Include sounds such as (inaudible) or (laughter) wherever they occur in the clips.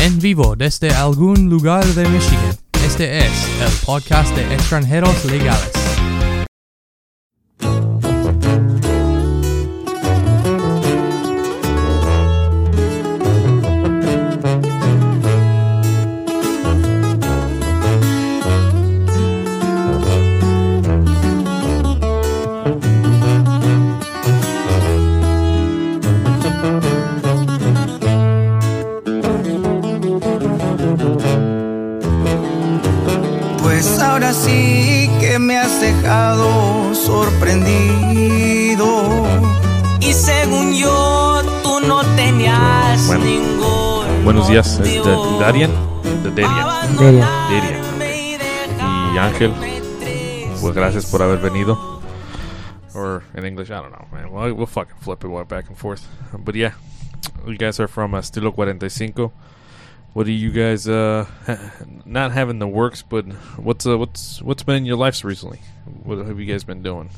En vivo desde algún lugar de Michigan. Este es el podcast de extranjeros legales. Me has dejado sorprendido. Y según yo, tú no tenías Bueno. ningún. Buenos días, es de Darian, de. Abandonarme Derian, ok. y Ángel. Pues gracias por haber venido. Or in English, I don't know, man. We'll, we'll fucking flip it back and forth. But yeah, you guys are from uh, Estilo 45. What are you guys uh not having the works, but what's uh, what's what's been in your lives recently? What have you guys been doing?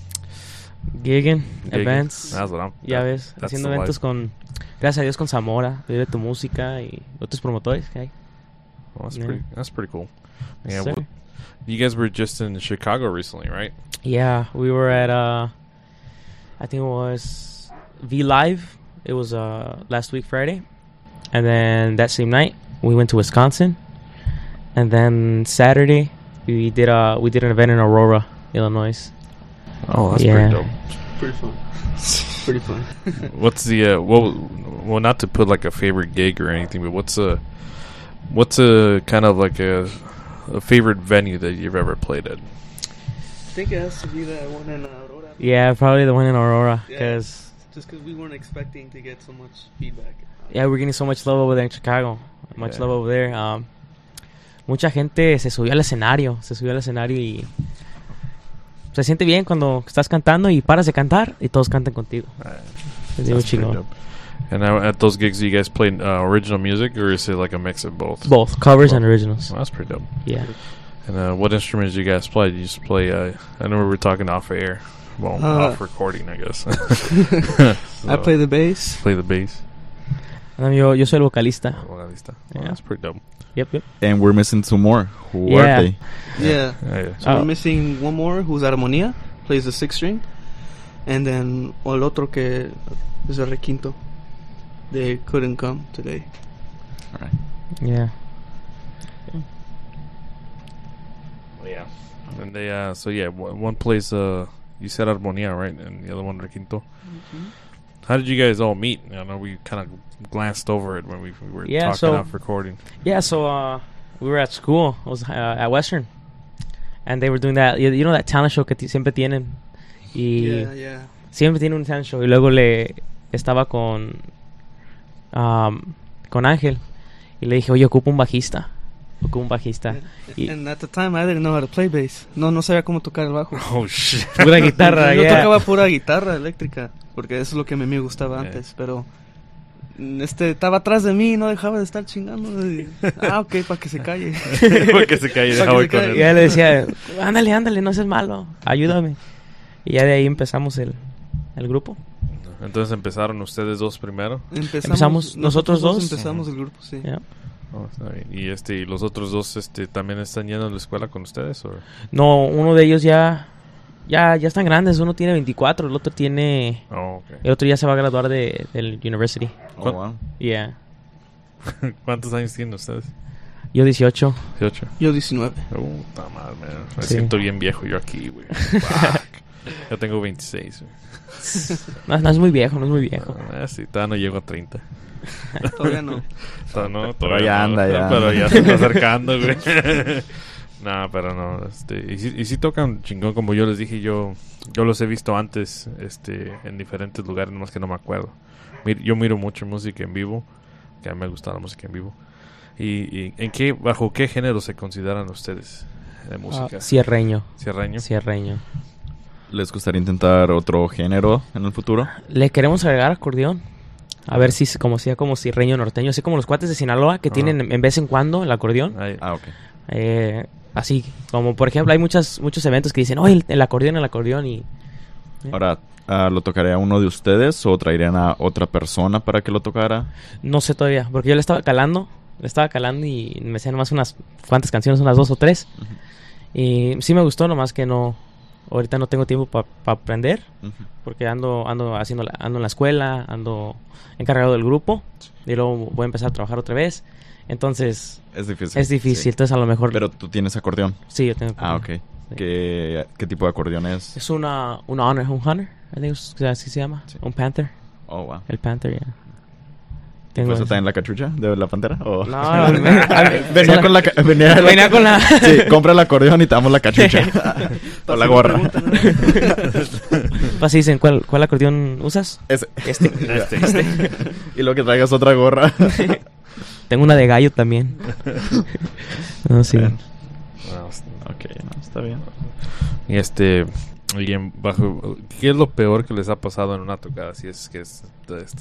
Gigging, Gigging? events. That's what I'm. Ya that- ves, that's haciendo eventos life. con. Gracias a Dios con Zamora, vive tu música y otros promotores que hay. Well, that's Yeah. pretty. That's pretty cool. Yeah, Sir. what- you guys were just in Chicago recently, right? Yeah, we were at uh I think it was V Live. It was uh last week Friday. And then that same night we went to Wisconsin. And then Saturday we did uh we did an event in Aurora, Illinois. Oh, that's Yeah. pretty dope. Pretty fun. Pretty fun. (laughs) What's the uh, well, well, not to put like a favorite gig or anything, but what's a what's a kind of like a a favorite venue that you've ever played at? I think it has to be that one in Aurora. Yeah, probably the one in Aurora Yeah. cuz Just because we weren't expecting to get so much feedback. Yeah, we're getting so much love over there in Chicago. Much Yeah. love over there. Um, mucha gente se subió al escenario, se subió al escenario y se siente bien cuando estás cantando y paras de cantar y todos cantan contigo. Es bien That's pretty chingón. dope. And now at those gigs, do you guys play uh, original music or is it like a mix of both? Both covers and originals. Well, that's pretty dope. Yeah. And uh, what instruments do you guys play? Do you just play? Uh, I know we were talking off air, well, Uh, off recording, I guess. (laughs) (laughs) I play the bass. play the bass. Um, yo, yo soy el vocalista. Vocalista. Well, Yeah. That's pretty dope. Yep, yep. And we're missing two more. Who Yeah. are they? Yeah. Yeah, yeah. So Oh. we're missing one more who's Armonía, plays the sixth string. And then el otro que es el requinto. They couldn't come today. All right. Yeah. Yeah. And they uh so yeah, one one plays uh you said Armonia, right? And the other one Requinto. How did you guys all meet? I know we kind of glanced over it when we, we were Yeah, talking so- off recording. Yeah, so uh, we were at school. I was uh, at Western. And they were doing that, you, you know that talent show que ti- siempre tienen. Y Yeah, yeah. siempre tiene un talent show y luego le estaba con um, con Ángel y le dije oye ocupo un bajista ocupo un bajista y And at the time I didn't know how to play bass. No, no sabía cómo tocar el bajo. Oh shit. (laughs) pura guitarra Yo yeah. tocaba pura guitarra eléctrica, porque eso es lo que a mí me gustaba Yeah. antes, pero mm, este estaba atrás de mí y no dejaba de estar chingando. y- (laughs) ah, ok, para que se calle. (laughs) Para que se calle, Pa' deja que se con calle. él. y ya le decía ándale ándale no seas malo ayúdame y ya de ahí empezamos el, el grupo Entonces empezaron ustedes dos primero. Empezamos, Empezamos nosotros dos. Empezamos el grupo, sí. Yeah. Oh, está bien. Y este y los otros dos este también están yendo a la escuela con ustedes o no uno de ellos ya ya ya están grandes uno tiene 24 el otro tiene Oh, okay. el otro ya se va a graduar de del university Oh, wow. yeah (laughs) ¿Cuántos años tienen ustedes? yo 18 18. Yo 19. Puta madre, man. Me Sí. siento bien viejo yo aquí, güey. (laughs) Yo tengo 26, güey. (laughs) no, no es muy viejo no es muy viejo Ah, sí, todavía no llego a 30. (laughs) Todavía no. To- no, Pero ya no, anda, ya Pero ya se está acercando, (laughs) güey. no, pero no. Este, y, sí, y sí tocan chingón, como yo les dije, yo yo los he visto antes este, en diferentes lugares, nomás que no me acuerdo. Mir- yo miro mucho música en vivo, que a mí me gusta la música en vivo. ¿Y, y en qué, bajo qué género se consideran ustedes de música? Ah, cierreño ¿Cierreño? cierreño ¿Les gustaría intentar otro género en el futuro? le queremos agregar acordeón a ver si como sea como cierreño norteño así como los cuates de Sinaloa que Ajá. tienen en vez en cuando el acordeón Ah, ok. Eh, así como por ejemplo hay muchas muchos eventos que dicen oye el, el acordeón el acordeón y Ahora, ah, ¿lo tocaría uno de ustedes o traerían a otra persona para que lo tocara? no sé todavía porque yo le estaba calando le estaba calando y me hacían nomás unas cuantas canciones, unas dos o tres. Y sí me gustó, nomás que no, ahorita no tengo tiempo para aprender, Ujú. porque ando, ando haciendo, la- ando en la escuela, ando encargado del grupo, y luego voy a empezar a trabajar otra vez. Entonces, Es difícil. es difícil, sí. entonces a lo mejor... Pero tú tienes acordeón. sí, yo tengo... Ah, ok. ¿Qué, qué tipo de acordeón es? Es una, un honor, un hunter, I think es- así se llama, Sí. un panther, Oh, wow. el panther, ya. ¿Por eso ese. está en la cachucha de la pantera? ¿O- No, (laughs) venía con la... Venía, Venía con la- Sí, (laughs) compra el acordeón y te damos la cachucha. (laughs) o la gorra. Pues sí dicen, ¿cuál, ¿cuál acordeón usas? Ese. Este. Este. y lo que traigas otra gorra. Tengo una de gallo también. No, sí. Ok, no, está bien. Y este, y en bajo, ¿qué es lo peor que les ha pasado en una tocada? Si es que es, este,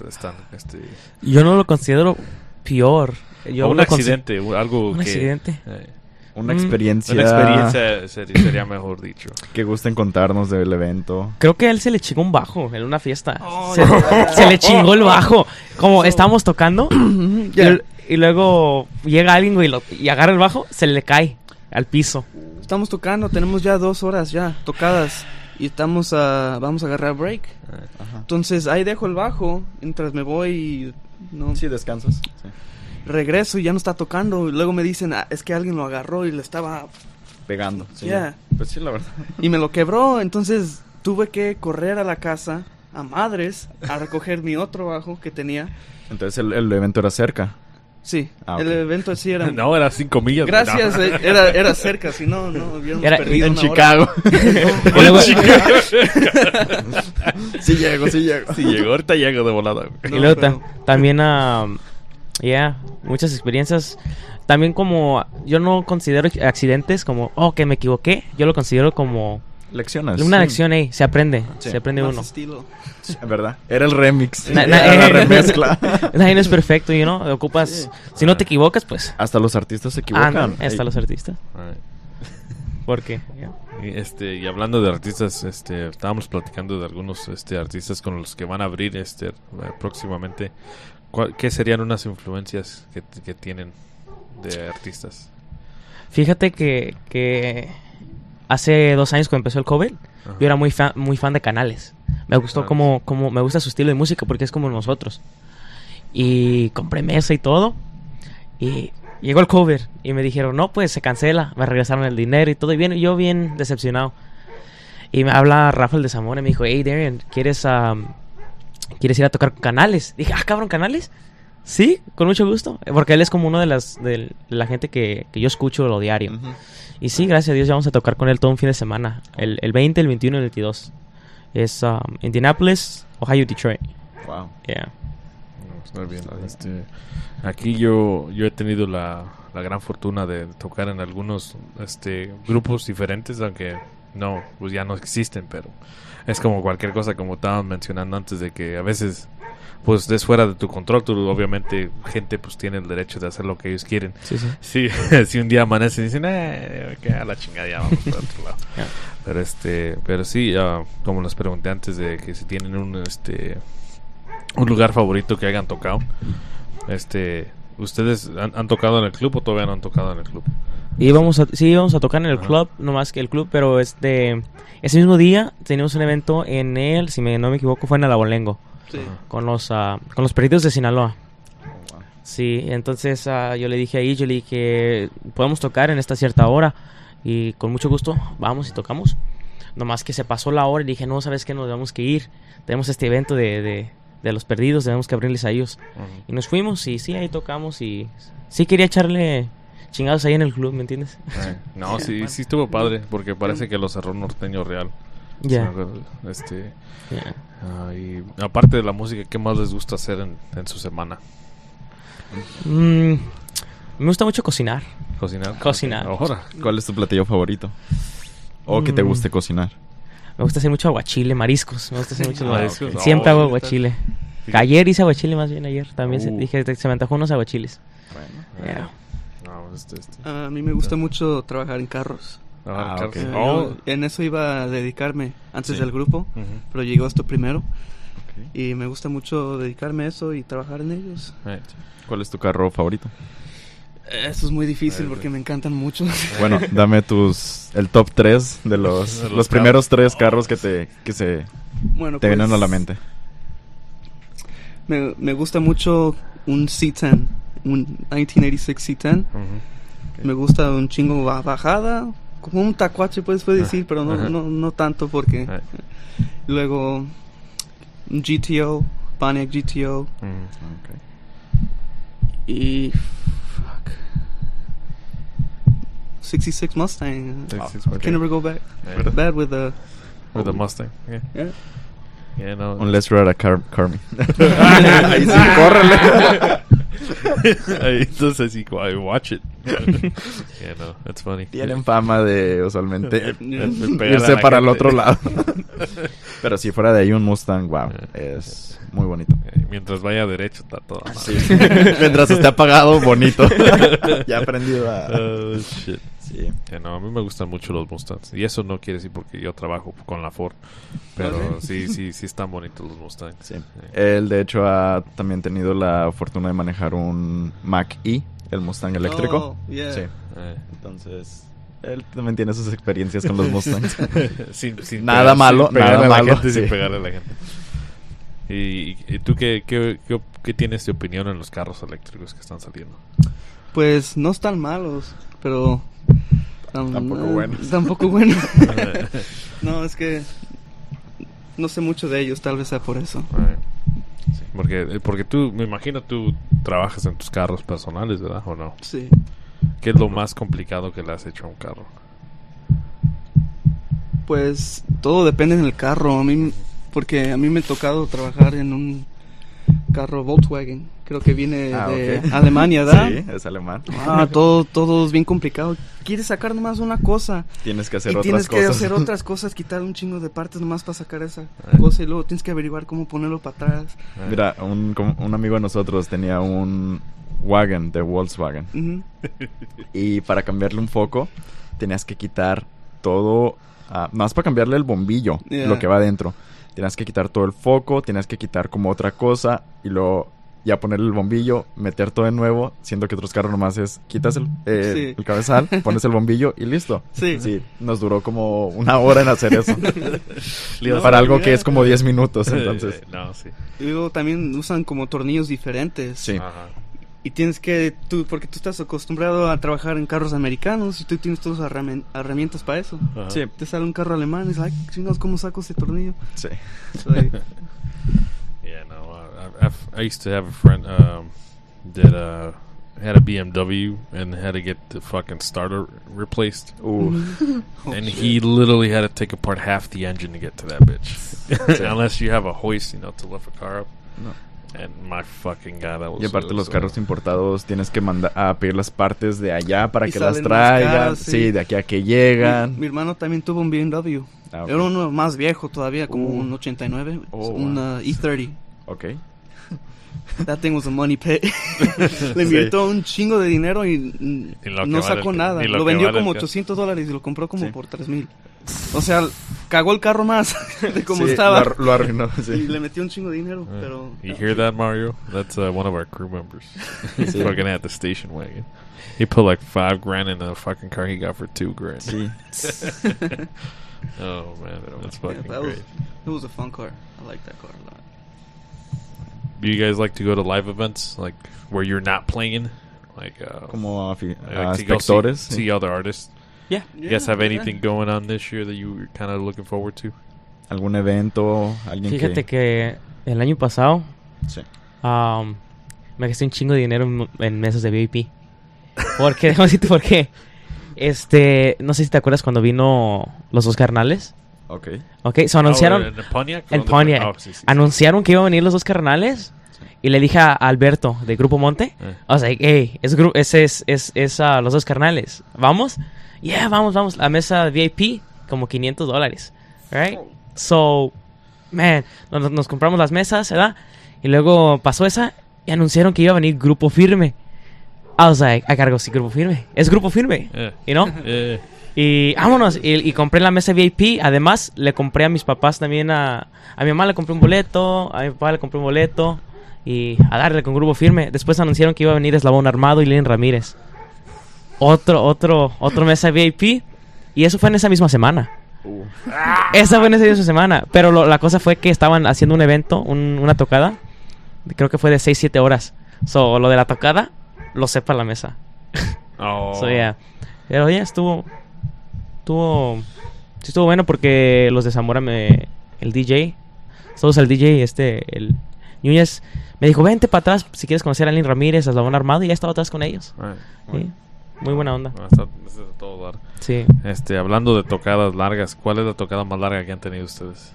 están, este, Yo no lo considero peor. Yo o un accidente, algo Un que, accidente. eh, Una Mm. experiencia. una experiencia sería, sería mejor dicho. Que gusten contarnos del evento. Creo que a él se le chingó un bajo en una fiesta. Oh, se, no. (laughs) se le chingó el bajo. Como estábamos tocando (clears throat) Ya. y, y luego llega alguien güey, y, lo- y agarra el bajo, se le cae al piso. Estamos tocando, tenemos ya dos horas ya tocadas y estamos a, vamos a agarrar break. Ajá. Entonces ahí dejo el bajo mientras me voy y no Sí, descansas. Sí. regreso y ya no está tocando. Y luego me dicen, "Ah, es que alguien lo agarró y le estaba Pegando. Sí. Ya. Pues sí, la verdad. y me lo quebró. Entonces tuve que correr a la casa a madres a recoger mi otro bajo que tenía. Entonces el, el evento era cerca. Sí, Ah, el evento sí era. (laughs) No, era cinco millas. güey, Gracias, no. eh, era, era cerca, si no, no hubiéramos Era perdido en una hora. Chicago. (laughs) (laughs) Y luego- sí llego, sí llego. Sí, llegó, ahorita llego de volada. Y luego pero- también, ah, ya, muchas experiencias. También como, yo no considero accidentes como, oh, que me equivoqué. Yo lo considero como Lecciones. una Sí. lección, eh, se aprende, Sí. se aprende Más uno. estilo. Sí, ¿Verdad? Era el remix. Na- na- Era la eh, remezcla. (laughs) Nadie es perfecto, you know, ocupas, Sí. si no te equivocas, pues, Hasta los artistas se ah, equivocan. no, hasta los artistas. Ay. (laughs) Porque, ya. Y, este, y hablando de artistas, este, estábamos platicando de algunos este, artistas con los que van a abrir este, próximamente. ¿Cuál- ¿Qué serían unas influencias que, que tienen de artistas? Fíjate que, que hace dos años cuando empezó el COVID, Ajá. yo era muy fan, muy fan de Canales. Me gustó como, como, me gusta su estilo de música porque es como nosotros. Y compré mesa y todo. Y llegó el COVID y me dijeron, no, pues se cancela. Me regresaron el dinero y todo. Y bien, yo bien decepcionado. Y me habla Rafael de Zamora y me dijo, hey Darren, ¿quieres, am, ¿quieres ir a tocar con Canales? Dije, ah, cabrón, Canales. Sí, con mucho gusto. Porque él es como uno de las de la gente que, que yo escucho lo diario. Y sí, gracias a Dios ya vamos a tocar con él todo un fin de semana. El, el 20, el 21 y el 22. Es um, Indianapolis, Ohio, Detroit. Wow. Yeah. Está bien. Este, aquí yo, yo he tenido la, la gran fortuna de tocar en algunos este, grupos diferentes, aunque no, pues ya no existen, pero es como cualquier cosa, como estaban mencionando antes, de que a veces pues es fuera de tu control, tú obviamente gente pues tiene el derecho de hacer lo que ellos quieren. Sí, sí. Si (laughs) un día amanece y dicen, eh, que a la chingada ya vamos por otro lado. Pero este, pero sí, ah, como les pregunté antes de que si tienen un este un lugar favorito que hayan tocado. Este, ¿ustedes han, han tocado en el club o todavía no han tocado en el club? Y íbamos a, sí, íbamos a tocar en el Ajá. club, no más que el club, pero este ese mismo día teníamos un evento en él, si me, no me equivoco, fue en Alabolengo, Sí. Con los, ah, con los perritos de Sinaloa. Oh, wow. Sí, entonces ah, yo le dije ahí, yo le dije, podemos tocar en esta cierta hora. Y con mucho gusto, vamos y tocamos. Nomás que se pasó la hora y dije, no, ¿sabes qué? Nos tenemos que ir. Tenemos este evento de, de, de los perdidos, tenemos que abrirles a ellos. Y nos fuimos y sí, ahí tocamos y sí quería echarle chingados ahí en el club, ¿me entiendes? (laughs) No, sí, sí estuvo padre, porque parece que lo cerró Norteño Real. Ya. Acuerdo. Este. Ah, y aparte de la música, ¿qué más les gusta hacer en, en su semana? Mm, me gusta mucho cocinar. ¿Cocinar? Cocinar. Ahora. ¿Cuál es tu platillo favorito? O que te Mm. guste cocinar. Me gusta hacer mucho aguachile, mariscos. Me gusta hacer mucho (laughs) Mariscos. Siempre Oh, hago aguachile. Ayer hice aguachile más bien ayer. También se- Uh. dije, se me antojó unos aguachiles. Bueno. Yeah. No, este, este. A mí me gusta mucho trabajar en carros. Ah, Ah, claro. ok. Eh, Oh. en eso iba a dedicarme antes Sí. del grupo, Ujú. pero llegó esto primero. Ok. Y me gusta mucho dedicarme a eso y trabajar en ellos. Right. ¿Cuál es tu carro favorito? Eso es muy difícil porque me encantan mucho. (laughs) Bueno, dame tus... El top 3 de los, (laughs) De los los primeros tres carros que te que se bueno, te vienen a pues, la mente. Me, me gusta mucho un C10, un 1986 C10. Ujú. Me gusta un chingo ba- bajada, como un tacuache puedes puedes decir, pero no, no, no tanto porque... Luego GTO, Pontiac GTO ujú. y... Fuck. 66 Mustang. 66 I Mustang. can never go back. Yeah. Bad with the... With the Mustang. Yeah. Yeah. Yeah, no. Un Let's Ride a Car Carmi. (laughs) Ahí sí, córrele. (laughs) (laughs) Entonces, sí, I watch it. (laughs) yeah, no, that's funny. Tienen fama de usualmente (laughs) irse para el otro lado. Pero si fuera de ahí un Mustang, wow, Yeah. es muy bonito. Eh, Mientras vaya derecho, está todo. Sí. Mientras esté apagado, bonito. ya he aprendido a... Oh, shit. Sí. No, a mí me gustan mucho los Mustangs. Y eso no quiere decir porque yo trabajo con la Ford. Pero Ok. sí, sí, sí están bonitos los Mustangs. Sí. Él, de hecho, ha también tenido la fortuna de manejar un Mac E, el Mustang eléctrico. Oh, yeah. Sí. Eh, Entonces, él también tiene sus experiencias con los Mustangs. (laughs) sin, sin Nada pegar- malo, sin pegarle nada a la malo, gente, sin sí. pegarle a la gente. ¿Y, y tú qué, qué, qué, qué tienes de opinión en los carros eléctricos que están saliendo? Pues no están malos, pero... um, Tampoco eh, buenos. (laughs) Tampoco buenos. (laughs) no, es que... No sé mucho de ellos, tal vez sea por eso. Right. Sí, porque, eh, porque tú, me imagino tú trabajas en tus carros personales, ¿verdad? ¿O no? Sí. ¿Qué es lo más complicado que le has hecho a un carro? Pues todo depende del carro. A mí, porque a mí me ha tocado trabajar en un carro Volkswagen. Creo que viene Ah, de. Alemania, ¿verdad? Sí, es alemán. Ah, todo, todo es bien complicado. Quieres sacar nomás una cosa. Tienes que hacer y otras tienes que cosas. hacer otras (laughs) cosas, quitar un chingo de partes nomás para sacar esa Ah. cosa. Y luego tienes que averiguar cómo ponerlo para atrás. Eh, Mira, un, un amigo de nosotros tenía un wagon de Volkswagen. (laughs) Y para cambiarle un foco, tenías que quitar todo. ah, más para cambiarle el bombillo, Yeah. lo que va adentro. Tenías que quitar todo el foco, tenías que quitar como otra cosa. Y luego ya ponerle el bombillo, meter todo de nuevo. Siendo que otros carros nomás es quitas el, eh, Sí. el cabezal, pones el bombillo y listo. Sí. Sí, nos duró como una hora en hacer eso. (laughs) No, para algo que es como 10 minutos, entonces. No, sí. Y luego también usan como tornillos diferentes. Sí. Ajá. Y tienes que, tú, porque tú estás acostumbrado a trabajar en carros americanos y tú tienes todas las herrami- herramientas para eso. Ajá. Sí, Te sale un carro alemán y dices, ay, chingados, ¿cómo saco ese tornillo? sí. (laughs) Yeah, no. Uh, I, I've, I used to have a friend um, that uh, had a BMW and had to get the fucking starter replaced. Uh, (laughs) (laughs) and he literally had to take apart half the engine to get to that bitch. (laughs) Unless you have a hoist, you know, to lift a car up. no. And my fucking god, that was. Y aparte it los was, carros importados tienes que mandar a pedir las partes de allá para Y que las traigan. caras, sí. sí. de aquí a que mi, llegan. mi hermano también tuvo un BMW. Ah, ok. Era uno más viejo todavía, como Uh. un 89. Oh, un wow. uh, E30. Ok. That thing was a money pit. (laughs) Le invirtió un chingo de dinero y Y no vale sacó el- nada. lo Lo, vendió vale como ca- 800 dólares y lo compró como Sí. por 3 mil. O sea, cagó el carro más (laughs) de como Sí, estaba. Lo, lo arruinó, (laughs) Y le metió un chingo de dinero, uh, pero... You hear that, Mario? That's uh, one of our crew members. (laughs) He's Sí. fucking at the station wagon. He put like five grand in a fucking car he got for two grand. Sí. Oh man, that's Yeah, fucking that was, great. it was a fun car. I like that car a lot. Do you guys like to go to live events, like where you're not playing, like uh, Como a, fi- like a to go see- espectadores. see, other artists? Yeah. You guys have anything going on this year that you were kind of looking forward to? Algún evento, alguien Fíjate que el año pasado Sí. um, me gasté un chingo de dinero en, en mesas de VIP. Porque, déjame decirte por qué. Este, no sé si te acuerdas cuando vino los dos carnales. Ok. Ok, se anunciaron, Oh, en el Pontiac. en ¿O dónde Pontiac. Oh, sí, sí, sí. anunciaron que iban a venir los dos carnales. Y le dije a Alberto de Grupo Monte, Eh. o sea, hey, es, ese es, es, es ah, los dos carnales. ¿Vamos? Yeah, vamos, vamos. La mesa VIP, como 500 dólares. Right? So, man, nos, nos compramos las mesas, ¿verdad? Y luego pasó esa y anunciaron que iba a venir Grupo Firme. I was like, I gotta go see Grupo Firme. Es Grupo Firme, Yeah. you know? Yeah. (laughs) Y vámonos, y, y compré la mesa VIP. Además, le compré a mis papás también a... A mi mamá le compré un boleto, a mi papá le compré un boleto. Y a darle con grupo firme. Después anunciaron que iba a venir Eslabón Armado y Lynn Ramírez. otro, otro, otro mesa VIP. Y eso fue en esa misma semana. Uh, Esa fue en esa misma semana. Pero lo- la cosa fue que estaban haciendo un evento, un- una tocada. Creo que fue de 6-7 horas. So, lo de la tocada, lo sepa la mesa. Oh. (laughs) So, yeah. Pero ya estuvo. Estuvo. Sí, estuvo bueno porque los de Zamora me. El DJ. Todos el DJ, este. El Núñez. Me dijo, vente para atrás si quieres conocer a Alin Ramírez, a Eslabón Armado. Y ya estaba atrás con ellos. Sí. Muy buena onda. no, está- está de todo dar. Sí. Este, hablando de tocadas largas, ¿cuál es la tocada más larga que han tenido ustedes?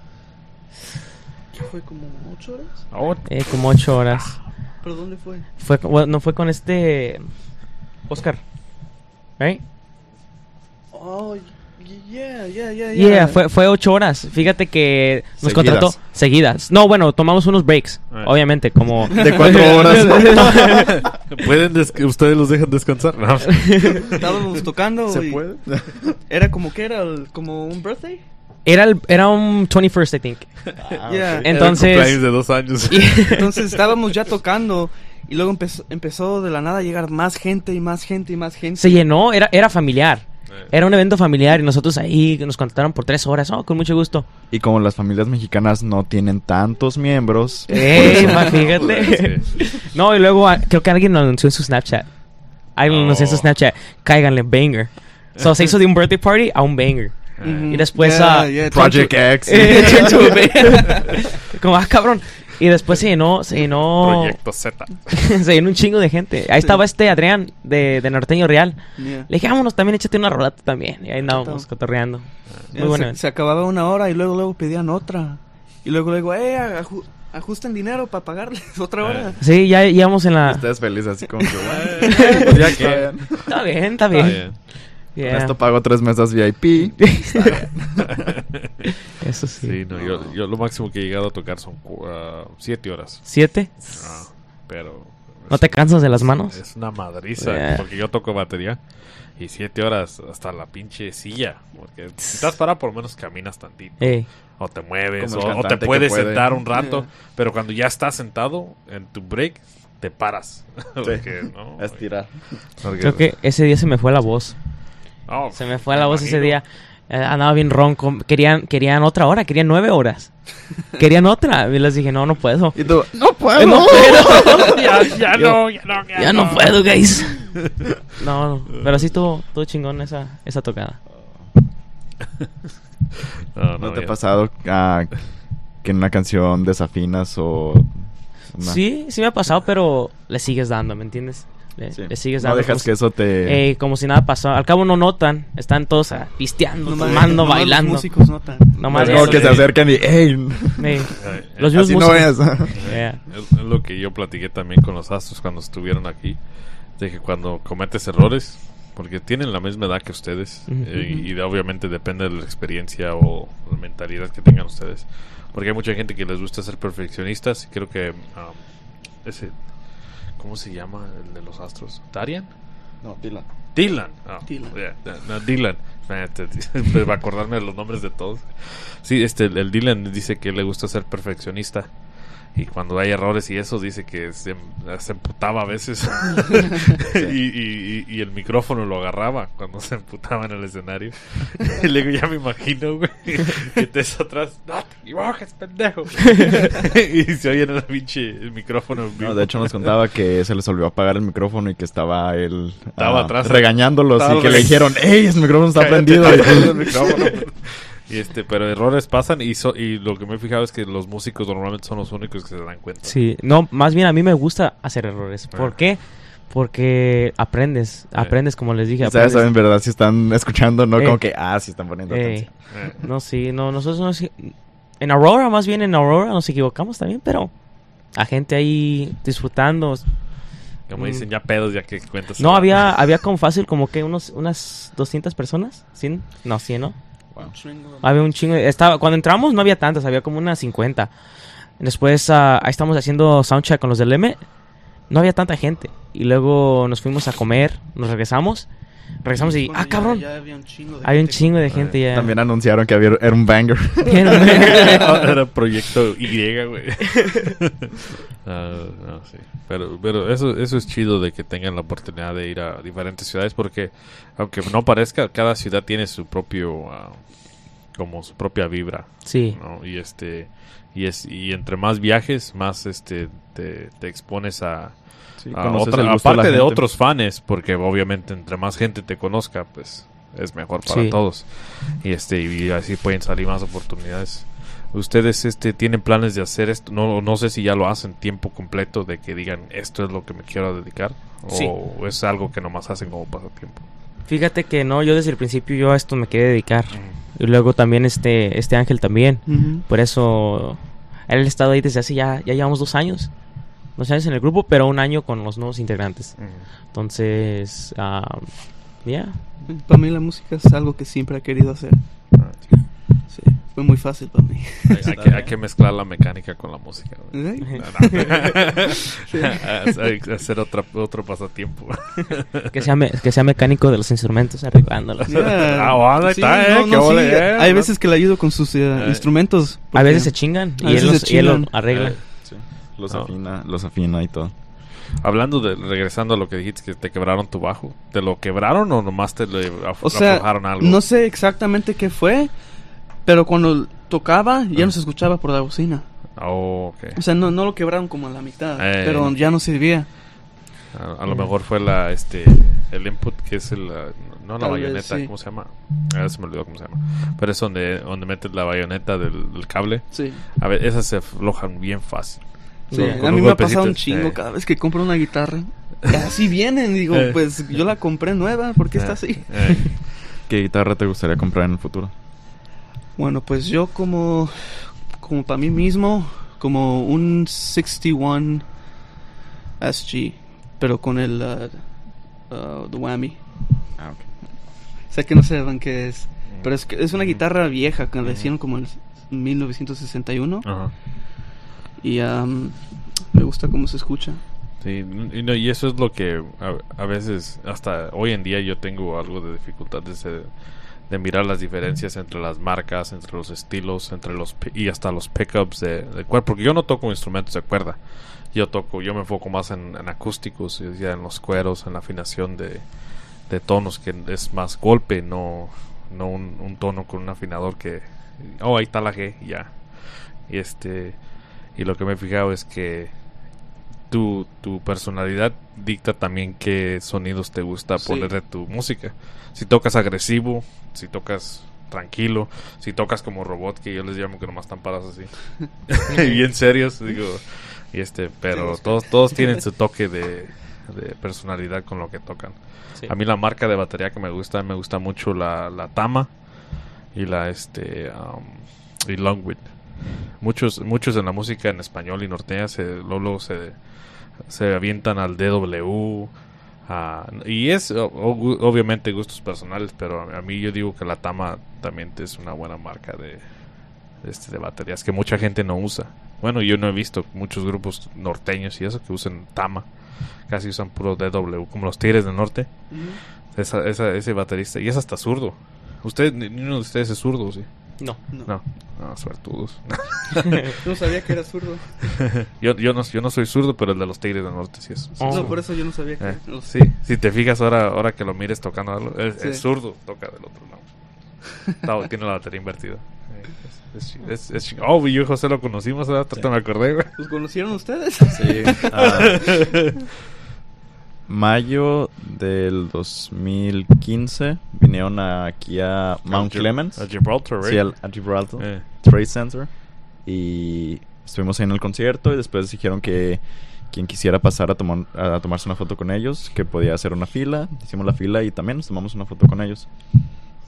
¿Qué fue como ocho horas? Oh, Eh, como 8 horas. ¿Pero dónde fue? Fue, con- bueno, no fue con este. Oscar. ¿Right? Oh, y- yeah, yeah, yeah, Yeah, fue, fue ocho horas. Fíjate que nos Seguidas. contrató seguidas. No, bueno, tomamos unos breaks. Ah. Obviamente, como. (laughs) De cuatro (laughs) horas. (laughs) ¿Pueden des- ustedes los dejan descansar? No. Estábamos tocando ¿Se y puede? era como que era el- como un birthday. Era, el- era un 21st, I think. Ah, Yeah. ok. Entonces- Era el cumpleaños de dos años. Entonces estábamos ya tocando y luego empezó, empezó de la nada a llegar más gente y más gente y más gente. Se llenó, era, era familiar. Eh. Era un evento familiar y nosotros ahí nos contrataron por tres horas. Oh, con mucho gusto. Y como las familias mexicanas no tienen tantos miembros, Ey, ma, fíjate. No, y luego ah, creo que alguien lo anunció en su Snapchat. Alguien lo anunció en su Oh. Snapchat. Cáiganle, banger. So, se hizo de un birthday party a un banger. Ujú. Y después, Yeah, ah, yeah, Project X. (laughs) (laughs) Eh, a. Como, ah, cabrón. Y después se llenó, se llenó, Proyecto Z. (laughs) se llenó un chingo de gente. Ahí estaba este Adrián de, de Norteño Real. Yeah. Le dije, vámonos, también échate una rolata también. Y ahí andábamos cotorreando. Yeah, Muy bueno. se, se acababa una hora y luego luego pedían otra. Y luego luego, eh, aju- ajusten dinero para pagarles (laughs) otra hora. Sí, ya íbamos en la... Ustedes felices así como que, bueno, (laughs) pues ya que Está bien, está Está bien. Bien. Yeah. con esto pago tres mesas VIP. (laughs) Eso sí. Sí, no, yo, yo lo máximo que he llegado a tocar son ah, siete horas. ¿Siete? Ah, pero... ¿No te cansas de las manos? Es una madriza, Yeah. porque yo toco batería. Y siete horas hasta la pinche silla. Porque si estás parado, por lo menos caminas tantito. Ey. O te mueves, o, o te puedes puede. sentar un rato. (laughs) Yeah. Pero cuando ya estás sentado en tu break, te paras. (laughs) Porque, ¿no? Estirar. Porque- Creo que ese día se me fue la voz. Oh, Se me fue la voz ese día. Eh, andaba bien ronco. Querían, querían otra hora, querían nueve horas. (laughs) Querían otra. Y les dije, no, no puedo. Y tú, no Eh, puedo. no puedo. (laughs) ya, ya no, ya no, ya, ya no puedo, guys. (laughs) No, no. Pero sí estuvo, estuvo chingón esa, esa tocada. No, ¿No no, te ha pasado ah, que en una canción desafinas o... una- Sí, sí me ha pasado, pero le sigues dando, ¿me entiendes? Le, Sí. le sigues No dando. dejas como que eso te... Ey, como si nada pasó. Al cabo no notan. Están todos ah, pisteando, Nomás- tomando, nomás bailando. Los músicos notan. Nomás es como que se acercan y... ¡Ey! Eh, (laughs) Los eh, mismos Así no es. músicos. (laughs) Yeah. Es, es lo que yo platiqué también con los astros cuando estuvieron aquí. De que cuando cometes errores, porque tienen la misma edad que ustedes, Ujú. eh, y de- obviamente depende de la experiencia o la mentalidad que tengan ustedes. Porque hay mucha gente que les gusta ser perfeccionistas, y creo que um, ese. ¿Cómo se llama el de los astros? ¿Darian? No, Dylan. Dylan. Ah, Dylan. yeah, no, Dylan. (laughs) Este, Para (laughs) acordarme de los nombres de todos. Sí, este, el Dylan dice que le gusta ser perfeccionista. Y cuando hay errores y eso, dice que se, se emputaba a veces. (laughs) y, y- y- y el micrófono lo agarraba cuando se emputaba en el escenario. (laughs) y luego ya me imagino, güey, que te es atrás. No te equivoques, pendejo. (laughs) y se oye en el pinche el micrófono. en vivo. No, de hecho nos contaba que se les olvidó apagar el micrófono y que estaba él Estaba ah, atrás. regañándolos Estaba y que le dijeron, ¡Ey, ese micrófono está prendido! el micrófono. Y este, pero errores pasan y, so- y lo que me he fijado es que los músicos normalmente son los únicos que se dan cuenta. Sí, no, más bien a mí me gusta hacer errores. ¿Por Ah. qué? Porque aprendes, aprendes como les dije. ¿Sabes aprendes. en verdad si están escuchando? No Eh. como que, ah, sí están poniendo Ey, atención. Eh, no, sí, no, nosotros nos, en Aurora, más bien en Aurora nos equivocamos también, pero a gente ahí disfrutando. como Mm. dicen, ya pedos, ya que cuentas. No, había, había con fácil como que unos, unas 200 personas, ¿100? No, 100, ¿no? Había un chingo. Estaba, cuando entramos no había tantas, había como unas 50. Después ah, ahí estamos haciendo soundcheck con los del M. No había tanta gente. y luego nos fuimos a comer, nos regresamos, regresamos y, ah, ya- cabrón, ya había un chingo de hay un gente chingo de gente ya. También anunciaron que había, era un banger. (laughs) (laughs) (laughs) Era proyecto Y, güey. Ah, no, sí. Pero, pero eso, eso es chido de que tengan la oportunidad de ir a diferentes ciudades porque, aunque no parezca, cada ciudad tiene su propio, ah, como su propia vibra, Sí, ¿no? Y este, y es, y entre más viajes, más este, te, te expones a, Sí, a conoces otra- el gusto aparte la de, otros fans, porque obviamente entre más gente te conozca, pues es mejor para Sí. todos. Y este y así pueden salir más oportunidades. Ustedes este tienen planes de hacer esto, no no sé si ya lo hacen tiempo completo de que digan esto es lo que me quiero dedicar Sí. o es algo que nomás hacen como pasatiempo. fíjate que no, yo desde el principio yo a esto me quería dedicar. Y luego también este, este Ángel también. Por eso él ha estado ahí desde hace ya, ya llevamos dos años. Dos años en el grupo, pero un año con los nuevos integrantes. Entonces, ya. Para mí la música es algo que siempre he querido hacer. Ah, sí. Sí, fue muy fácil para mí. Hay, hay que, hay que mezclar la mecánica con la música. güey. Sí. (laughs) (laughs) hacer otra, otro pasatiempo. (laughs) Que sea, me- que sea mecánico de los instrumentos, arreglándolos. Yeah. Ah, Sí, está, eh, no, no, sí, ole, Hay veces que le ayudo con sus Eh. instrumentos. A veces se chingan y él, los, se y él lo chingan. arregla. Los No. afina, los afina y todo. Hablando de, regresando a lo que dijiste, que te quebraron tu bajo. ¿Te lo quebraron o nomás te le af- O sea, aflojaron algo? no sé exactamente qué fue, pero cuando tocaba ya Ah. no se escuchaba por la bocina. Oh, ok. O sea, no, no lo quebraron como a la mitad, Eh. pero ya no servía. A, a lo mejor fue la, este, el input que es el, no la Tal vez, bayoneta, sí. ¿cómo se llama? Ah, se me olvidó cómo se llama. Pero es donde, donde metes la bayoneta del, del cable. Sí. A ver, esas se aflojan bien fácil. Sí, a mí me ha pasado un chingo eh. cada vez que compro una guitarra. (laughs) Así vienen, digo, Eh. pues yo la compré nueva, ¿por qué está Eh, así? eh. ¿Qué guitarra te gustaría comprar en el futuro? Bueno, pues yo como, como para mí mismo, como un 61 SG, pero con el uh, uh, the whammy. Ah, ok. Sé que no sepan qué es, pero es, que es una Mm. guitarra vieja que la Ujú. hicieron como en 1961 Ajá. Y um, me gusta cómo se escucha. Sí, y, no, y eso es lo que a, veces, hasta hoy en día yo tengo algo de dificultades de, mirar las diferencias entre las marcas, entre los estilos, entre los y hasta los pickups de, cuerda, porque yo no toco instrumentos de cuerda, yo toco, yo me enfoco más en, en acústicos, ya en los cueros, en la afinación de, tonos, que es más golpe, no, no un, tono con un afinador que, oh, ahí está la G, ya. Y este, y lo que me he fijado es que tu, tu personalidad dicta también qué sonidos te gusta poner de tu música. Si tocas agresivo, si tocas tranquilo, si tocas como robot, que yo les llamo que nomás están parados así. (laughs) Bien serios, digo. Y este, pero todos, todos tienen su toque de, de personalidad con lo que tocan. Sí. A mí la marca de batería que me gusta, me gusta mucho la, la Tama y la este um, y Longwood. Muchos, muchos en la música en español y norteña se, luego, se, se avientan al DW. y es o- obviamente gustos personales, pero a, mí yo digo que la Tama también es una buena marca de, este, de baterías que mucha gente no usa. Bueno, yo no he visto muchos grupos norteños y eso que usan Tama. Casi usan puro DW, como los Tigres del Norte. Esa, esa- ese baterista. Y es hasta zurdo. Usted, ni ni uno de ustedes es zurdo, ¿sí? No. No, No, no, suertudos. (laughs) no sabía que era zurdo. (laughs) yo, yo, no, yo no soy zurdo, pero el de los Tigres del Norte sí es. sí Oh. No, por eso yo no sabía que Eh, los- sí, si te fijas ahora, ahora que lo mires tocando algo, es, Sí. es zurdo, toca del otro lado. (laughs) Está- tiene la batería invertida. Eh, Es, es, oh, yo y José lo conocimos, ¿verdad? Ahorita me acordé, güey. ¿Los conocieron ustedes? Sí. ah, mayo del 2015 vinieron aquí a Mount Gib- Clemens. A Gibraltar, right? Sí, al- a Gibraltar. Eh, Trade Center. Y estuvimos ahí en el concierto y después dijeron que quien quisiera pasar a, tomar, a tomarse una foto con ellos, que podía hacer una fila. Hicimos la fila y también nos tomamos una foto con ellos.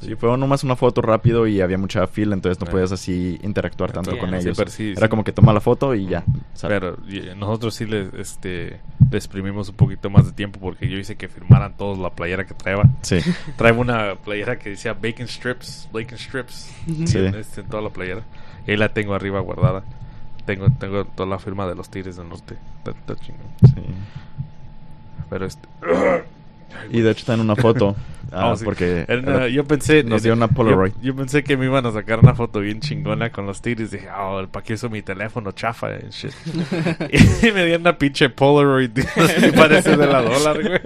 Sí, fue nomás una foto rápido y había mucha fila, entonces no Eh. podías así interactuar tanto con ellos. sí, Era sí. como que toma la foto y ya. sale. Pero y- nosotros sí les, este, le exprimimos un poquito más de tiempo porque yo hice que firmaran todos la playera que traeba. Sí. (laughs) Trae una playera que decía Bacon Strips, Bacon Strips, Sí. en, este, en toda la playera. Y ahí la tengo arriba guardada. Tengo, tengo toda la firma de los Tigres del Norte. Está- está chingón. sí. Pero este... (coughs) Y de hecho está en una foto. (laughs) ah, Oh, sí. porque una- yo pensé nos dio una Polaroid. Yo, yo pensé que me iban a sacar una foto bien chingona con los tigres. Dije, oh, ¿para qué uso mi teléfono chafa? and shit. (laughs) y me dieron una pinche Polaroid. (laughs) y parece de la dólar, güey.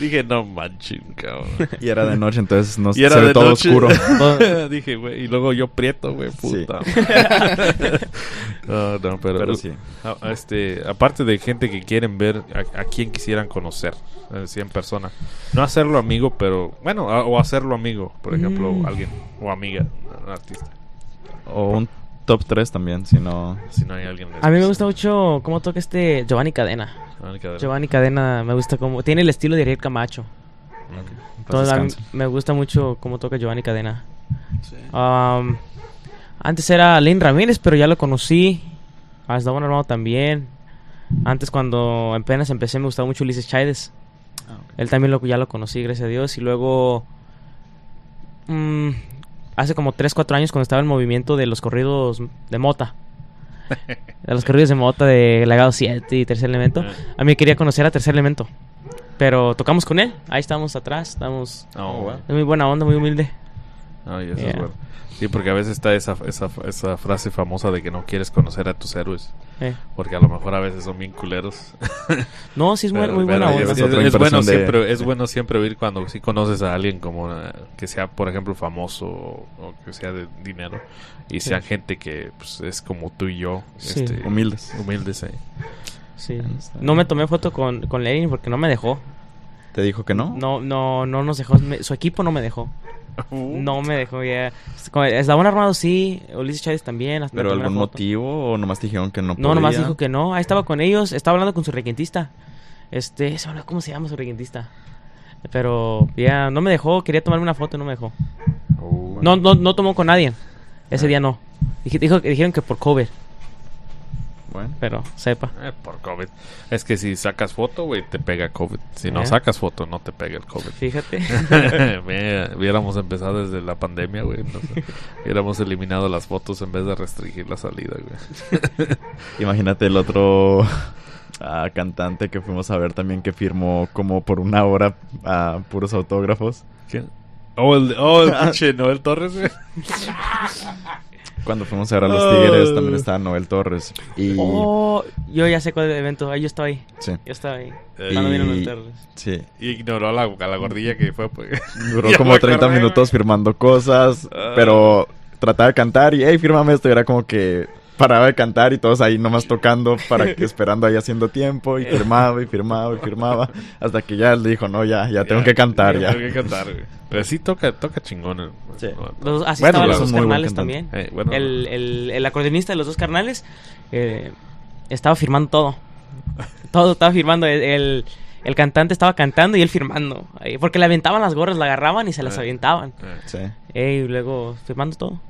Dije, no manches, cabrón. Y era de noche, entonces no Y era se ve de todo noche. oscuro. (laughs) Dije, güey, y luego yo prieto, güey, Sí. puta. no, no, pero, Pero sí. este, aparte de gente que quieren ver a, a quién quisieran conocer, así en persona. No hacerlo amigo, pero bueno, a- o hacerlo amigo, por ejemplo, Mm. alguien o amiga, un artista. O un top 3 también, si no... Si no hay alguien. A mí me gusta mucho cómo toca este Giovanni Cadena. Giovanni Cadena me gusta como... Tiene el estilo de Ariel Camacho. Entonces, a mí descanse. me gusta mucho cómo toca Giovanni Cadena. Sí. Um, antes era Lynn Ramírez, pero ya lo conocí. A Eslabón Armado también. Antes cuando apenas empecé me gustaba mucho Ulises Chaides. Ah, ok. Él también lo, ya lo conocí, gracias a Dios. Y luego... mm, hace como 3, 4 años cuando estaba el movimiento de los corridos de Mota. (laughs) de los corridos de Mota de Legado 7 y Tercer Elemento. Ah. A mí quería conocer a Tercer Elemento. Pero tocamos con él. Ahí estamos atrás. Estamos... Oh, wow. Es muy buena onda, muy humilde. Ay, eso es Yeah. bueno. Sí, porque a veces está esa, esa, esa frase famosa de que no quieres conocer a tus héroes. Eh. Porque a lo mejor a veces son bien culeros. (laughs) No, sí es muy, Pero- muy pero buena es- onda. es es, otra es bueno de- siempre, es (laughs) bueno siempre oír cuando sí conoces a alguien como eh, que sea, por ejemplo, famoso o, o que sea de dinero y Sí. sean gente que pues, es como tú y yo, Sí. este, Humildes. humildes. eh. Sí. No me tomé foto con, con Lenin porque no me dejó. ¿Te dijo que no? No, no, no nos dejó. me- su equipo no me dejó. Uh. No me dejó ya. Con- Eslabón Armado sí. Ulises Chávez también. hasta ¿Pero algún motivo o nomás te dijeron que no No, nomás dijo que no. Ahí estaba con ellos. Estaba hablando con su requintista. Este, ¿cómo se llama su requintista? Pero ya no me dejó. Quería tomarme una foto y no me dejó. Uh. No, no, no tomó con nadie. Ese Ah. día no. Dijo, dijeron que por cover. Bueno, Pero sepa. Eh, por COVID. Es que si sacas foto, güey, te pega COVID. Si no Eh. sacas foto, no te pega el COVID. Fíjate. (laughs) Mira, hubiéramos empezado desde la pandemia, güey. no sé. Hubiéramos eliminado las fotos en vez de restringir la salida, güey. (laughs) imagínate el otro ah, cantante que fuimos a ver también que firmó como por una hora a puros autógrafos. ¿Quién? Oh, el, oh, el (laughs) pinche Noel Torres, güey. Cuando fuimos a ver a los. Tigres también estaba Noel Torres. Y Oh, yo ya sé cuál es el evento. Ahí yo estaba ahí. sí, Yo estaba ahí. Eh, Cuando y- vino los Torres. sí. Y ignoró a la, a la gordilla que fue, pues. (laughs) (laughs) Duró como me 30 acordé, minutos firmando cosas, Ah. pero trataba de cantar y, hey, fírmame esto. Y era como que paraba de cantar y todos ahí nomás tocando, para que (laughs) esperando ahí haciendo tiempo y firmaba y firmaba y firmaba. Hasta que ya le dijo, no, ya, ya tengo que cantar ya. Tengo que cantar, güey. Pero sí toca, toca chingón. el- Sí. Los, así Bueno, estaban es los dos carnales también. Eh, bueno. el, el, el acordeonista de los dos carnales eh, estaba firmando todo. Todo estaba firmando. El, el, el cantante estaba cantando y él firmando. Ahí, Porque le aventaban las gorras, la agarraban y se las Eh. aventaban. Eh, Sí. Eh, y luego firmando todo.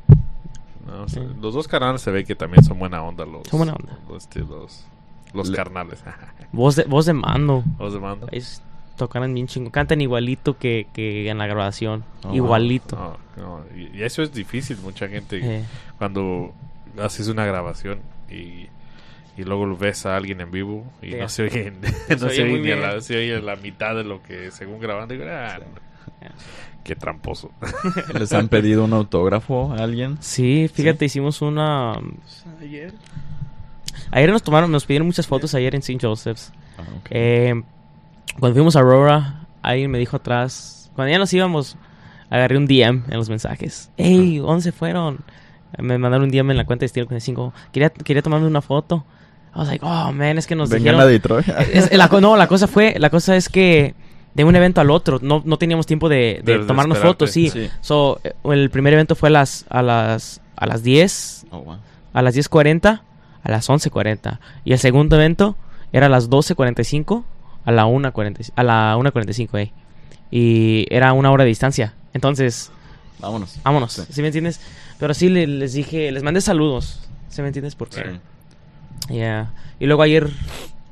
No, o sea, Sí. Los dos carnales se ve que también son buena onda. Los, Son buena onda. Los, este, los, los Le- carnales. (laughs) Voz de, voz de mando. los de mando. Ellos tocaran bien chingo. Cantan igualito que, que en la grabación. Oh, igualito. No, no, Y, y eso es difícil. Mucha gente, Eh, cuando haces una grabación y, y luego lo ves a alguien en vivo y Yeah. no se oye, (laughs) Se no oye se oye ni a la, se oye la mitad de lo que según grabando. Ah, Yeah. Qué tramposo. (laughs) ¿Les han pedido un autógrafo a alguien? Sí, fíjate, hicimos una... Ayer. Ayer nos tomaron, nos pidieron muchas fotos ayer en St. Joseph's. Ah. Eh, cuando fuimos a Aurora, alguien me dijo atrás, cuando ya nos íbamos, agarré un DM en los mensajes. Hey, ¿dónde se fueron? Me mandaron un DM en la cuenta de Estilo 45. Quería, quería tomarme una foto. I was like, oh man, es que nos Vengan dijeron... a Detroit. Es- la, co- no, la cosa fue, la cosa es que de un evento al otro, no, no teníamos tiempo de, de De tomarnos fotos, sí. Sí. So, eh, el primer evento fue a las, a las, a las 10, Oh, wow. a las 10.40, a las 11.40. Y el segundo evento era a las 12.45, a la 1.45, a la 1.45, eh. Y era una hora de distancia. Entonces, Vámonos. vámonos, Sí. ¿sí me entiendes? Pero sí le- les dije, les mandé saludos, ¿sí me entiendes? Porque... Sí. Yeah. Y luego ayer,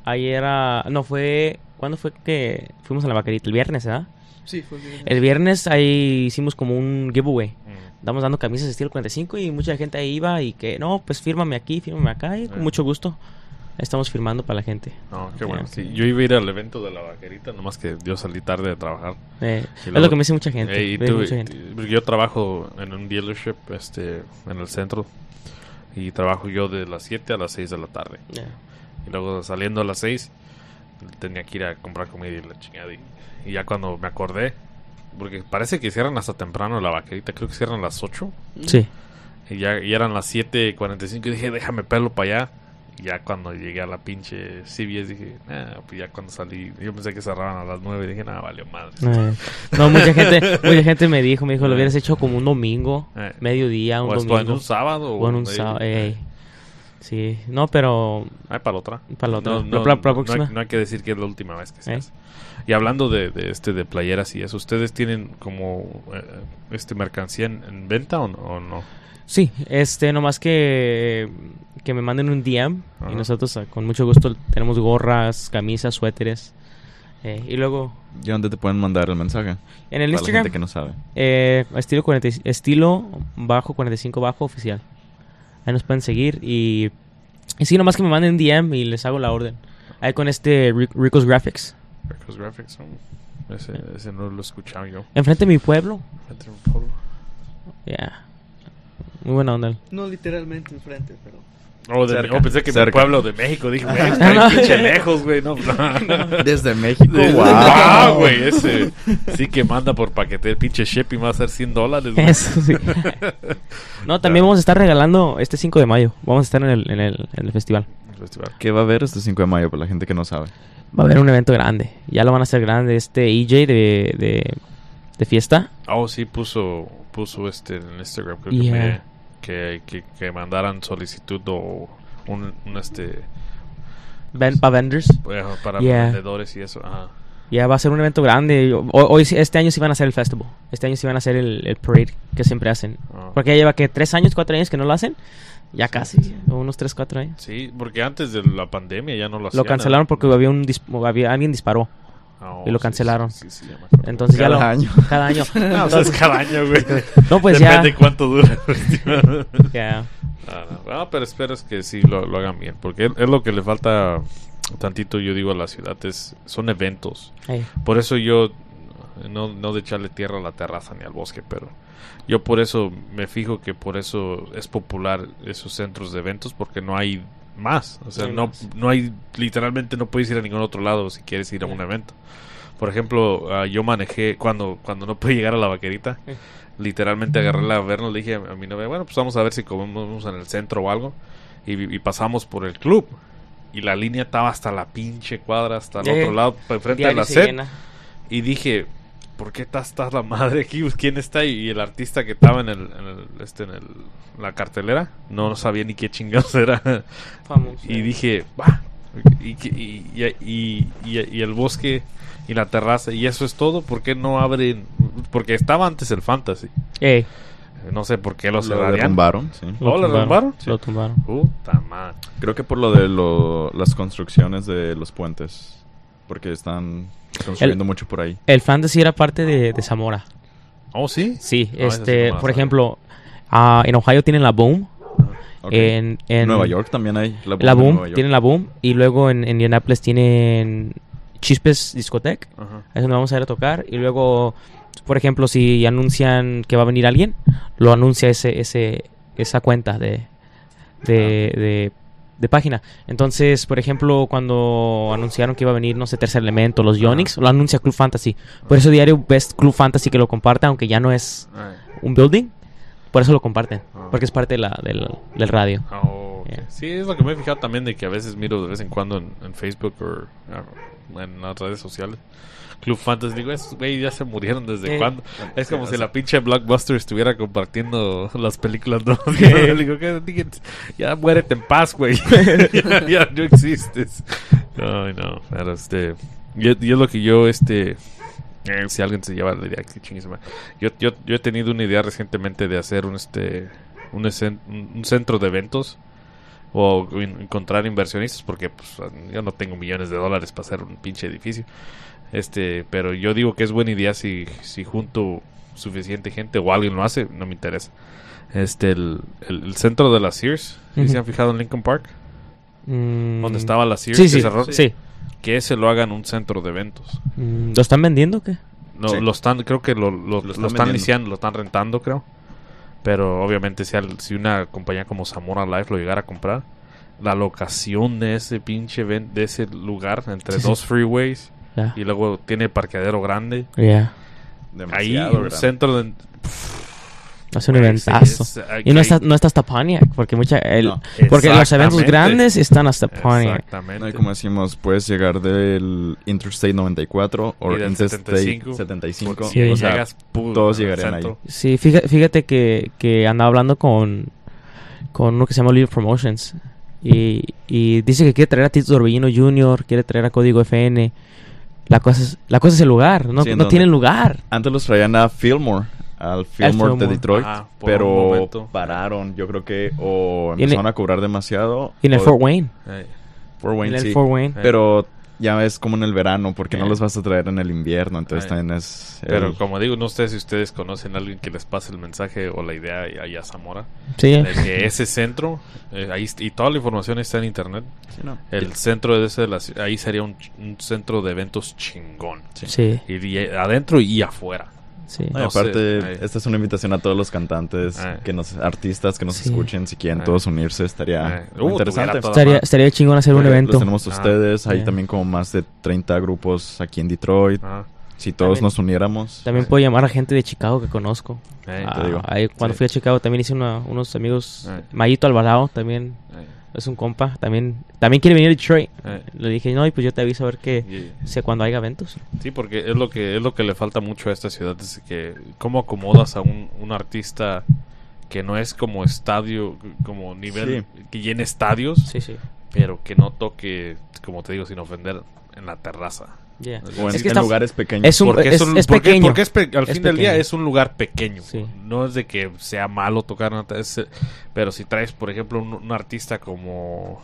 ayer, ah, no fue, ¿cuándo fue que fuimos a la vaquerita? El viernes, ¿verdad? Sí, fue bien. El viernes ahí hicimos como un giveaway. Mm. Estamos dando camisas estilo 45 y mucha gente ahí iba y que, no, pues fírmame aquí, fírmame acá y con Eh. mucho gusto. Estamos firmando para la gente. No, qué bueno. Sí, yo iba a ir al evento de la vaquerita, nomás que yo salí tarde de trabajar. Eh, es luego- lo que me dice mucha gente. Eh, y ve tú- mucha gente. y- yo trabajo en un dealership este, en el centro y trabajo yo de las 7 a las 6 de la tarde. Yeah. Y luego saliendo a las 6 tenía que ir a comprar comida y la chingada. Y, y ya cuando me acordé, porque parece que cierran hasta temprano la vaquerita, creo que cierran a las 8 Sí. y ya y eran las 7.45 y dije, déjame pelo para allá. Y ya cuando llegué a la pinche CBS dije, nah, pues ya cuando salí, yo pensé que cerraban a las 9 dije, nada, valió madre. Eh, No, mucha gente, (laughs) mucha gente me dijo, me dijo, lo hubieras hecho como un domingo, Eh. mediodía, un o esto en domingo. un sábado o en un eh, sábado. Sí, no, pero Ay, para la otra. Para la otra. No, no, para- para la no hay, no hay que decir que es la última vez que se ¿Eh? hace. Y hablando de, de este de playeras y eso, ¿ustedes tienen como eh, este mercancía en, en venta o, no- o no? sí, este, nomás que, que me manden un DM Ajá. y nosotros ah, con mucho gusto tenemos gorras, camisas, suéteres. eh, y luego ¿Y dónde te pueden mandar el mensaje? en el Para la Instagram, gente que no sabe. eh, estilo, 40 y- estilo bajo 45 bajo oficial. Ahí nos pueden seguir y, y sí, nomás que me manden un DM y les hago la orden. Ahí con este Ric- Rico's Graphics. Records Graphics, no. Ese, ese no lo he escuchado yo. Enfrente de mi pueblo. Entre un polvo. Yeah. Muy buena onda. No literalmente enfrente, pero... Oh, de- Cerca. oh, pensé que mi pueblo de México. Dije, güey, (laughs) está pinche lejos, güey. No, no. (laughs) Desde México, Wow, wow. güey, ese sí que manda por paquete el pinche shipping va a ser 100 dólares. güey. Eso sí. (laughs) No, también vamos a estar regalando este 5 de mayo. Vamos a estar en el, en el, en el festival. Festival. ¿Qué va a haber este 5 de mayo para la gente que no sabe? Va a haber un evento grande. Ya lo van a hacer grande. Este EJ de, de, de fiesta. Oh, sí, puso, puso este en Instagram. Creo Yeah. que, me- que, que, que mandaran solicitud o un, un este Ven, para vendors. eh, para Yeah. vendedores y eso. Ajá. Ya va a ser un evento grande. Hoy, sí- este año sí van a hacer el festival. Este año sí van a hacer el, el parade que siempre hacen. Ah. Porque ya lleva que tres años, cuatro años que no lo hacen. Ya casi. o Unos tres, cuatro años. Sí, porque antes de la pandemia ya no lo hacían. Lo cancelaron porque había un dis- había, alguien disparó. Oh, y lo cancelaron. Sí, sí, sí, ya me acuerdo. Entonces ya Cada lo. año. Cada año. (laughs) No, pues es cada año, güey. (laughs) No, pues ya. Depende cuánto dura. el festival. (laughs) ya. Ah, no. Pero espero es que sí lo, lo hagan bien. Porque es, es lo que le falta tantito, yo digo, a la ciudad. Es, son eventos. Por eso yo, no, no de echarle tierra a la terraza ni al bosque, pero yo por eso me fijo que por eso es popular esos centros de eventos, porque no hay más. O sea, No no, más. no hay, literalmente no puedes ir a ningún otro lado si quieres ir a un evento. Por ejemplo, ah, yo manejé cuando, cuando no pude llegar a la vaquerita. Literalmente agarré la vernos, le dije a, a mi novia, bueno, pues vamos a ver si comemos en el centro o algo. Y, y pasamos por el club. Y la línea estaba hasta la pinche cuadra, hasta el Eh, otro lado, de Diario la se set. llena. Y dije, ¿por qué está, está la madre aquí? Pues, ¿Quién está? Y el artista que estaba en, el, en, el- este, en el- la cartelera, no sabía ni qué chingados era. Famoso. y dije, va. Y, que- y, y, y- y- y el bosque y la terraza, y eso es todo. ¿Por qué no abren? Porque estaba antes el Fantasy. Ey, No sé por qué lo Lo cerrarían. derrumbaron, sí. ¿Oh, lo derrumbaron? Lo tumbaron. Puta madre. Creo que por lo de lo- las construcciones de los puentes. Porque están construyendo mucho por ahí. El fantasy era parte de, de Zamora. Oh, sí. Sí, No, sí este, la por ejemplo, ah, en Ohio tienen la Boom. Ok. En, en Nueva York también hay. La, La Boom, Nueva York. tienen la Boom. Y luego en, en Indianapolis tienen Chispes Discotec. Ajá. Es donde vamos a ir a tocar. Y luego, por ejemplo, si anuncian que va a venir alguien, lo anuncia ese, ese, esa cuenta de, de, de, de página. Entonces, por ejemplo, cuando anunciaron que iba a venir, no sé, Tercer Elemento, los Yonix, lo anuncia Club Fantasy. Por eso diario ves Club Fantasy que lo comparta, aunque ya no es un building. Por eso lo comparten. Ah. Porque es parte de la, del, del radio. Ah. Yeah. Sí, es lo que me he fijado también de que a veces miro de vez en cuando en, en Facebook o en las redes sociales. Club Fantasy, digo, esos güey ya se murieron desde Eh. cuándo. Es como si sea. la pinche Blockbuster estuviera compartiendo las películas. ¿no? (laughs) digo, ya muérete en paz, güey. (laughs) ya, ya no existes. Ay, no, pero este. Y, es- y es lo que yo, este. eh, si alguien se lleva la idea, yo, yo, yo he tenido una idea recientemente de hacer un este un, un- centro de eventos o en- encontrar inversionistas porque pues, yo no tengo millones de dólares para hacer un pinche edificio este pero yo digo que es buena idea si, si junto suficiente gente o alguien lo hace no me interesa este el, el- el centro de la Sears ¿sí Ujú. se han fijado en Lincoln Park Mm, Donde estaba la Sears Sí, que sí, cerró. sí. Que ese lo hagan un centro de eventos. Mm, ¿Lo están vendiendo o qué? No, Sí. lo están, creo que lo, lo, Lo lo están están, liciando, lo están rentando, creo. Pero obviamente si, al- si una compañía como Zamora Life lo llegara a comprar, la locación de ese pinche event, de ese lugar entre Sí, sí. dos freeways Ya. y luego tiene parqueadero grande. Ya. Ahí, grande. centro de... Hace un eventazo. es- y no está, no está hasta Pontiac, porque mucha... el- No. porque los eventos grandes están hasta Pontiac. Exactamente. No, y como decimos, puedes llegar del Interstate 94 o Interstate 75, 75. Porque Sí. O sea, llegas, pum, todos llegarían centro. Sí, fíjate, fíjate que, que andaba hablando con, con uno que se llama Oliver Promotions. Y, y dice que quiere traer a Tito Torbellino Jr., quiere traer a Código FN. La cosa es, la cosa es el lugar, no, Sí, ¿en no tienen lugar. Antes los traían a Fillmore, al Fillmore de. Detroit, un pero pararon, yo creo que o empezaron el- a cobrar demasiado. Y en el Fort Wayne. Fort Wayne, en el sí. Fort Wayne. Pero ya es como en el verano, porque no Eh. los vas a traer en el invierno, entonces Eh. también es... Pero como digo, no sé si ustedes conocen a alguien que les pase el mensaje o la idea allá a Zamora. Sí. De que ese centro, eh, ahí, y toda la información está en internet. Sí, no. El centro de ese, de la ahí sería un, centro de eventos chingón. Sí, Y, y adentro y afuera. Sí. No, y aparte, ahí. esta es una invitación a todos los cantantes, Eh. que nos, artistas que nos Sí. escuchen, si quieren Eh. todos unirse, estaría Eh. Uh, interesante. Estaría, estaría chingón hacer un Los evento. tenemos Ah, ustedes, hay ya. también como más de 30 grupos aquí en Detroit. Ah, Si todos También- nos uniéramos. También puedo llamar a gente de Chicago que conozco. Ah, digo. ahí cuando Sí. fui a Chicago también hice una- unos amigos. Mayito Alvarado también es un compa. También también quiere venir a Detroit. eh. Le dije, no, y pues yo te aviso a ver qué Y- sé cuando haya eventos. Sí, porque es lo que es lo que le falta mucho a esta ciudad, es que cómo acomodas a un, un artista que no es como estadio, como nivel que llene estadios, Sí, sí. pero que no toque, como te digo, sin ofender, en la terraza. Yeah. O en, Es que en está- lugares pequeños. es un- Porque es- un- es porque- pequeño. porque es pe- al Es fin del día es un lugar pequeño. Sí. No es de que sea malo tocar, es- pero si traes, por ejemplo, un, un artista como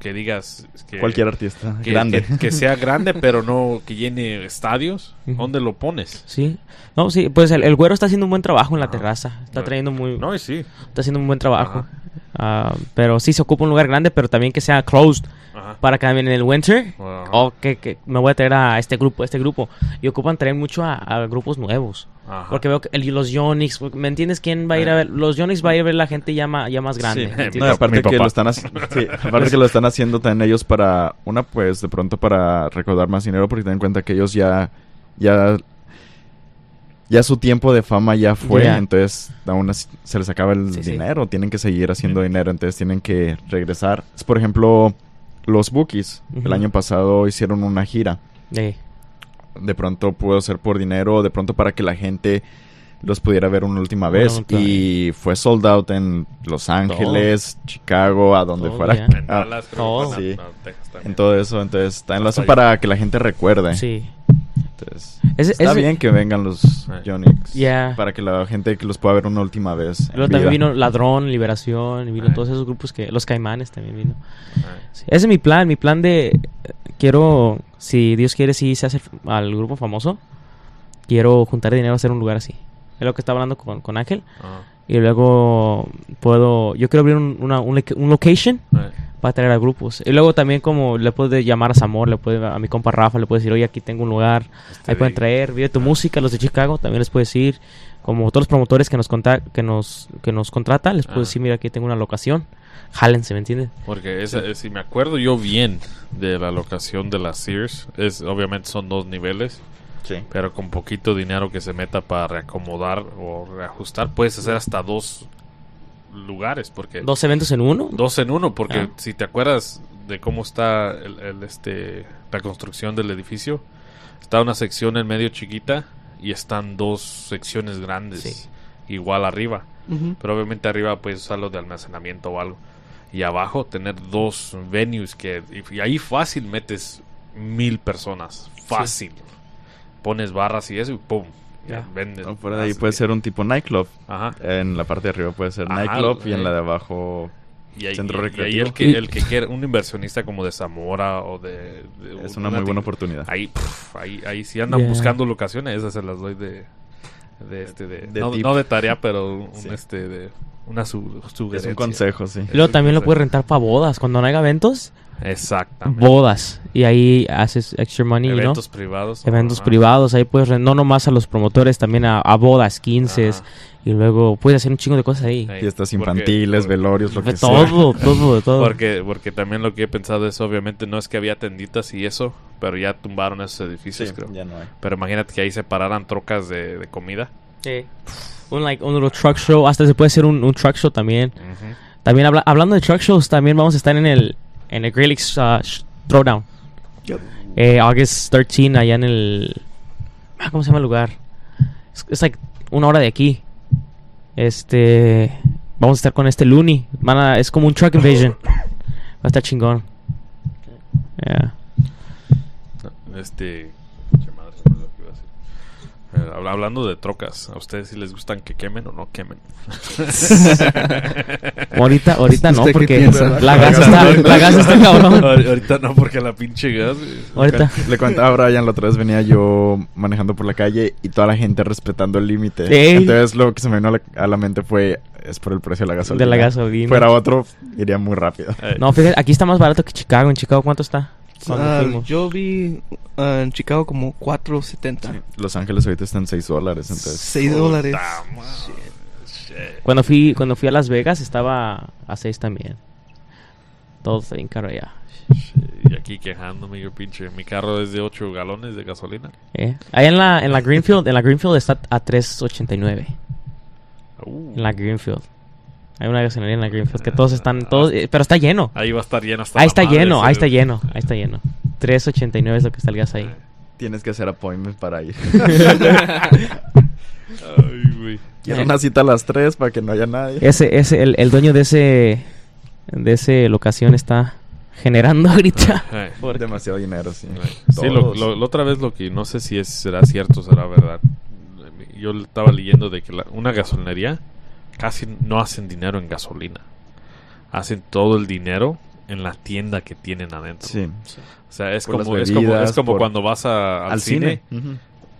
que digas que Cualquier artista que, grande. que- (laughs) que sea grande, (laughs) pero no que llene estadios. ¿dónde lo pones? Sí. No, sí, pues el, el güero está haciendo un buen trabajo en la Ajá. terraza. Está No. trayendo muy... No, y sí. Está haciendo un buen trabajo. Ajá. Ah, pero sí se ocupa un lugar grande, pero también que sea closed. Ajá. Para que también en el winter... Ajá. O que, que me voy a traer a este grupo, a este grupo. Y ocupan traer mucho a, a grupos nuevos. Ajá. Porque veo que el- los Yonix, ¿me entiendes quién va a ir a Eh. ver? Los Yonix va a ir a ver la gente ya, ma- ya más grande. (laughs) Sí. aparte que lo están haciendo, (laughs) aparte que lo están haciendo también ellos para una pues de pronto para recaudar más dinero porque ten en cuenta que ellos ya ya ya su tiempo de fama ya fue, entonces aún así se les acaba el Sí, sí. dinero, tienen que seguir haciendo dinero, entonces tienen que regresar. Es, por ejemplo, los Bookies el año pasado hicieron una gira. Eh, De pronto pudo ser por dinero, de pronto para que la gente los pudiera ver una última vez. y fue sold out en Los Ángeles, Chicago, a donde Todo, fuera. ya. En Dallas, creo todo. Sí. en todo eso, entonces también lo Hasta hacen allá. para que la gente recuerde. sí. Entonces, Ese- está bien que vengan los. Yonix. Yeah. Para que la gente que los pueda ver una última vez. en Luego también vida. vino Ladrón, Liberación, y vino Ay. todos esos grupos que... Los Caimanes también vino. Sí, Ese es mi plan, mi plan de... Quiero, si Dios quiere, si se hace al grupo famoso, quiero juntar dinero a hacer un lugar así. Es lo que estaba hablando con, con Ángel. Ah, Y luego puedo... Yo quiero abrir un, una, un, un location para traer a grupos. Y luego también como le puedes llamar a Zamor, le puede a mi compa Rafa, le puedes decir, oye, aquí tengo un lugar, Este ahí pueden de- traer, vive tu música, los de Chicago, también les puedes decir, como todos los promotores que nos conta que nos que nos contratan, les puedes Ah. decir, mira, aquí tengo una locación, jálense, ¿me entiendes? Porque esa- eh, si me acuerdo yo bien de la locación de la Sears, es obviamente son dos niveles, Sí. pero con poquito dinero que se meta para reacomodar o reajustar, puedes hacer hasta dos lugares, porque Dos eventos en uno. dos en uno, porque Ah. si te acuerdas de cómo está el, el, este la construcción del edificio, está una sección en medio chiquita y están dos secciones grandes, Sí. igual arriba. Pero obviamente arriba puedes usarlo de almacenamiento o algo. Y abajo tener dos venues que... Y, y ahí fácil metes mil personas. Fácil. Pones barras y eso y ¡pum! Ya, Ya. vendes. O fuera de ahí puede ser un tipo nightclub. Aja. En la parte de arriba puede ser Ajá, nightclub y en la de abajo Y ahí, Centro y- y ahí recreativo. el que, el que quiere, un inversionista como de Zamora o de... de es una muy buena oportunidad. Ahí, puf, ahí, ahí si andan Yeah. buscando locaciones, esas se las doy de... De este, de, De no, no de tarea, pero un Sí. este de una su, Es un consejo, sí. Y luego también lo puedes rentar para bodas. Cuando no haya eventos, Exactamente. bodas. Y ahí haces extra money, ¿no? Eventos privados. Eventos Ajá. privados. Ahí puedes, no nomás a los promotores, también a, a bodas, 15 Ajá. Y luego puedes hacer un chingo de cosas ahí. Fiestas infantiles, porque- velorios, lo que sea. todo, (laughs) todo, de todo. Porque, porque también lo que he pensado es, obviamente, no es que había tenditas y eso, pero ya tumbaron esos edificios, Sí, creo. ya no hay. Pero imagínate que ahí separaran trocas de, de comida. Sí. Un, like, un little truck show. Hasta se puede hacer un, un truck show también. También habla- hablando de truck shows, también vamos a estar en el, en el Great Lakes uh, Throwdown. Yep. Eh, August 13, allá en el... ah, ¿Cómo se llama el lugar? Es, es like una hora de aquí. Este... Vamos a estar con este Looney. Van a- es como un truck invasion. Va a estar chingón. Yeah. Este. ¿Qué madre se me olvidó lo que iba a decir? Eh, habla- hablando de trocas, ¿a ustedes si les gustan que quemen o no quemen? (laughs) Ahorita, ahorita no, ¿Usted qué porque la gas está, la gas está (laughs) cabrón. Ahor- Ahorita no, porque la pinche gas. Ahorita. Le contaba a Brian, la otra vez venía yo manejando por la calle y toda la gente respetando el límite. Entonces lo que se me vino a la, a la mente fue, es por el precio de la gasolina. De la gasolina. Fuera otro, iría muy rápido. Eh, No, fíjate, aquí está más barato que Chicago. ¿En Chicago cuánto está? Cuando Ah, fuimos. yo vi ah, en Chicago como 4.70. Los Ángeles ahorita están 6 dólares, entonces... 6 dólares. Cuando fui, cuando fui a Las Vegas estaba a 6 también. Todo está bien caro allá. Y aquí quejándome yo pinche. Mi carro es de 8 galones de gasolina. ¿Eh? Ahí en la, en la Greenfield, en la Greenfield está a 3.89. Uh. En la Greenfield. Hay una gasolinería en la Greenfield que todos están, todos, eh, pero está lleno. Ahí va a estar lleno hasta Ahí está madre, lleno, ahí está lleno, ahí está lleno. 3.89 es lo que está el gas ahí. Tienes que hacer appointment para ir. (laughs) Ay, güey. Quiero una cita a las 3 para que no haya nadie. Ese, ese, el, el dueño de ese, de ese locación está generando (laughs) ahorita. Porque- (laughs) Demasiado dinero, sí. Sí, lo, lo- la otra vez lo que no sé si es, será cierto, será verdad. Yo estaba leyendo de que la- una gasolinería casi no hacen dinero en gasolina. Hacen todo el dinero en la tienda que tienen adentro. Sí. O sea, es como, es como, es como por- cuando vas a- al, Al cine.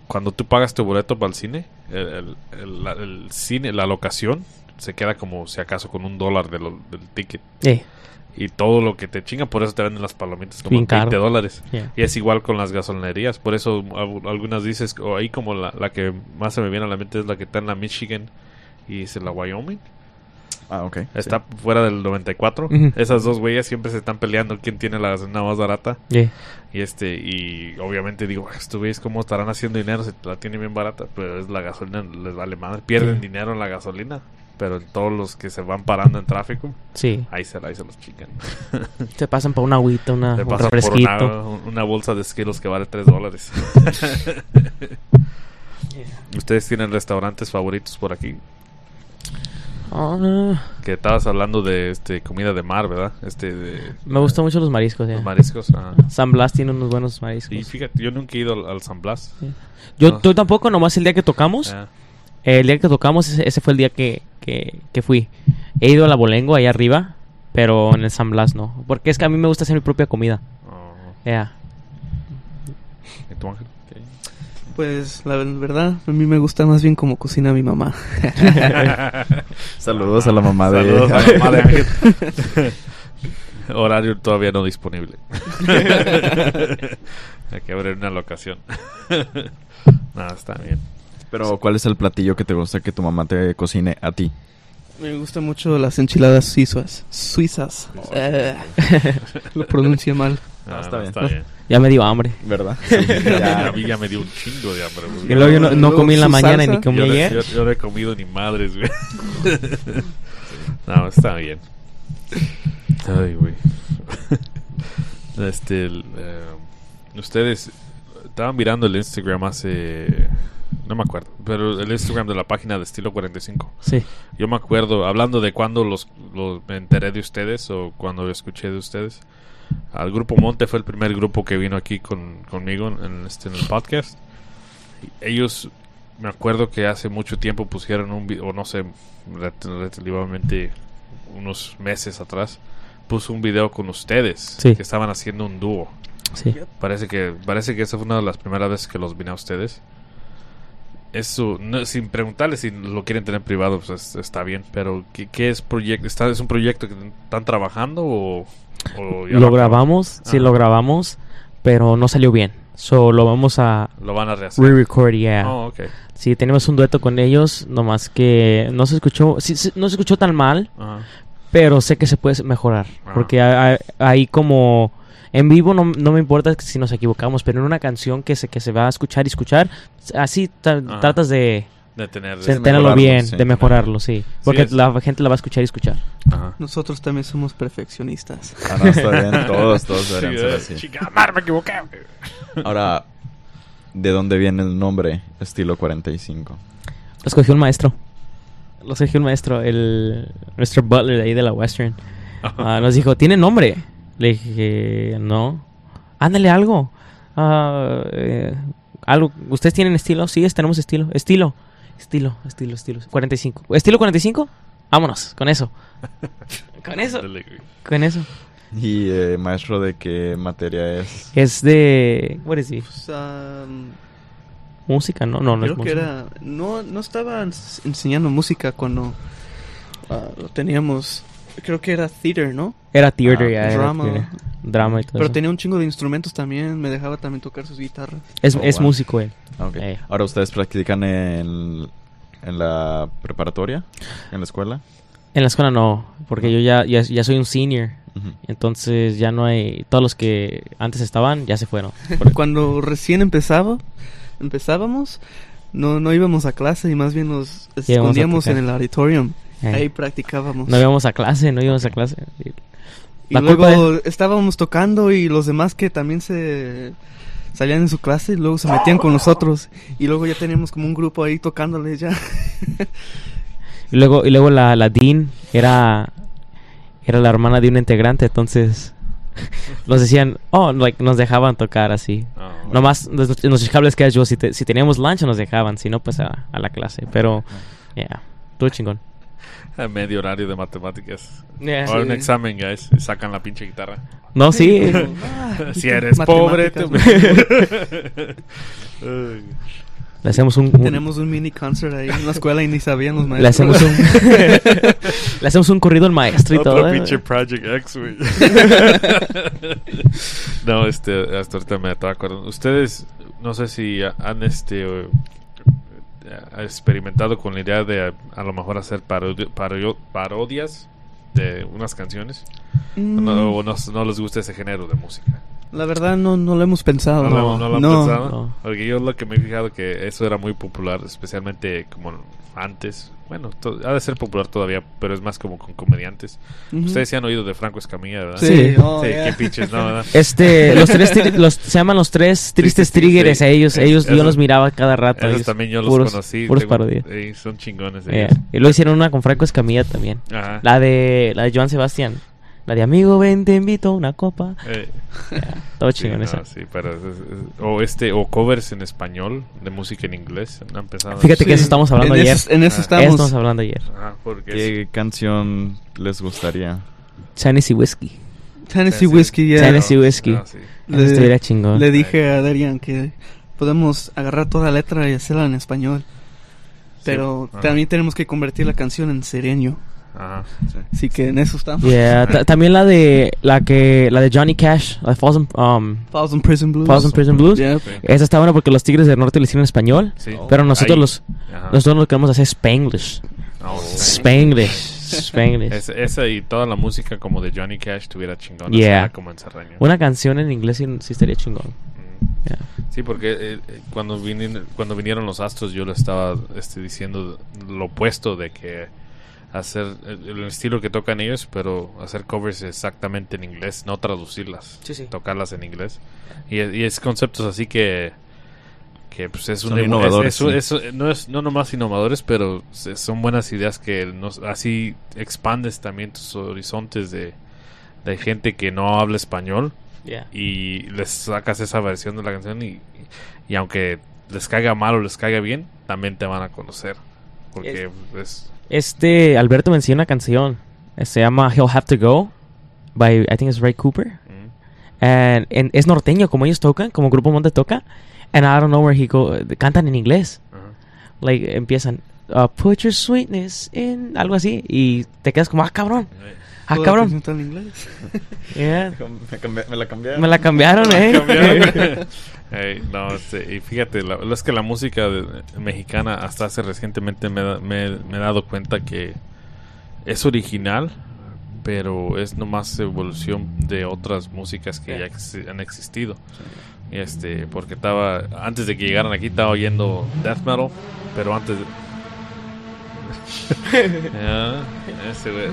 Cuando tú pagas tu boleto para el cine, el, el- el- la- el cine, la locación, se queda como si acaso con un dólar de lo- del ticket. Eh, Y todo lo que te chingan, por eso te venden las palomitas como Bien en 20 caro. dólares. yeah. Y es igual con las gasolinerías. Por eso al- algunas dices, o ahí como la, la que más se me viene a la mente es la que está en la Michigan y es en la Wyoming. Ah, ok. Está fuera del 94. Ujú. Esas dos güeyes siempre se están peleando quién tiene la gasolina más barata. Yeah. Y este y obviamente digo, estos güeyes cómo estarán haciendo dinero si la tienen bien barata. Pero es la gasolina, les vale madre. Pierden dinero en la gasolina. Pero en todos los que se van parando en tráfico, Sí. ahí se, ahí se los chingan. (laughs) Se pasan por una agüita, una, un por refresquito. una, una bolsa de Skittles que vale 3 dólares. (laughs) ¿Ustedes tienen restaurantes favoritos por aquí? Ah, Que estabas hablando de este comida de mar, ¿verdad? Este de me gustan mucho los mariscos. los yeah. mariscos. ah. San Blas tiene unos buenos mariscos. Y fíjate, yo nunca he ido al, al San Blas. Yo, no. tú tampoco, nomás el día que tocamos. Ah, El día que tocamos, ese, ese fue el día que, que, que fui. He ido a la Bolengo, ahí arriba, pero en el San Blas no. Porque es que a mí me gusta hacer mi propia comida. oh. Yeah. ¿Y tú, Ángel? Pues la verdad, a mí me gusta más bien como cocina mi mamá. (laughs) Saludos a la mamá de... Saludos a la mamá de Ángel. (laughs) Horario todavía no disponible. (laughs) Hay que abrir una locación. Nada, está bien. Pero, ¿cuál es el platillo que te gusta que tu mamá te cocine a ti? Me gustan mucho las enchiladas suizas. Suizas. Eh, lo pronuncié mal. Ah, está no, bien. bien. Ya me dio hambre. ¿Verdad? (laughs) Ya, a mí ya me dio un chingo de hambre. güey. Y luego yo no, no comí en la mañana salsa. ni comí yo, no, ayer. yo- yo no he comido ni madres, güey. (laughs) no, está bien. Ay, güey. Este, el, eh, ustedes estaban mirando el Instagram hace, no me acuerdo, pero el Instagram de la página de Estilo 45. Sí. Yo me acuerdo, hablando de cuando los, los- me enteré de ustedes o cuando escuché de ustedes. Al grupo Monte fue el primer grupo que vino aquí con, conmigo en, este, en el podcast. Ellos, me acuerdo que hace mucho tiempo pusieron un video, o no sé, relativamente unos meses atrás, puso un video con ustedes Sí. que estaban haciendo un dúo. Sí. Parece que parece que esa fue una de las primeras veces que los vine a ustedes. Eso, no, sin preguntarle si lo quieren tener privado, pues es- está bien. Pero, ¿qué, qué es proyecto? ¿Está, ¿Es un proyecto que están trabajando o, o ya Lo grabamos, sí Ajá. lo grabamos, pero no salió bien. So lo vamos a Lo van a rehacer. re-record, yeah. Oh. Sí, tenemos un dueto con ellos, nomás que no se escuchó, sí, sí, no se escuchó tan mal, Ajá. pero sé que se puede mejorar. Ajá. Porque hay- hay- como en vivo no, no me importa si nos equivocamos, pero en una canción que se, que se va a escuchar y escuchar, así tra- Ajá. tratas de, De tener. de tenerlo bien, sí. de mejorarlo, sí. Porque es. la gente la va a escuchar y escuchar. Ajá. Nosotros también somos perfeccionistas. Ah, no, está bien. Todos, todos deberían Sí, ser eh, así. Chica, madre, me equivoqué. Ahora, ¿de dónde viene el nombre Estilo 45? Lo escogió un maestro. Lo escogió un maestro, el Mr. Butler de ahí de la Western. (laughs) Ah, nos dijo, ¿tiene nombre? Le dije, no. Ándale algo. Ah, eh, algo. ¿Ustedes tienen estilo? Sí, tenemos estilo. Estilo. Estilo, estilo, estilo. 45. ¿Estilo 45? Vámonos, con eso. (laughs) con eso. Con eso. ¿Y eh, maestro de qué materia es? Es de... What is he? Pues, um, Música, no, no, no es creo que era. No, no estaba ens- enseñando música cuando ah, lo teníamos. Creo que era theater, ¿no? Era theater, Ah, ya, era drama. theater. Drama y todo Pero eso. tenía un chingo de instrumentos también. Me dejaba también tocar sus guitarras. Es, Oh, es wow. músico él. Ah, ok. Eh. Ahora, ¿ustedes practican en, en la preparatoria? ¿En la escuela? En la escuela no, porque yo ya, ya, ya soy un senior. Entonces ya no hay... Todos los que antes estaban ya se fueron. (laughs) Cuando recién empezaba, empezábamos, no, no íbamos a clase y más bien nos escondíamos en el auditorium. Eh. Ahí practicábamos. No íbamos a clase, no íbamos a clase. y la luego estábamos tocando y los demás que también se salían en su clase, luego se metían con nosotros. Y luego ya teníamos como un grupo ahí tocándoles ya. Y luego, y luego la, la Dean era, era la hermana de un integrante, entonces (laughs) nos decían, oh, like, nos dejaban tocar así. Ah, Nomás nos- en nuestros cables que yo, si, te- si teníamos lunch nos dejaban, si no, pues a, a la clase. Pero, yeah, todo chingón. (laughs) a medio horario de matemáticas. Yeah. Ahora un examen, guys. y Sacan la pinche guitarra. No, sí. (laughs) Ah, si eres pobre, te... (laughs) Le hacemos un... un- Tenemos un mini concert ahí en la escuela y ni sabían los le hacemos un... le hacemos un corrido al maestro y Otro todo. ¿eh? pinche Project X, güey. no, este, hasta ahorita me estaba acordando. Ustedes, no sé si han este eh, eh, experimentado con la idea de a, a lo mejor hacer parodi- parodias de unas canciones. Mm, No, o no, no les gusta ese género de música. La verdad no, no lo hemos pensado. ¿No, lo- no lo han pensado? no. Porque yo lo que me he fijado que eso era muy popular, especialmente como antes. Bueno, ha de ser popular todavía, pero es más como con comediantes. Ustedes sí han oído de Franco Escamilla, ¿verdad? Sí, Sí. oh, Sí, yeah. qué pinches, ¿no? ¿verdad? (laughs) Este, (laughs) los tres, los, se llaman los tres tristes triggers sí. a ellos, Es- ellos, yo los miraba cada rato. Ellos, también yo los puros- conocí. Puros tengo- parodias. eh, son chingones Yeah. ellos. Y luego hicieron una con Franco Escamilla también. Ajá. La de, la de Joan Sebastián. La de amigo, ven, te invito a una copa. Eh, Yeah, (laughs) todo sí, chingón no, esa. sí, pero es- es- o este o covers en español de música en inglés han empezado Fíjate que eso estamos hablando en ayer. Eso, en eso Ah. estamos. Eso estamos hablando ayer. Es- ¿Qué canción les gustaría? Tennessee Whiskey. Tennessee Sí, sí. Whiskey, yeah. Tennessee Whiskey. Ah, sí. Eso estuviera chingón. Le dije a Darian que podemos agarrar toda la letra y hacerla en español. Pero ajá. también tenemos que convertir la canción en sereño. Ajá. Así que en eso estamos. Yeah, ta- también la de la que la de Johnny Cash, la de Falls in, um, Thousand Prison Blues. Falls in Prison Blues. Yeah. Sí. Esa está buena porque los Tigres del Norte le hicieron en español, Sí. pero nosotros Ahí. los Ajá. nosotros lo queremos hacer Spanglish. Oh, Spanglish. Spanglish. Es- esa y toda la música como de Johnny Cash tuviera chingón. Yeah. como en. Una canción en inglés sí, sí estaría chingón. Mm. Yeah. Sí, porque eh, eh, cuando, vinieron, cuando vinieron los astros yo le estaba este, diciendo lo opuesto de que hacer el, el estilo que tocan ellos, pero hacer covers exactamente en inglés, no traducirlas, Sí, sí. tocarlas en inglés. Y, y es conceptos así que que pues es un Son es- innovadores, es- sí. es- no es no nomás innovadores, pero son buenas ideas que nos, así expandes también tus horizontes de, de gente que no habla español Yeah. y les sacas esa versión de la canción y, y aunque les caiga mal o les caiga bien, también te van a conocer. Porque es... Este Alberto me enseñó una canción. eh, Se llama He'll Have to Go by I think it's Ray Cooper. mm, And, and es norteño como ellos tocan, como Grupo Monte toca. And I don't know where he go. Cantan en inglés. like empiezan uh, put your sweetness in algo así y te quedas como ah cabrón ah cabrón canción está en inglés. (laughs) Yeah. (laughs) Me, me la cambiaron. me la cambiaron (laughs) eh Cambiaron. Ey, no, y fíjate, la, es que la música mexicana hasta hace recientemente me, me- me he dado cuenta que es original, pero es nomás evolución de otras músicas que ya ex- han existido. Este, porque estaba, antes de que llegaran aquí estaba oyendo death metal, pero antes de... Ya, (laughs) (laughs) ese güey.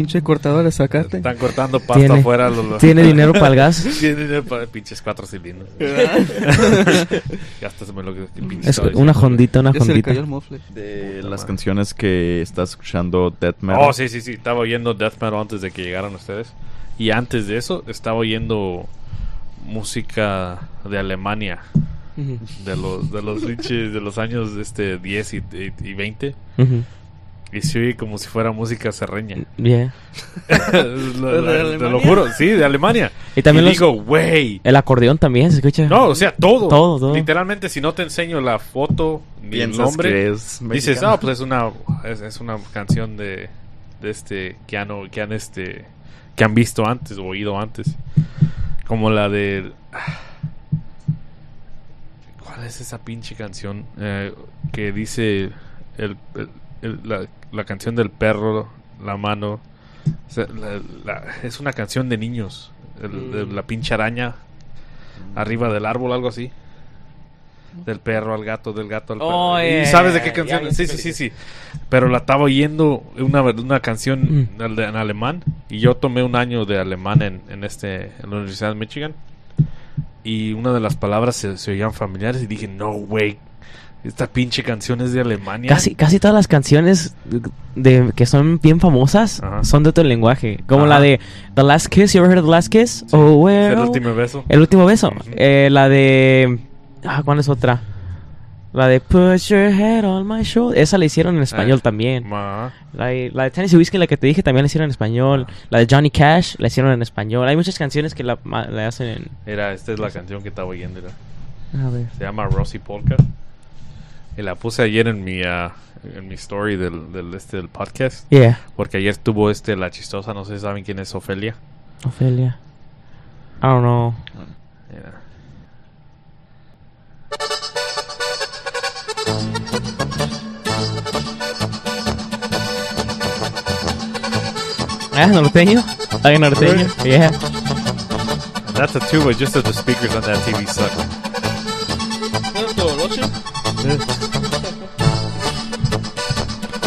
Pinche cortadora de zacate. Están cortando pasta Tiene- afuera. Los, los- tiene dinero para el gas (laughs) Tiene dinero para pinches cuatro cilindros. (laughs) ya hasta se me lo que pinche es una hondita una Ya se le hondita cayó el mofle. De las canciones que estás escuchando, Death Metal. Oh, sí, sí, sí. Estaba oyendo death metal antes de que llegaran ustedes. Y antes de eso, estaba oyendo música de Alemania. De los, de los (laughs) de los años este 10 y, y, y 20. Ujú. Y se oye como si fuera música serreña. Yeah. La- (laughs) ¿De la- te lo juro, sí, de Alemania. Y también los- digo, güey. el acordeón también se escucha No, o sea, todo. Todo, todo. Literalmente, si no te enseño la foto ni el nombre, que es dices, ah, pues es una, es, es una canción de, de este que han, que han este que han visto antes o oído antes. Como la de ¿Cuál es esa pinche canción Eh, que dice el, el- el- la, la canción del perro, la mano? O sea, la- la- es una canción de niños. El- de la pinche araña arriba del árbol, algo así. Del perro al gato, del gato al perro. Oh, ¿Y sabes de qué canción? sí, sí, sí, sí. Pero la estaba oyendo una, una canción Mm. en alemán. Y yo tomé un año de alemán en, en, este, en la Universidad de Michigan. Y una de las palabras se, se oían familiares. Y dije, no, güey. Esta pinche canción es de Alemania. Casi, casi todas las canciones de, que son bien famosas Ajá. son de otro lenguaje. Como Ajá. la de The Last Kiss, you ever heard of The Last Kiss? Oh, well. el último beso. El último beso. Eh, la de. Ah, ¿cuál es otra? La de Put Your Head on My Shoulder. Esa la hicieron en español Ah. también. Ma. La de, la de Tennessee Whiskey, la que te dije, también la hicieron en español. La de Johnny Cash, la hicieron en español. Hay muchas canciones que la, la hacen en. Era, esta es la canción que estaba oyendo. era. A ver. Se llama Rosy Polka. Y la puse ayer en mi ah, en mi story del, del este del podcast. Yeah, Porque ayer tuvo este la chistosa, no sé si saben quién es Ofelia. Ofelia. I don't know. Mira. Ah, norteño. ¿Hay norteño? Yeah. That's a but just that the speakers on that TV suck.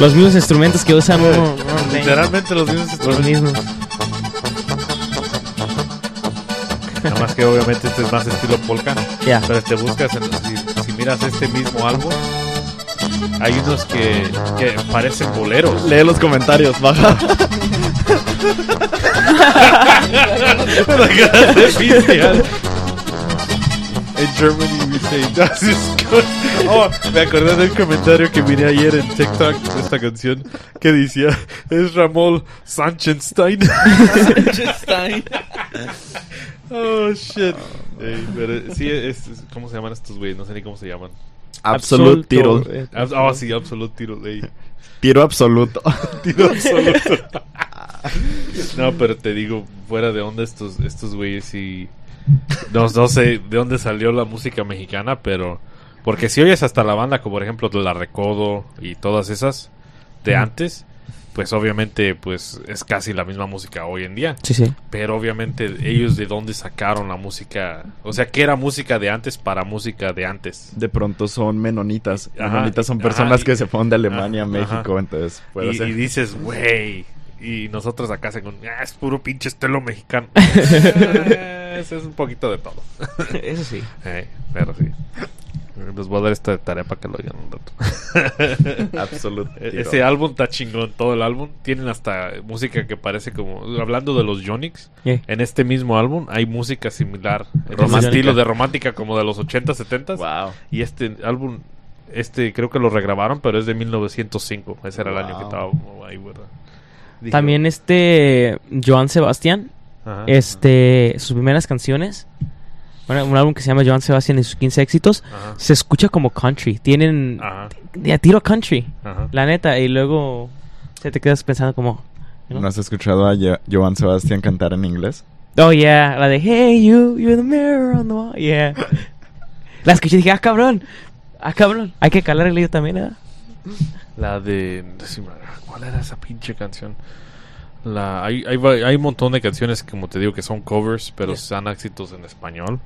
Los mismos instrumentos que usan uno-. Literalmente los mismos Los instrumentos. mismos. Nada más que obviamente este es más estilo polka. Pero te buscas, en- si, si miras este mismo álbum, hay unos que, que parecen boleros. Lee los comentarios, baja. (laughs) En Germany we say das ist gut. Oh, me acordé del comentario que miré ayer en TikTok de esta canción que decía es Ramón Sanchenstein. (laughs) oh shit. Pero sí es, es- ¿cómo se llaman estos güeyes? No sé ni cómo se llaman. Absolute tiro. eh, Oh, sí, absolute tiro. Tiro absoluto. (laughs) Tiro absoluto. no, pero te digo, fuera de onda estos, estos güeyes y no, no sé de dónde salió la música mexicana, pero porque si oyes hasta la banda, como por ejemplo La Recodo y todas esas de antes, pues obviamente pues es casi la misma música hoy en día. Sí, sí. Pero obviamente ellos de dónde sacaron la música, o sea, que era música de antes para música de antes. De pronto son menonitas. Ajá, menonitas son ajá, personas y- que se fueron de Alemania a ajá, México, entonces puede Y, ser. y dices, güey. Y nosotros acá según, ah, es puro pinche estelo mexicano. (laughs) Eh, Eso es un poquito de todo. Eso sí. (laughs) Eh, pero sí. Les voy a dar esta tarea para que lo oigan un rato. (laughs) Absolute E-. Ese álbum está chingón, todo el álbum. Tienen hasta música que parece como. Hablando de los Jonix, Yeah. en este mismo álbum hay música similar. En Romántica. estilo de romántica como de los 80, 70. Wow. Y este álbum, este creo que lo regrabaron, pero es de 1905. Ese era el año que Wow. estaba ahí, ¿verdad? Dije, También este Joan Sebastián Ajá. este, sus primeras canciones, bueno, un álbum que se llama Joan Sebastián y sus 15 éxitos, Ajá. se escucha como country. Tienen Ajá. de a tiro country, Ajá. la neta, y luego se te quedas pensando como, know? ¿No has escuchado a Jo- Joan Sebastián cantar en inglés? oh yeah, la de Hey you, you're the mirror on the wall, yeah. la escuché y dije, ah cabrón, ah cabrón, hay que calar el lío también, ¿eh? La de. ¿Cuál era esa pinche canción? La, hay, hay, hay un montón de canciones, como te digo, que son covers, pero son éxitos en español.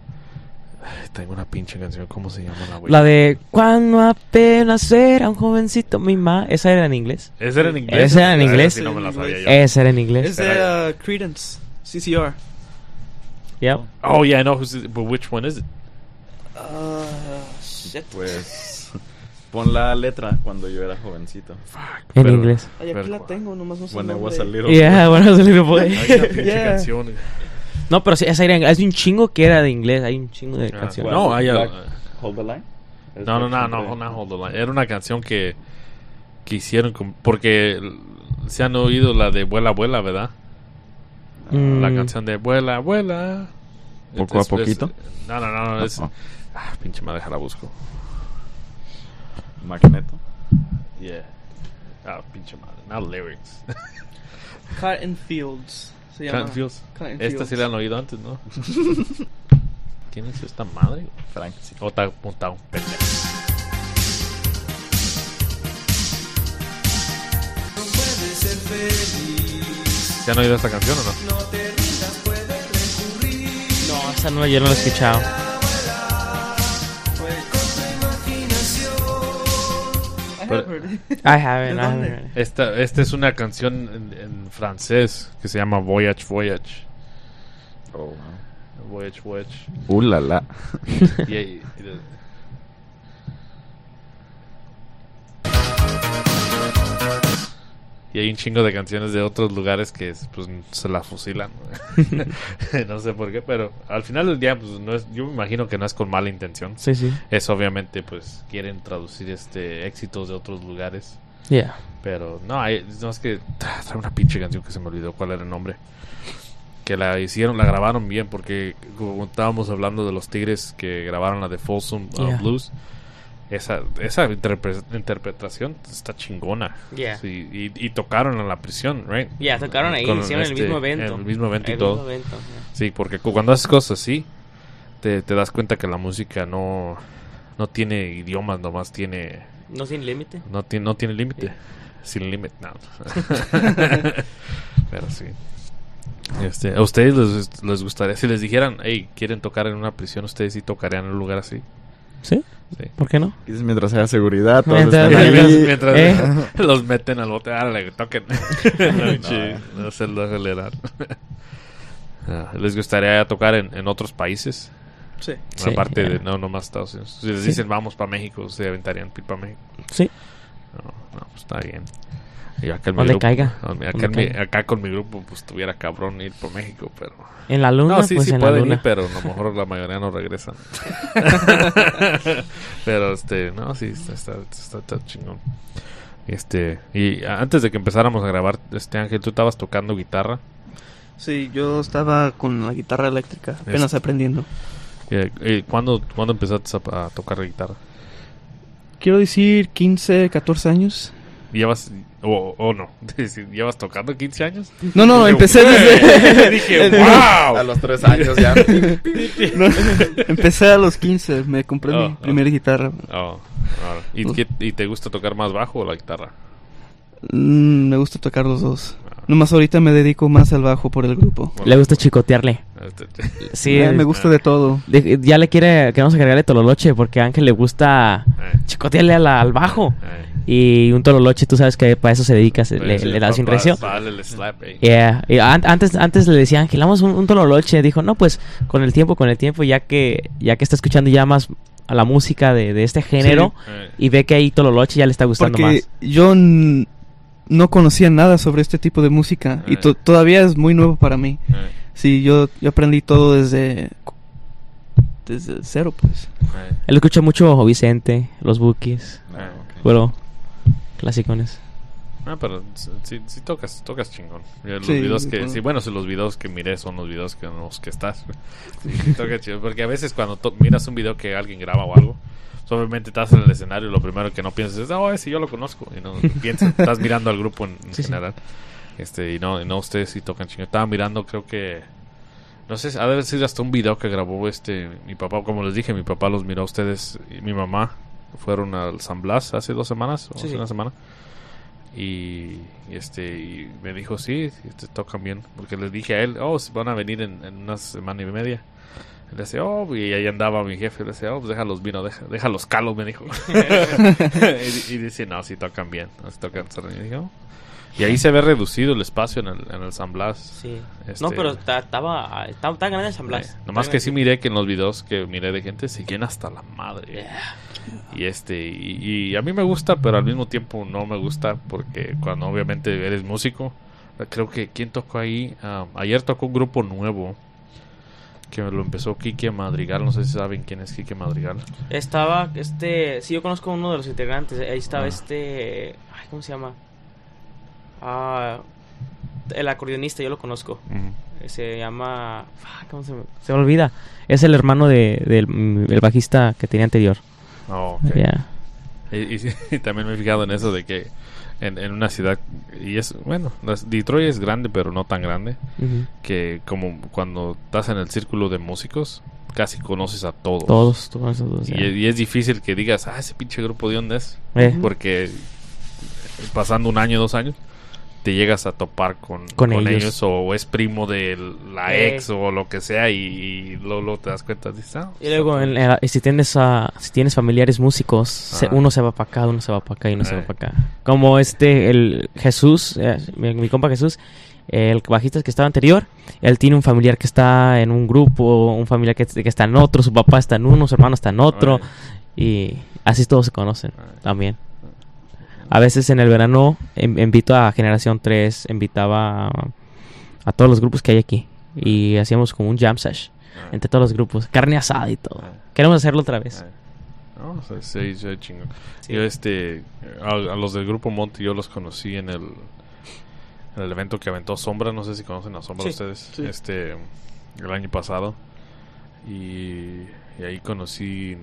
Ay, tengo una pinche canción, ¿cómo se llama la güey? La de cuando apenas era un jovencito, mi ma, esa era en inglés. ¿Esa era en inglés? Esa era en Ah, inglés. me la sabía yo. Esa era en inglés. Es de uh, Credence, CCR. Yep. Oh, yeah, I know. who's it- but which one is it? Uh, shit. Pues pon la letra cuando yo era jovencito. En Pero- inglés. Ay, aquí la tengo, nomás no sé When I was a little Yeah, bueno, es a little boy. Hay una pinche Yeah. canción. No, pero sí, esa era Hay un chingo que era de inglés. Hay un chingo de Ah, canciones. No, hay Hold the line. No, no, no, no, no, hold the line. Era una canción que, que hicieron con- porque se han oído la de Vuela, Vuela, ¿verdad? Mm. La canción de Vuela, Vuela. ¿Poco a Es- es- poquito? no, no, no, no, es... No. Ah, pinche madre, déjala busco. Magneto. Yeah. Ah, pinche madre. Not lyrics. (laughs) Cotton Fields. Se llama. Cotton Fields. Cotton Esta sí Fields. la han oído antes, ¿no? (laughs) ¿Quién es esta madre? Frank. sí. O está apuntado un pendejo. ¿Se han oído esta canción o no? No, esa no, yo no la he escuchado. I haven't. ¿De I haven't. Esta, esta es una canción en, en francés que se llama Voyage Voyage. Oh, wow. Voyage Voyage. Uh, la, la. Y, y- y hay un chingo de canciones de otros lugares que pues se la fusilan. (laughs) no sé por qué, pero al final del día pues no es, yo me imagino que no es con mala intención. Sí, sí. Es obviamente pues quieren traducir este éxitos de otros lugares. Yeah. Pero no, hay, no es que tra- trae una pinche canción que se me olvidó cuál era el nombre. Que la hicieron, la grabaron bien porque como estábamos hablando de los Tigres que grabaron la de Folsom uh, Yeah. Blues. Esa, esa interpre- interpretación está chingona. Yeah. Sí, y, y tocaron en la prisión, right? Yeah, tocaron ahí, Con hicieron el este, mismo evento. El mismo evento y El todo. mismo evento, yeah. Sí, porque cu- cuando haces cosas así, te, te das cuenta que la música no, no tiene idiomas, nomás tiene No sin límite. no tiene, no tiene límite. Sin límite, no. (laughs) (laughs) Pero sí. Este, ¿A ustedes les, les gustaría, si les dijeran, hey, quieren tocar en una prisión, ustedes sí tocarían en un lugar así? ¿Sí? Sí. ¿Por qué no? Dices mientras haya seguridad, todos Mientras- están ahí. Mientras, mientras (laughs) ¿Eh? (laughs) los meten al bote, árale, toquen. (laughs) no, pinche, no se lo acelerar. Ah, ¿Les gustaría tocar en, en otros países? Sí. Sí, Aparte ya. de, no, nomás Estados Unidos. Si les Sí. dicen, vamos para México, ¿se aventarían para México? Sí. No, no, pues está bien. Y acá, Donde grupo- caiga, Acá, donde mi- caiga. acá con mi grupo, pues tuviera cabrón ir por México, pero. En la luna, no, sí, pues sí en la pueden luna. ir, pero a lo mejor la mayoría no regresan. (laughs) pero este, no, sí, está, está, está- está chingón. Este, y antes de que empezáramos a grabar, este Ángel, tú estabas tocando guitarra. Sí, yo estaba con la guitarra eléctrica, apenas Es- aprendiendo. Eh, eh, ¿cuándo, ¿Cuándo empezaste a, a tocar guitarra? Quiero decir 15, 14 años. ¿Llevas, o o no? (laughs) ¿Llevas tocando 15 años? No, no, Dije, empecé desde... (laughs) Dije, (laughs) A los tres años ya. No, empecé a los 15, me compré Oh, mi primera guitarra. Oh. ¿Y, qué- ¿Y te gusta tocar más bajo o la guitarra? Mm, me gusta tocar los dos. Nomás ahorita me dedico más al bajo por el grupo. Le gusta chicotearle. Sí, Eh, me gusta de todo. de- ya le quiere, queremos agregarle tololoche porque a Ángel le gusta eh, chicotearle a la- al bajo. eh. Y un tololoche, tú sabes que para eso se dedica, se- le, Sí, le da pa- sin pa- recio. pa darle el slap, eh. Yeah. Y an- antes, antes le decía Ángel, vamos un, un tololoche. Dijo, no, pues con el tiempo, con el tiempo, ya que ya que está escuchando ya más a la música de, de este género y ve que hay tololoche, ya le está gustando Porque más. yo no conocía nada sobre este tipo de música y Eh. to- todavía es muy nuevo para mí. eh, Sí, yo, yo aprendí todo desde desde cero, pues. eh, Él escucha mucho Vicente, los Bookies, eh. bueno, clasicones. Ah, pero sí, sí tocas, tocas chingón. Los Sí, videos que, bueno. sí, bueno, si los videos que miré son los videos que, en los que estás. Sí, chido. Porque a veces cuando to- miras un video que alguien graba o algo, obviamente estás en el escenario y lo primero que no piensas es, oh, ese yo lo conozco. Y no (laughs) piensas, estás mirando al grupo en, en Sí, sí. general. Este, y no, y no, ustedes sí tocan chingón. Estaba mirando, creo que, no sé, ha de haber sido hasta un video que grabó este, mi papá, como les dije, mi papá los miró a ustedes y mi mamá. Fueron al San Blas hace dos semanas, o Sí, hace una semana. Y, y, este y me dijo sí te tocan bien porque les dije a él oh si van a venir en, en una semana y media él decía oh y ahí andaba mi jefe le decía oh pues déjalos vino deja, déjalos calos me dijo (laughs) (laughs) y, y dice no si tocan bien no si tocan y, dije, "Oh". y ahí se ve reducido el espacio en el, en el San Blas Sí. Este- No, pero ta- estaba, estaba, estaba grande el San Blas. Eh, nomás que sí miré que en los videos que miré de gente se llena hasta la madre Yeah. y este y, y a mí me gusta pero al mismo tiempo no me gusta porque cuando obviamente eres músico creo que quién tocó ahí Ah, ayer tocó un grupo nuevo que lo empezó Kike Madrigal no sé si saben quién es Kike Madrigal Estaba, este, sí, yo conozco a uno de los integrantes. Ahí estaba Ah. este, ay, ¿cómo se llama? Ah, el acordeonista, yo lo conozco. Se llama, ¿cómo se me, se me olvida? Es el hermano de, del el bajista que tenía anterior. Oh, ok. Yeah. y, (laughs) también me he fijado en eso de que en, en una ciudad y es bueno Detroit es grande pero no tan grande que como cuando estás en el círculo de músicos casi conoces a todos Todos, todos. Y, es- y es difícil que digas, ah, ese pinche grupo de dónde es. Eh. Porque pasando un año, dos años, te llegas a topar con, Con con ellos. ellos. o es primo de la Eh. ex o lo que sea y, y luego, luego te das cuenta, dices, ah, Y luego, en si tienes a, si tienes familiares músicos, se- uno se va para acá, uno se va para acá y uno se Eh. va para acá. Como este, el Jesús, eh, mi, mi compa Jesús, el bajista que estaba anterior, él tiene un familiar que está en un grupo, un familiar que, que está en otro, su papá está en uno, su hermano está en otro, y así todos se conocen Eh. también. A veces en el verano em- invito a Generación 3, invitaba a, a todos los grupos que hay aquí. Y hacíamos como un jam sesh Ah. entre todos los grupos. Carne asada y todo. Ah. Queremos hacerlo otra vez. Ah. No, o sea, sí, sí, chingón. Sí. Yo, este, a, a los del grupo Monte, yo los conocí en el, en el evento que aventó Sombra. No sé si conocen a Sombra Sí. ustedes. Sí. Este, el año pasado. Y, y ahí conocí.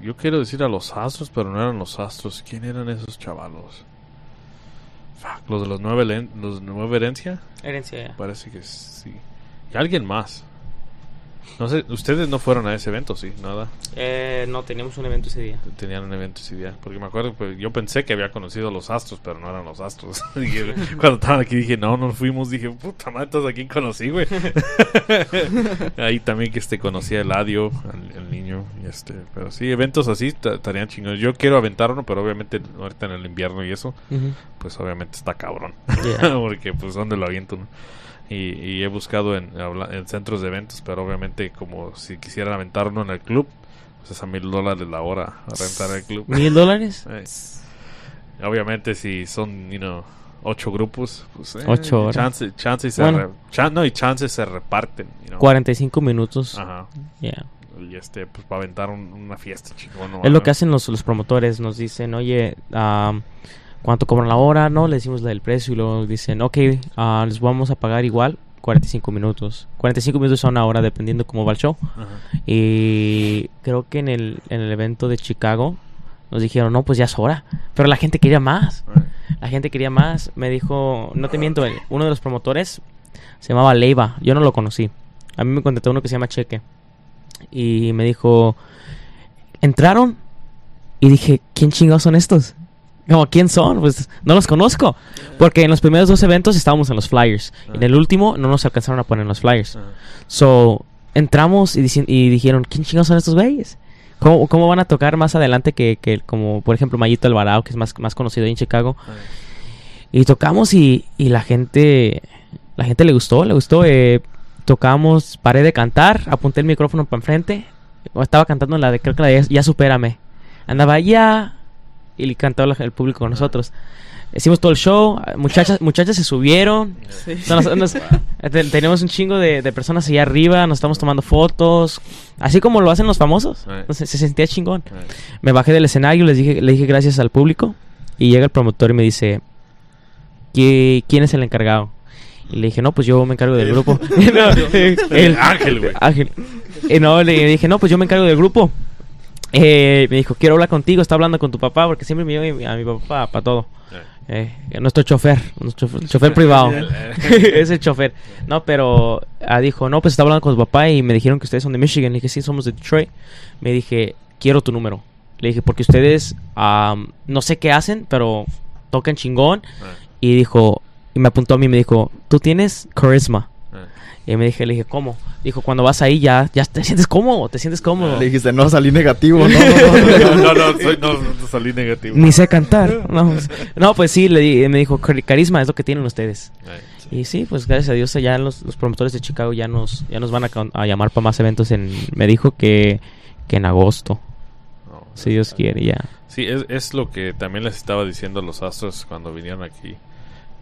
Yo quiero decir a los Astros, pero no eran los Astros. ¿Quién eran esos chavalos? Fuck, los de los nueve, los de nueva herencia. Herencia. Parece que sí. Y alguien más. No sé, ustedes no fueron a ese evento, sí, nada. Eh, no, teníamos un evento ese día. Tenían un evento ese día. Porque me acuerdo, pues, yo pensé que había conocido a los astros, pero no eran los astros. (laughs) (laughs) Cuando estaban aquí dije, no, no fuimos. Dije, puta madre, ¿entonces a quién conocí, güey? (laughs) Ahí también que este conocí a Eladio, al, el niño. Y este, pero sí, eventos así ta- estarían chingones. Yo quiero aventar uno, pero obviamente ahorita en el invierno y eso, pues obviamente está cabrón. Yeah. porque pues dónde lo aviento, ¿no? Y, y he buscado en, centros de eventos, pero obviamente como si quisieran aventar uno en el club, pues es a mil dólares la hora a rentar el club. ¿Mil dólares? (laughs) Eh, Obviamente si son, you know, ocho grupos, pues eh, Ocho horas. chance, chance se Bueno. re- chan- no, y chances se reparten, you know. 45 minutos. Ajá. Yeah. Y este, pues para aventar un- una fiesta chingón. Es lo que hacen los, los promotores. Nos dicen, oye, am, ¿cuánto cobran la hora? No, le decimos el precio y luego dicen, ok, ah, les vamos a pagar igual 45 minutos. 45 minutos son una hora dependiendo cómo va el show. Ajá. Y creo que en el, en el evento de Chicago nos dijeron, no, pues ya es hora. Pero la gente quería más. La gente quería más. Me dijo, no te miento, el- uno de los promotores se llamaba Leiva. Yo no lo conocí. A mí me contactó uno que se llama Cheque. Y me dijo, entraron y dije, ¿quién chingados son estos? Como, ¿quién son? Pues no los conozco. Porque en los primeros dos eventos estábamos en los flyers. En el último no nos alcanzaron a poner en los flyers. ajá. So, entramos y, y dijeron, ¿quién chingados son estos güeyes? ¿Cómo, ¿Cómo van a tocar más adelante que, que como, por ejemplo, Mayito Alvarado, que es más, más conocido en Chicago? Y tocamos y, y la gente, la gente le gustó, le gustó. eh, tocamos, paré de cantar, apunté el micrófono para enfrente. Estaba cantando la de, creo que la de Ya Supérame. Andaba ya y le cantó el público con nosotros. Hicimos todo el show, muchachas, muchachas se subieron. Nos- nos- (laughs) te- tenemos un chingo de, de personas allá arriba, nos estamos tomando fotos, así como lo hacen los famosos. Eh. Entonces, se sentía chingón. Eh, Me bajé del escenario, les dije, le dije gracias al público y llega el promotor y me dice, "¿Qui- ¿quién es el encargado? Y le dije, no, pues yo me encargo del grupo. (laughs) (laughs) No, el- Ángel, güey. Ángel. Y no, le dije, no, pues yo me encargo del grupo. Eh, me dijo, quiero hablar contigo, está hablando con tu papá, porque siempre me lleva a mi papá para todo. Eh, nuestro chofer, nuestro chofer, (laughs) privado. (laughs) es el chofer. No, pero ah, dijo, no, pues está hablando con tu papá y me dijeron que ustedes son de Michigan. Le dije, sí, somos de Detroit. Me dije, quiero tu número. Le dije, porque ustedes am, no sé qué hacen, pero tocan chingón. Ah, Y dijo, y me apuntó a mí y me dijo, tú tienes carisma. Ah. Y me dije, le dije, ¿cómo? Dijo, cuando vas ahí ya, ya te sientes cómodo, te sientes cómodo. Le dijiste, no, salí negativo. No, (laughs) no, no. No, no, soy- no, no salí negativo. Ni sé cantar. (laughs) No, pues- no, pues sí, le di- me dijo, "Cari- carisma es lo que tienen ustedes. Y sí, pues gracias a Dios ya los, los promotores de Chicago ya nos, ya nos van a, llamar para más eventos. En, me dijo que, que en agosto, no. si Dios quiere, ya. Sí, es, es lo que también les estaba diciendo a los Astros cuando vinieron aquí.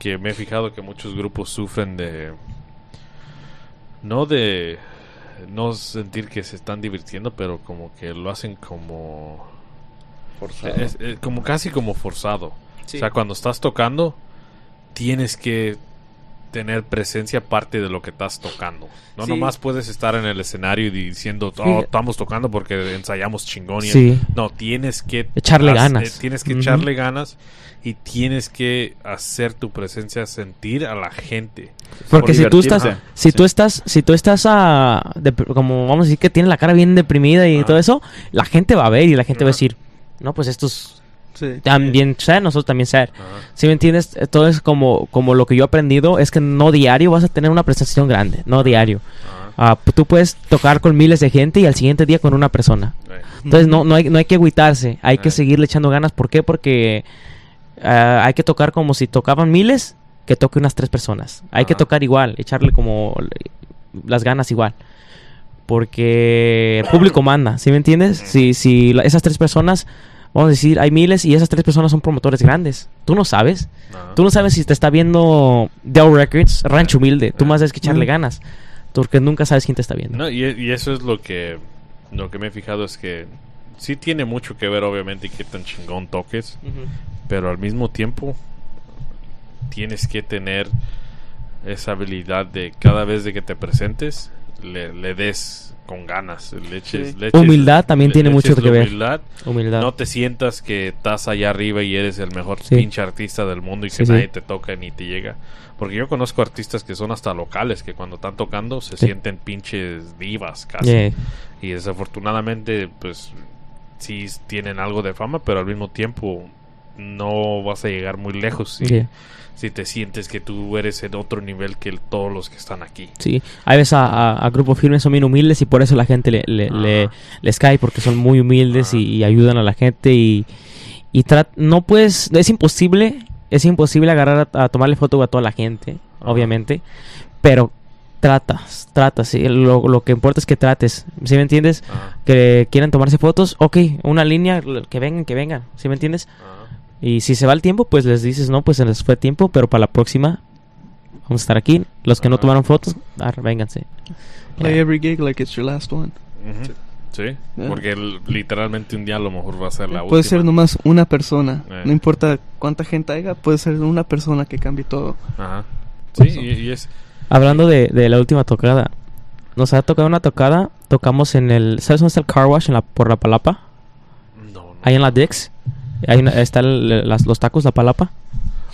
Que me he fijado que muchos grupos sufren de... No de... No sentir que se están divirtiendo, pero como que lo hacen como... es- es como casi como forzado. O sea, cuando estás tocando, tienes que tener presencia aparte de lo que estás tocando. No Sí. nomás puedes estar en el escenario y diciendo, oh, estamos tocando porque ensayamos chingón. Sí. no, tienes que Echarle ganas. eh, tienes que echarle ganas y tienes que hacer tu presencia sentir a la gente. Porque Por si tú estás, si Sí. tú estás, si tú estás a, como vamos a decir que tiene la cara bien deprimida y Ajá. todo eso, la gente va a ver y la gente va a decir, no, pues estos Sí. también sad, nosotros también. Ajá. Si me entiendes, todo es como, como lo que yo he aprendido es que no diario vas a tener una presentación grande, no diario. Ah, tú puedes tocar con miles de gente y al siguiente día con una persona. Entonces no, no, hay, no hay que agüitarse, hay que seguirle echando ganas. ¿Por qué? Porque ah, hay que tocar como si tocaban miles, que toque unas tres personas. Hay que tocar igual, echarle como las ganas igual. Porque el público manda, ¿sí me entiendes? Si, si la- esas tres personas, vamos a decir, hay miles y esas tres personas son promotores grandes. Tú no sabes. ajá. Tú no sabes si te está viendo Dell Records, Rancho Humilde. Tú Ah. más tienes que echarle Mm. ganas. Porque nunca sabes quién te está viendo. No, y, y eso es lo que lo que me he fijado es que sí tiene mucho que ver obviamente qué tan chingón toques, pero al mismo tiempo tienes que tener esa habilidad de cada vez de que te presentes le, le des con ganas, le eches, Sí. le eches- Humildad también le- tiene mucho que ver. humildad. Humildad. No te sientas que estás allá arriba y eres el mejor Sí. pinche artista del mundo y que Sí, nadie te toca ni te llega. Porque yo conozco artistas que son hasta locales, que cuando están tocando se Sí. sienten pinches divas casi. Yeah. Y desafortunadamente, pues sí tienen algo de fama, pero al mismo tiempo no vas a llegar muy lejos Yeah. Si te sientes que tú eres en otro nivel que el- todos los que están aquí. Sí, hay veces a, a, a grupos firmes son bien humildes y por eso la gente le, le- le- les cae porque son muy humildes y, y ayudan a la gente y, y no puedes, es imposible, es imposible agarrar a, a tomarle foto a toda la gente, Ajá. obviamente, pero tratas, tratas, sí, lo, lo que importa es que trates, ¿sí me entiendes? Ajá, Que quieren tomarse fotos, ok, una línea, que vengan, que vengan, ¿sí me entiendes? ajá. Y si se va el tiempo, pues les dices, no, pues se les fue tiempo, pero para la próxima vamos a estar aquí. Los que no tomaron fotos, ah, vénganse. Play Yeah. every gig like it's your last one. Ujú. Sí, Yeah. porque el- literalmente un día a lo mejor va a ser la puede ser última. nomás una persona. Eh. No importa cuánta gente haya, puede ser una persona que cambie todo. Ajá. Sí, y, y es... Hablando de, de la última tocada, nos ha tocado una tocada. Tocamos en el. ¿Sabes dónde está el car wash? En la, por la palapa. No, no. Ahí en la Dix. Ahí una- está el- las- los tacos, la palapa.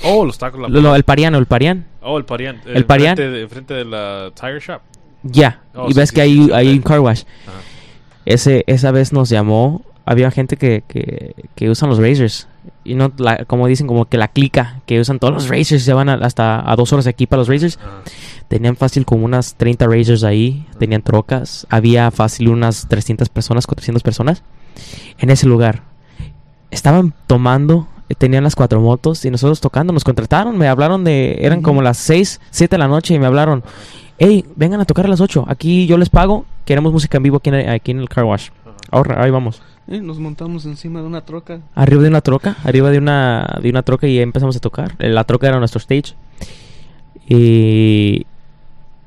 Oh, los tacos. La Lo- lo- el pariano, el parián. Oh, el Parián. El Parián. Frente de, frente de la Tire Shop. Ya. Oh, y sí, ves sí, que hay, sí, hay un car wash. Ajá. Ese, esa vez nos llamó. Había gente que, que, que usan los Razors. Y no, la- como dicen, como que la clica. Que usan todos los Razors. Se van a- hasta a dos horas aquí para los Razors. Ajá. Tenían fácil como unas 30 Razors ahí. Tenían trocas. Había fácil unas 300 personas, 400 personas. En ese lugar. Estaban tomando. eh, Tenían las cuatro motos y nosotros tocando. Nos contrataron. Me hablaron de. Eran como las 6, 7 de la noche. Y me hablaron. Hey, vengan a tocar a las 8. Aquí yo les pago. Queremos música en vivo aquí en el, aquí en el car wash. Ahora, ahí vamos. Eh, nos montamos encima de una troca. Arriba de una troca, arriba de una, de una troca y empezamos a tocar. Eh, La troca era nuestro stage. Y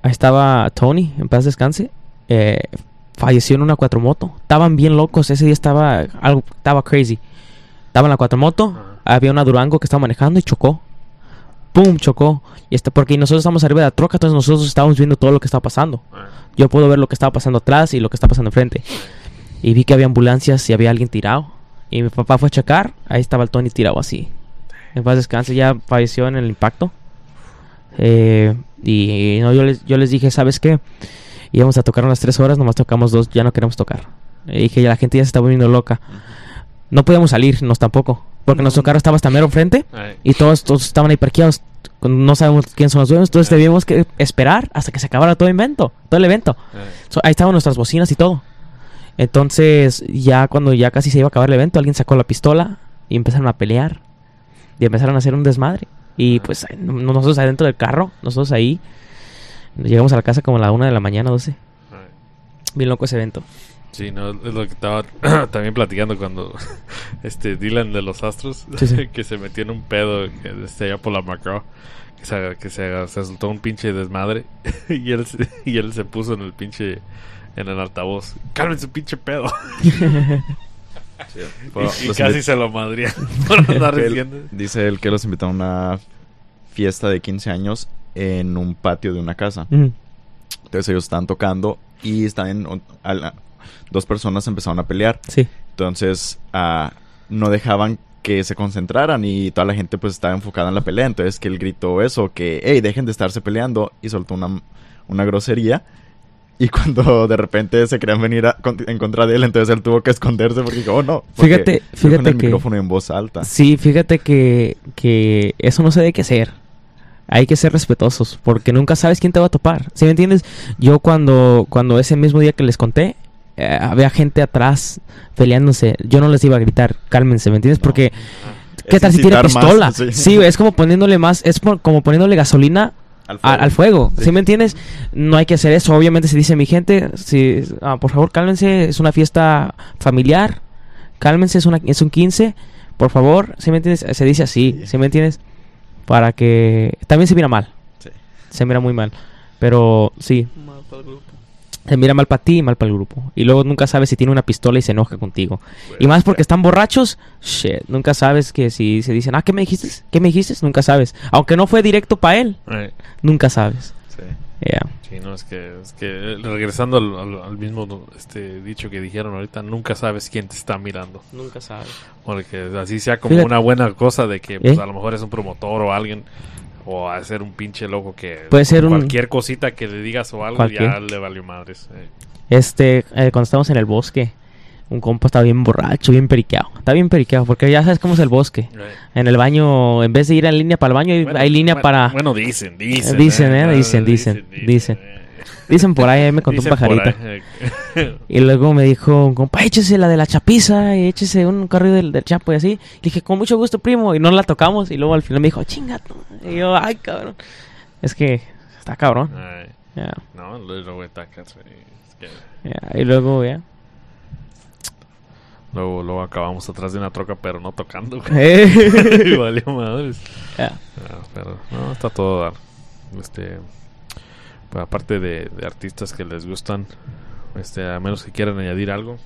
ahí estaba Tony, en paz descanse. Eh, falleció en una cuatromoto. Estaban bien locos, ese día estaba algo, estaba crazy. Estaba en la cuatromoto, había una Durango que estaba manejando y chocó. ¡pum! chocó. Y este, porque nosotros estamos arriba de la troca, entonces nosotros estábamos viendo todo lo que estaba pasando. Yo puedo ver lo que estaba pasando atrás y lo que está pasando enfrente. Y vi que había ambulancias y había alguien tirado. Y mi papá fue a checar, ahí estaba el Tony tirado así. En paz descanse, ya falleció en el impacto. Eh, y no, yo les, yo les dije, ¿sabes qué? Íbamos a tocar unas tres horas, nomás tocamos dos, ya no queremos tocar. Y dije, ya la gente ya se está volviendo loca. No podíamos salirnos tampoco, porque nuestro carro estaba hasta mero enfrente y todos, todos estaban ahí parqueados. No sabemos quién son los dueños, entonces debíamos que esperar hasta que se acabara todo el evento. Todo el evento. So, ahí estaban nuestras bocinas y todo. Entonces, ya cuando ya casi se iba a acabar el evento, alguien sacó la pistola y empezaron a pelear. Y empezaron a hacer un desmadre. Y pues nosotros adentro del carro, nosotros ahí, llegamos a la casa como a la una de la mañana, 12. eh. Bien loco ese evento. Sí, no, es lo que estaba (clears throat) también platicando cuando (laughs) este Dylan de los Astros, Sí, sí. (laughs) que se metió en un pedo que desde allá por la Macro, que se, que se, se soltó un pinche desmadre (laughs) y él, se- y él se puso en el pinche, en el altavoz, cálmense pinche pedo. Bueno, y casi se lo madría por andar que él- diciendo. dice él que los invitó a una fiesta de 15 años en un patio de una casa. Mm. Entonces ellos estaban tocando y a la- dos personas empezaron a pelear. Sí. Entonces ah, no dejaban que se concentraran y toda la gente pues estaba enfocada en la pelea. Entonces que él gritó eso, que hey, dejen de estarse peleando y soltó una, una grosería. Y (laughs) cuando de repente se querían venir a- con- en contra de él, entonces él tuvo que esconderse porque dijo, oh no. Fíjate- fue con fíjate el que- micrófono en voz alta. Sí, fíjate que, que eso no se debe que hacer. Hay que ser respetuosos porque nunca sabes quién te va a topar. ¿Sí me entiendes? Yo cuando, cuando ese mismo día que les conté, eh, había gente atrás peleándose. Yo no les iba a gritar, cálmense, ¿me entiendes? Porque, ¿qué Es tal si tiene más, pistola? sí. sí. es como poniéndole más, es por- como poniéndole gasolina Al a- al fuego. Sí. ¿Sí. me entiendes? No hay que hacer eso. Obviamente se dice mi gente, si, ah, por favor cálmense, es una fiesta familiar. Cálmense, es, una, es un 15. Por favor, ¿sí me entiendes? Se dice así, Sí. ¿sí me entiendes? Para que... También se mira mal. Sí. Se mira muy mal. Pero sí, Mal para el grupo. Se mira mal para ti y mal para el grupo. Y luego nunca sabes si tiene una pistola y se enoja contigo. Y más porque están borrachos, shit, nunca sabes que si se dicen, ah, ¿qué me dijiste? ¿Qué me dijiste? Nunca sabes. Aunque no fue directo para él, nunca sabes. Sí. Yeah. Sí, no, es que, es que regresando al, al- al mismo este dicho que dijeron ahorita, nunca sabes quién te está mirando. Nunca sabes. Porque así sea como Fíjate. una buena cosa de que pues, ¿Eh? a lo mejor es un promotor o alguien, o a ser un pinche loco que Puede ser un- cualquier cosita que le digas o algo ya Cualquier. le valió madres. eh. Este, eh, cuando estábamos en el bosque, un compa estaba bien borracho, bien periqueado. Está bien periqueado, porque ya sabes cómo es el bosque. Eh, En el baño, en vez de ir en línea para el baño, hay- bueno, hay línea bueno, para... Bueno, dicen, dicen. Dicen, ¿eh? Dicen, dicen, dicen. Dicen por ahí, me contó un Dicen por pajarito. eh. Y luego me dijo un compa, échese la de la chapiza, y échese un corrido del, del chapo y así. Le dije, con mucho gusto, primo. Y no la tocamos. Y luego al final me dijo, chinga. tú". Y yo, ay, cabrón. Es que está cabrón. Ay, Ya, no, luego está ya. Y luego, ya. Luego, luego acabamos atrás de una troca, pero no tocando. güey. Eh. (laughs) Valió madres. Ya. Ah, pero no, está todo dar. Este, aparte de, de artistas que les gustan, este, a menos que quieran añadir algo.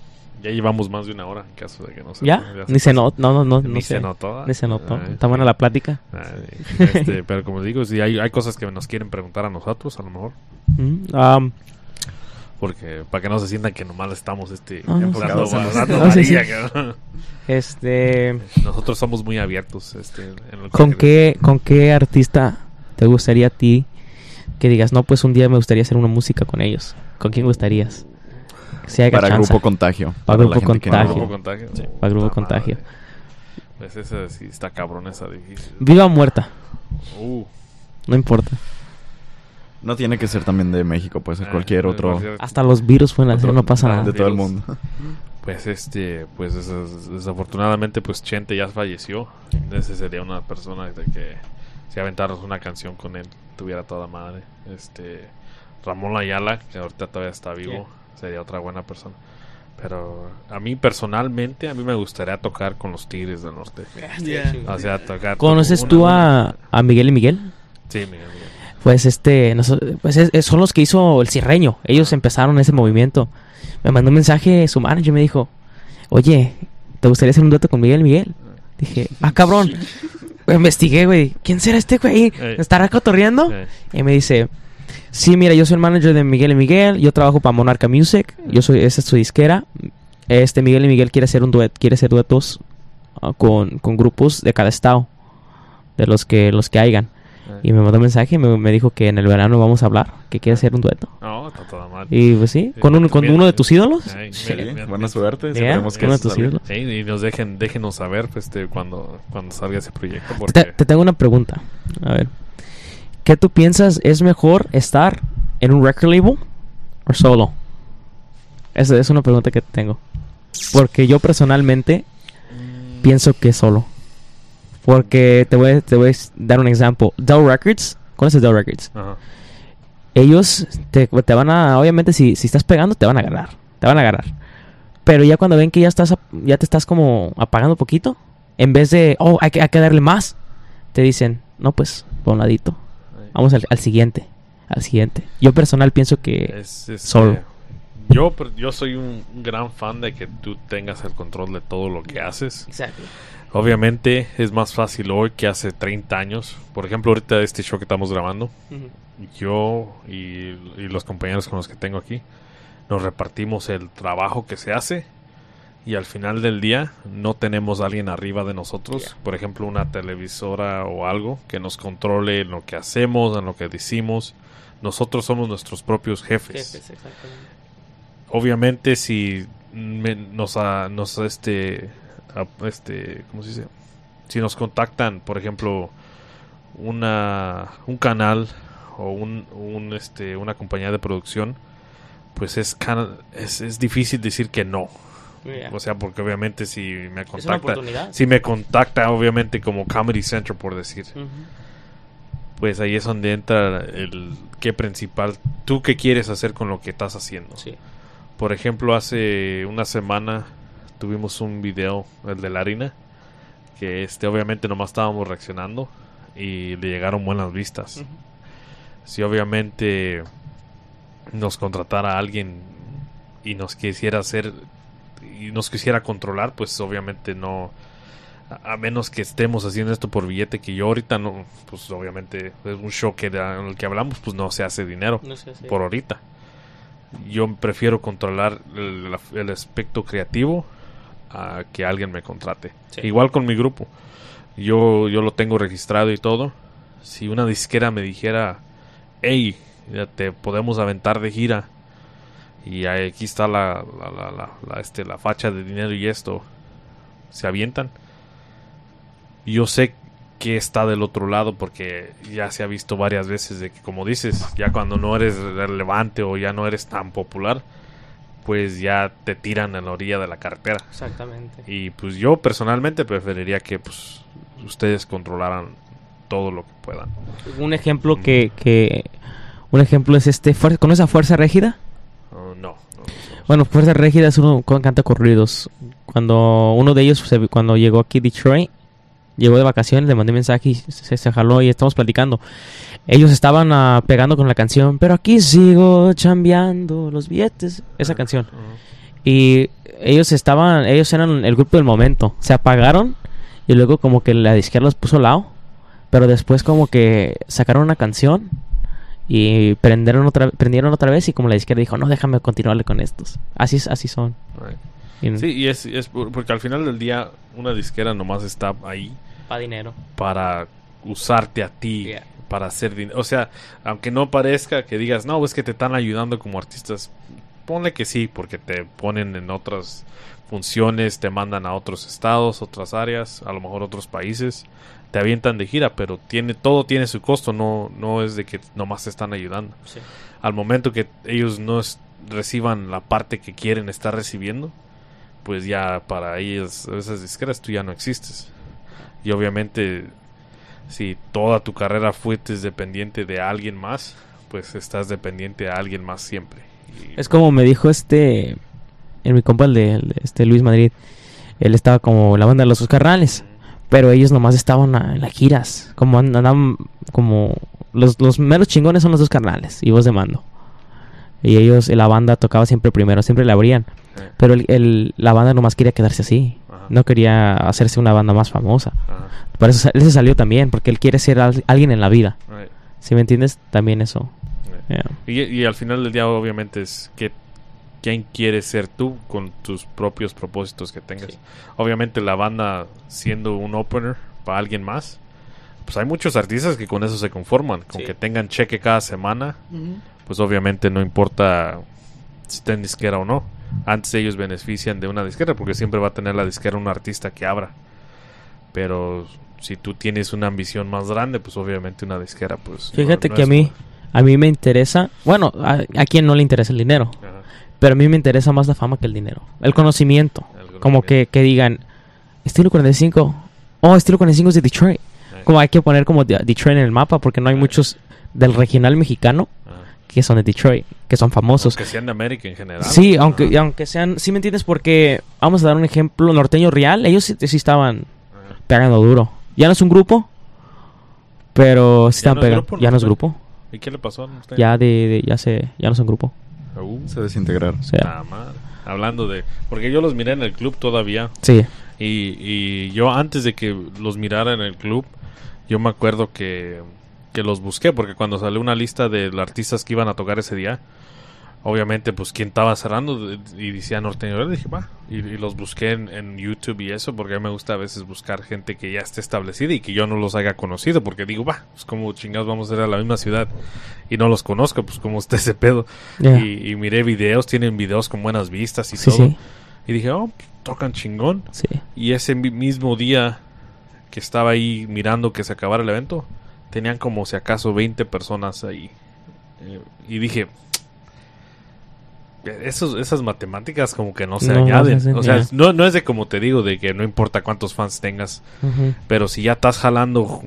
Ya llevamos más de una hora en caso de que no se ¿Ya? Ni se notó, no, no, no, Ni no se notó. ¿ah? Ni se notó. Ay, Está buena la plática. ay, este, (laughs) pero como digo, sí, hay, hay cosas que nos quieren preguntar a nosotros, a lo mejor. Mm, um, Porque para que no se sientan que nomás estamos este, Ah, no, (laughs) sí, sí, No, (laughs) este, Nosotros somos muy abiertos. Este, en lo que ¿con qué, ¿con qué artista te gustaría a ti que digas, no, pues un día me gustaría hacer una música con ellos? ¿Con quién gustarías? Si hay Para chance. Grupo Contagio. Para Grupo que Para Contagio. Grupo Contagio. Sí. Para Grupo Contagio. madre. Pues esa sí está cabrón, esa difícil. Viva o muerta, Uh, no importa. No tiene que ser también de México, puede ser eh, cualquier otro. Hasta los virus pueden hacer, no pasa ah, nada. De todo el mundo. Pues este, pues des- desafortunadamente pues Chente ya falleció. Ese sería una persona de que si aventaros una canción con él tuviera toda madre. Este Ramón Ayala, que ahorita todavía está vivo, sería otra buena persona. Pero a mí personalmente, a mí me gustaría tocar con los Tigres del Norte. (laughs) Yeah. O sea, tocar ¿Conoces una- tú a, a Miguel y Miguel? Sí, Miguel, Miguel. Pues este, pues es- es- son los que hizo el Cirreño. Ellos empezaron ese movimiento. Me mandó un mensaje su manager y me dijo, oye, ¿te gustaría hacer un dueto con Miguel y Miguel? Dije, ah, cabrón. (laughs) investigué, güey. ¿Quién será este güey? Eh. ¿Estará cotorreando? Eh, Y me dice, sí, mira, yo soy el manager de Miguel y Miguel, yo trabajo para Monarca Music, yo soy, esa es su disquera. Este Miguel y Miguel quiere hacer un duet, quiere hacer duetos ah, con, con grupos de cada estado, de los que los que hayan. Y me mandó un mensaje y me, me dijo que en el verano vamos a hablar, que quiere hacer un dueto. No, está toda mal. Y pues sí, Sí, con, un, con uno de tus ídolos. Ay, Sí. mira, Buena suerte. Yeah, Esperemos que uno de tus salga. ídolos. Sí, y nos dejen, déjenos saber pues, este, cuando, cuando salga ese proyecto. Te, Porque te tengo una pregunta. A ver. ¿Qué tú piensas es mejor estar en un record label o solo? Esa es una pregunta que tengo. Porque yo personalmente pienso que solo. Porque te voy, a- te voy a dar un ejemplo. Dell Records, ¿conoces Dell Records? Ajá. Ellos te, te van a, obviamente si, si estás pegando te van a agarrar, te van a agarrar. Pero ya cuando ven que ya estás, ya te estás como apagando poquito, en vez de, oh, hay que, hay que darle más, te dicen, no pues, por un ladito, vamos al, al siguiente, al siguiente. Yo personal pienso que Es, este, Solo. Yo, yo soy un gran fan de que tú tengas el control de todo lo que haces. Obviamente es más fácil hoy que hace 30 años. Por ejemplo, ahorita este show que estamos grabando, yo y, y los compañeros con los que tengo aquí, nos repartimos el trabajo que se hace y al final del día no tenemos a alguien arriba de nosotros, Yeah. por ejemplo una televisora o algo que nos controle en lo que hacemos, en lo que decimos. Nosotros somos nuestros propios jefes. Obviamente si me- nos, a- nos a- este, ¿cómo se dice? Si nos contactan, por ejemplo, una, un canal o un, un, este, una compañía de producción, pues es, es, es difícil decir que no. O sea, porque obviamente si me contacta, si me contacta obviamente como Comedy Central por decir, pues ahí es donde entra el qué principal, tú qué quieres hacer con lo que estás haciendo. Sí. Por ejemplo, hace una semana tuvimos un video, el de la harina, que este obviamente nomás estábamos reaccionando y le llegaron buenas vistas. Si obviamente nos contratara alguien y nos quisiera hacer y nos quisiera controlar, pues obviamente no a menos que estemos haciendo esto por billete que yo ahorita no, pues obviamente es un show que en el que hablamos, pues no se hace dinero No por ahorita. Yo prefiero controlar el, la- el aspecto creativo a que alguien me contrate. Sí. Igual con mi grupo. Yo, yo lo tengo registrado y todo. Si una disquera me dijera, hey, ya te podemos aventar de gira y aquí está la, la, la, la- la, este, la facha de dinero y esto, se avientan. Yo sé que está del otro lado porque ya se ha visto varias veces de que como dices, ya cuando no eres relevante o ya no eres tan popular, pues ya te tiran en la orilla de la carretera. Exactamente. Y pues yo personalmente preferiría que pues ustedes controlaran todo lo que puedan. Un ejemplo que, que un ejemplo es este, fuer- ¿conoces a Fuerza Régida? Oh, no, no, Bueno, Fuerza Régida es uno que canta corridos. Cuando uno de ellos, se- cuando llegó aquí a Detroit, llegó de vacaciones, le mandé mensaje y se, se jaló y estamos platicando. Ellos estaban ah, pegando con la canción, pero aquí sigo chambeando los billetes. Esa canción. Y ellos estaban, ellos eran el grupo del momento. Se apagaron y luego como que la disquera los puso al lado. Pero después como que sacaron una canción y prendieron otra, prendieron otra vez y como la disquera dijo, no, déjame continuarle con estos. Así, así son. Right. Y- Sí, y es, es por- porque al final del día una disquera nomás está ahí Pa' dinero. para usarte a ti, Yeah. para hacer dinero. O sea, aunque no parezca que digas, no, es que te están ayudando como artistas, ponle que sí, porque te ponen en otras funciones, te mandan a otros estados, otras áreas, a lo mejor otros países, te avientan de gira, pero tiene todo tiene su costo, no, no es de que nomás te están ayudando. Sí. Al momento que ellos no es- reciban la parte que quieren estar recibiendo, pues ya para ellos, esas disqueras, tú ya no existes. Y obviamente, si toda tu carrera fuiste dependiente de alguien más, pues estás dependiente de alguien más siempre. Es como me dijo este, en mi compa el de, este Luis Madrid. Él estaba como la banda de los dos carnales. Pero ellos nomás estaban en las giras. Como and- andaban como... Los, los meros chingones son los dos carnales y voz de mando. Y ellos, la banda tocaba siempre primero, siempre la abrían. Eh, Pero el, el- la banda nomás quería quedarse así. ajá. No quería hacerse una banda más famosa. Ajá. Por eso él se salió también, porque él quiere ser al- alguien en la vida. Right. ¿Sí me entiendes? También eso. Yeah. Y, y al final del día, obviamente, es que quién quieres ser tú con tus propios propósitos que tengas. Sí. Obviamente, la banda siendo un opener para alguien más, pues hay muchos artistas que con eso se conforman, con Sí. que tengan cheque cada semana, pues obviamente no importa si estén disquera o no. Antes ellos benefician de una disquera porque siempre va a tener la disquera un artista que abra. Pero si tú tienes una ambición más grande, pues obviamente una disquera, pues. Fíjate no que a mí, a mí me interesa, bueno, a, a quien no le interesa el dinero, Ajá. pero a mí me interesa más la fama que el dinero, el conocimiento, El como que, que digan, estilo 45, oh, estilo 45 es de Detroit, como hay que poner como de- Detroit en el mapa porque no hay muchos del regional mexicano. Que son de Detroit, que son famosos. Que sean de América en general. Sí, aunque, Ajá. aunque sean, sí me entiendes porque, vamos a dar un ejemplo, Norteño Real, ellos sí, sí estaban pegando duro. Ya no es un grupo, pero sí ¿Ya están no es pegando. Ya no es Norteño? grupo. ¿Y qué le pasó? a usted? Ya de, de- ya se, ya no son grupo. Uh, Se desintegraron. O sea, nada más. Hablando de... Porque yo los miré en el club todavía. sí. Y, y yo antes de que los mirara en el club, yo me acuerdo que, que los busqué, porque cuando salió una lista de los artistas que iban a tocar ese día, obviamente pues quién estaba cerrando y decía norteño, dije va, y, y los busqué en, en YouTube y eso, porque a mí me gusta a veces buscar gente que ya esté establecida y que yo no los haya conocido, porque digo, va, pues como chingados vamos a ir a la misma ciudad y no los conozco, pues como está ese pedo. Y, y miré videos, tienen videos con buenas vistas y Sí, todo. sí. Y dije, oh, tocan chingón. Sí. Y ese mi- mismo día que estaba ahí mirando que se acabara el evento, tenían como si acaso 20 personas ahí. Eh, y dije, esos, esas matemáticas como que no se No, no añaden. se hacen, o sea, no, no es de como te digo, de que no importa cuántos fans tengas, pero si ya estás jalando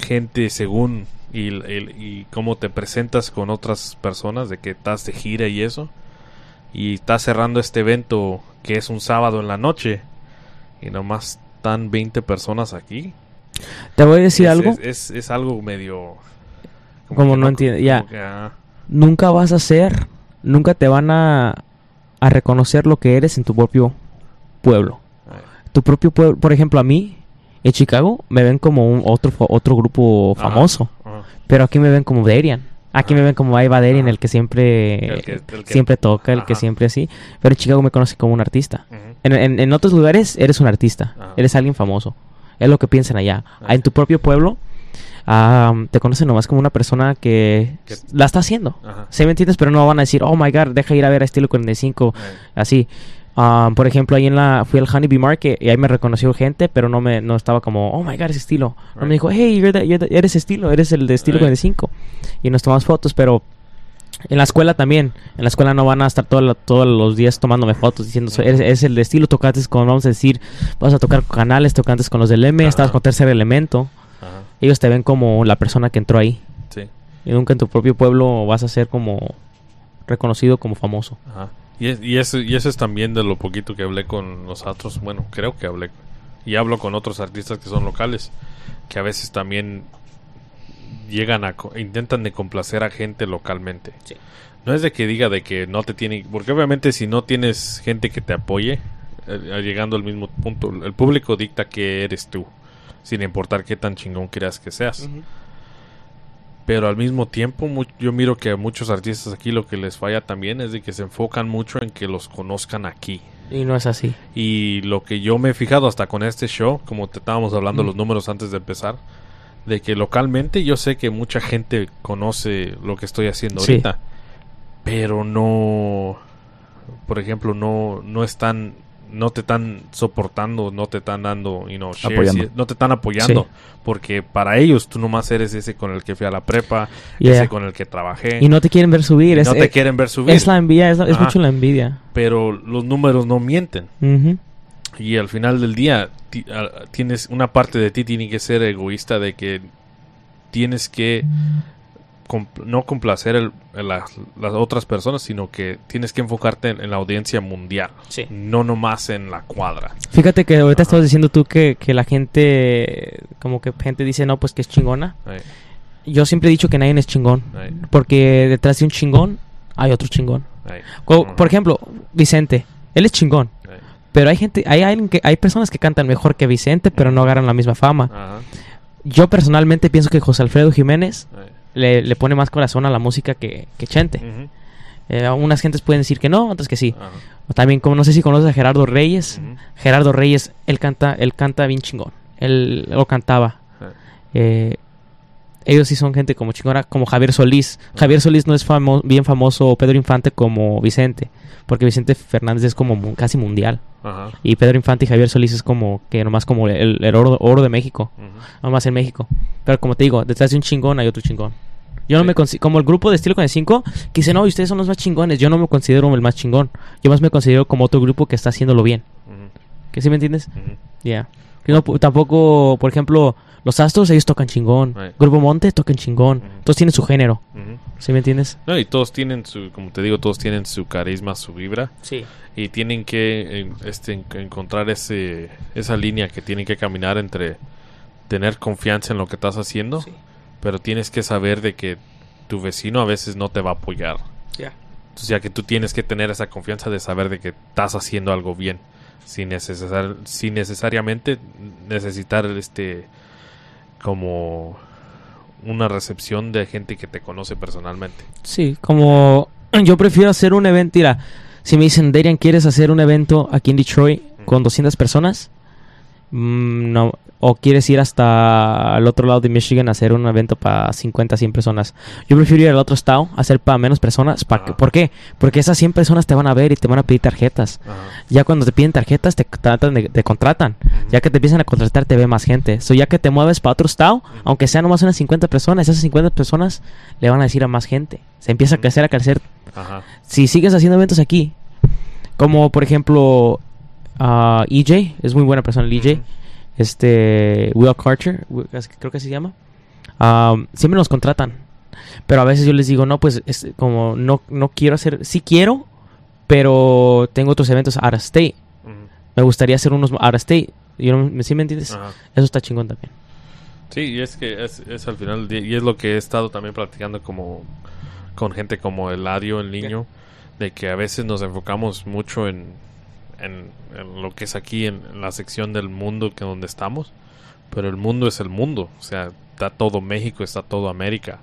gente según y, y cómo te presentas con otras personas, de que estás de gira y eso, y estás cerrando este evento que es un sábado en la noche, y nomás están 20 personas aquí. Te voy a decir es, algo. Es, es- es algo medio... Como no entiendo, ya. que, ah, Nunca vas a ser, nunca te van a, a reconocer lo que eres en tu propio pueblo. ay, Tu propio pueblo, por ejemplo, a mí, en Chicago, me ven como un otro, otro grupo Ajá. famoso. ah, Pero aquí me ven como Darian. Aquí Ajá. me ven como Eva Darian, Ajá. el que siempre, El que- el que- siempre toca, el que siempre así. Pero en Chicago me conocen como un artista. En, en- en otros lugares eres un artista, Ajá. eres alguien famoso. Es lo que piensan allá. Ajá. En tu propio pueblo ah, te conocen nomás como una persona que la está haciendo. ¿Sí me entiendes? Pero no van a decir, oh my god, deja ir a ver a Estilo 45, ay, así. Ah, por ejemplo, ahí en la, fui al Honeybee Market y ahí me reconoció gente, pero no me, no estaba como, oh my god, es Estilo. No me dijo, hey, you're the- you're the- eres Estilo, eres el de Estilo Right. 45. Y nos tomamos fotos, pero en la escuela también. En la escuela no van a estar todo la- todos los días tomándome fotos diciendo, "Soy- eres, eres el de Estilo, tocaste con, vamos a decir, vas a tocar con canales, tocaste con los del M, Ajá. estabas con Tercer Elemento. ajá, Ellos te ven como la persona que entró ahí. sí. Y nunca en tu propio pueblo vas a ser como reconocido como famoso. Ajá. Y, es- y, eso, y eso es también de lo poquito que hablé con nosotros. Bueno, creo que hablé. Y hablo con otros artistas que son locales. Que a veces también llegan a... intentan de complacer a gente localmente. Sí. No es de que diga de que no te tiene... Porque obviamente si no tienes gente que te apoye, eh, llegando al mismo punto, el público dicta que eres tú. Sin importar qué tan chingón creas que seas. Pero al mismo tiempo, yo miro que a muchos artistas aquí lo que les falla también es de que se enfocan mucho en que los conozcan aquí. Y no es así. Y lo que yo me he fijado hasta con este show, como te estábamos hablando Mm. los números antes de empezar, de que localmente yo sé que mucha gente conoce lo que estoy haciendo Sí. ahorita, pero no, por ejemplo, no, no están, no te están soportando, no te están dando, you know, shares, no te están apoyando, Sí. porque para ellos tú nomás eres ese con el que fui a la prepa, Yeah. ese con el que trabajé, Y no te quieren ver subir. es, no te es- quieren ver subir, es la envidia, es, la- es Ajá. mucho la envidia. pero los números no mienten. Y al final del día, tienes una parte de ti tiene que ser egoísta de que tienes que compl- no complacer el- el- las, las otras personas, sino que tienes que enfocarte en, en la audiencia mundial, Sí. no nomás en la cuadra. Fíjate que ahorita Ajá. estabas diciendo tú que, que la gente, como que gente dice, no, pues que es chingona. Ay, Yo siempre he dicho que nadie es chingón. ay, Porque detrás de un chingón hay otro chingón. Por ejemplo, Vicente, él es chingón. Pero hay gente, hay alguien que, hay personas que cantan mejor que Vicente, pero no agarran la misma fama. Ajá. Yo personalmente pienso que José Alfredo Jiménez le, le pone más corazón a la música que, que Chente. Eh, unas gentes pueden decir que no, otras que sí. ajá, O también, como no sé si conoces a Gerardo Reyes. Gerardo Reyes, él canta, él canta bien chingón. Él lo cantaba. Eh, ellos sí son gente como chingona, como Javier Solís. Javier Solís no es famo- bien famoso o Pedro Infante como Vicente, porque Vicente Fernández es como mu- casi mundial. Ajá. Y Pedro Infante y Javier Solís es como que nomás como el, el oro, oro de México, nomás en México. Pero como te digo, detrás de un chingón hay otro chingón. Yo no Sí. me como el grupo de estilo con el 5, que dice, no, y ustedes son los más chingones. Yo no me considero el más chingón. Yo más me considero como otro grupo que está haciéndolo bien. Ujú, ¿Que sí me entiendes? Ya. Yo no tampoco, por ejemplo, los Astros, ellos tocan chingón. Right. Grupo Monte tocan chingón. Todos tienen su género. ¿Sí me entiendes? No, y todos tienen su, como te digo, todos tienen su carisma, su vibra. Sí. y tienen que este, en- encontrar ese, esa línea que tienen que caminar entre tener confianza en lo que estás haciendo, Sí. pero tienes que saber de que tu vecino a veces no te va a apoyar. Ya. O sea, que tú tienes que tener esa confianza de saber de que estás haciendo algo bien, sin, necesar, sin necesariamente necesitar este como una recepción de gente que te conoce personalmente. Sí, como (clears throat) yo prefiero hacer un evento, mira, si me dicen, Darian, ¿quieres hacer un evento aquí en Detroit con 200 personas? Mm, no. O quieres ir hasta el otro lado de Michigan a hacer un evento para 50, 100 personas. Yo prefiero ir al otro estado a hacer para menos personas. ¿Para Ajá. ¿Por qué? Porque esas 100 personas te van a ver y te van a pedir tarjetas. Ya cuando te piden tarjetas, te, tratan de- te contratan. Ya que te empiezan a contratar, te ve más gente. So, ya que te mueves para otro estado, aunque sean nomás unas 50 personas, esas 50 personas le van a decir a más gente. Se empieza a crecer, a crecer. Ajá. Si sigues haciendo eventos aquí, como por ejemplo ah, EJ, es muy buena persona el EJ. Este, Will Carter, creo que se llama. Am, siempre nos contratan. Pero a veces yo les digo, no, pues es como no, no quiero hacer, sí quiero, pero tengo otros eventos out of state. Me gustaría hacer unos out of state. Yo no- ¿Sí me entiendes? Eso está chingón también. Sí, y es que es, es al final, y es lo que he estado también practicando como con gente como Eladio, el niño, de que a veces nos enfocamos mucho en, en, en lo que es aquí, en, en la sección del mundo que donde estamos, pero el mundo es el mundo, o sea, está todo México, está todo América.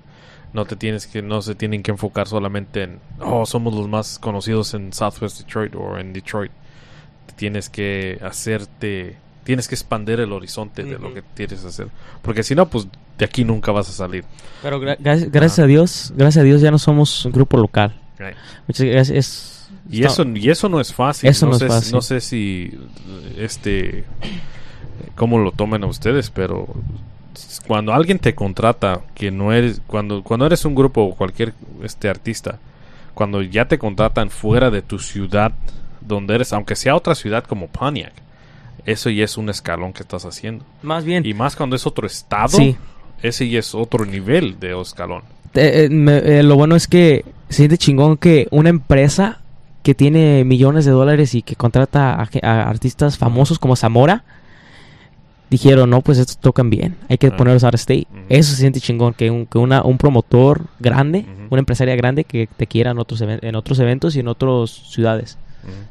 No te tienes que, no se tienen que enfocar solamente en, oh, somos los más conocidos en Southwest Detroit o en Detroit. Tienes que hacerte, tienes que expandir el horizonte de lo que quieres hacer. Porque si no, pues de aquí nunca vas a salir. Pero gra- gra- gracias a Dios, gracias a Dios ya no somos un grupo local. Right. Muchas gracias. Y está- eso, y eso no es fácil. Eso no es sé, fácil. No sé si este cómo lo tomen a ustedes, pero cuando alguien te contrata que no eres cuando cuando eres un grupo o cualquier este artista, cuando ya te contratan fuera de tu ciudad donde eres, aunque sea otra ciudad como Pontiac, eso ya es un escalón que estás haciendo. Más bien. Y más cuando es otro estado, Sí. ese ya es otro nivel de escalón. Eh, eh, me- eh, lo bueno es que siente chingón que una empresa que tiene millones de dólares y que contrata a, a artistas famosos como Zamora dijeron, no, pues estos tocan bien, hay que Ah. ponerlos of state. Eso se siente chingón, que un, que una, un promotor grande, una empresaria grande que te quiera en otros, en otros eventos y en otras ciudades.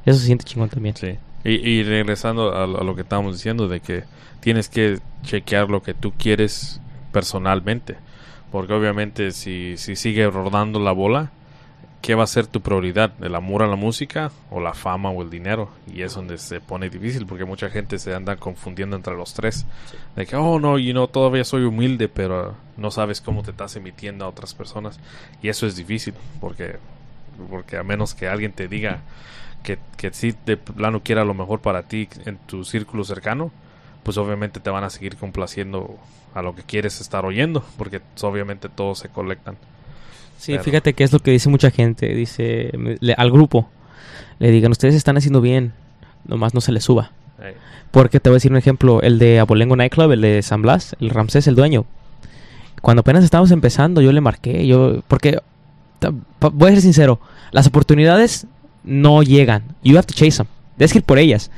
Eso se siente chingón también. Sí. Y, y regresando a, lo a lo que estábamos diciendo, de que tienes que chequear lo que tú quieres personalmente. Porque obviamente si, si sigue rodando la bola, ¿qué va a ser tu prioridad? ¿El amor a la música o la fama o el dinero? Y es donde se pone difícil porque mucha gente se anda confundiendo entre los tres. De que, oh no, you know, todavía soy humilde, pero no sabes cómo te estás emitiendo a otras personas. Y eso es difícil porque, porque a menos que alguien te diga que, que sí de plano quiera lo mejor para ti en tu círculo cercano, pues obviamente te van a seguir complaciendo a lo que quieres estar oyendo, porque obviamente todos se colectan. Sí, Pero- fíjate que es lo que dice mucha gente. Dice le- al grupo, le digan, ustedes están haciendo bien, nomás no se les suba. Porque te voy a decir un ejemplo, el de Abolengo Nightclub, el de San Blas, el Ramsés, el dueño. Cuando apenas estábamos empezando, yo le marqué, yo, porque, voy a ser sincero, las oportunidades no llegan. You have to chase them. Tienes que ir por ellas.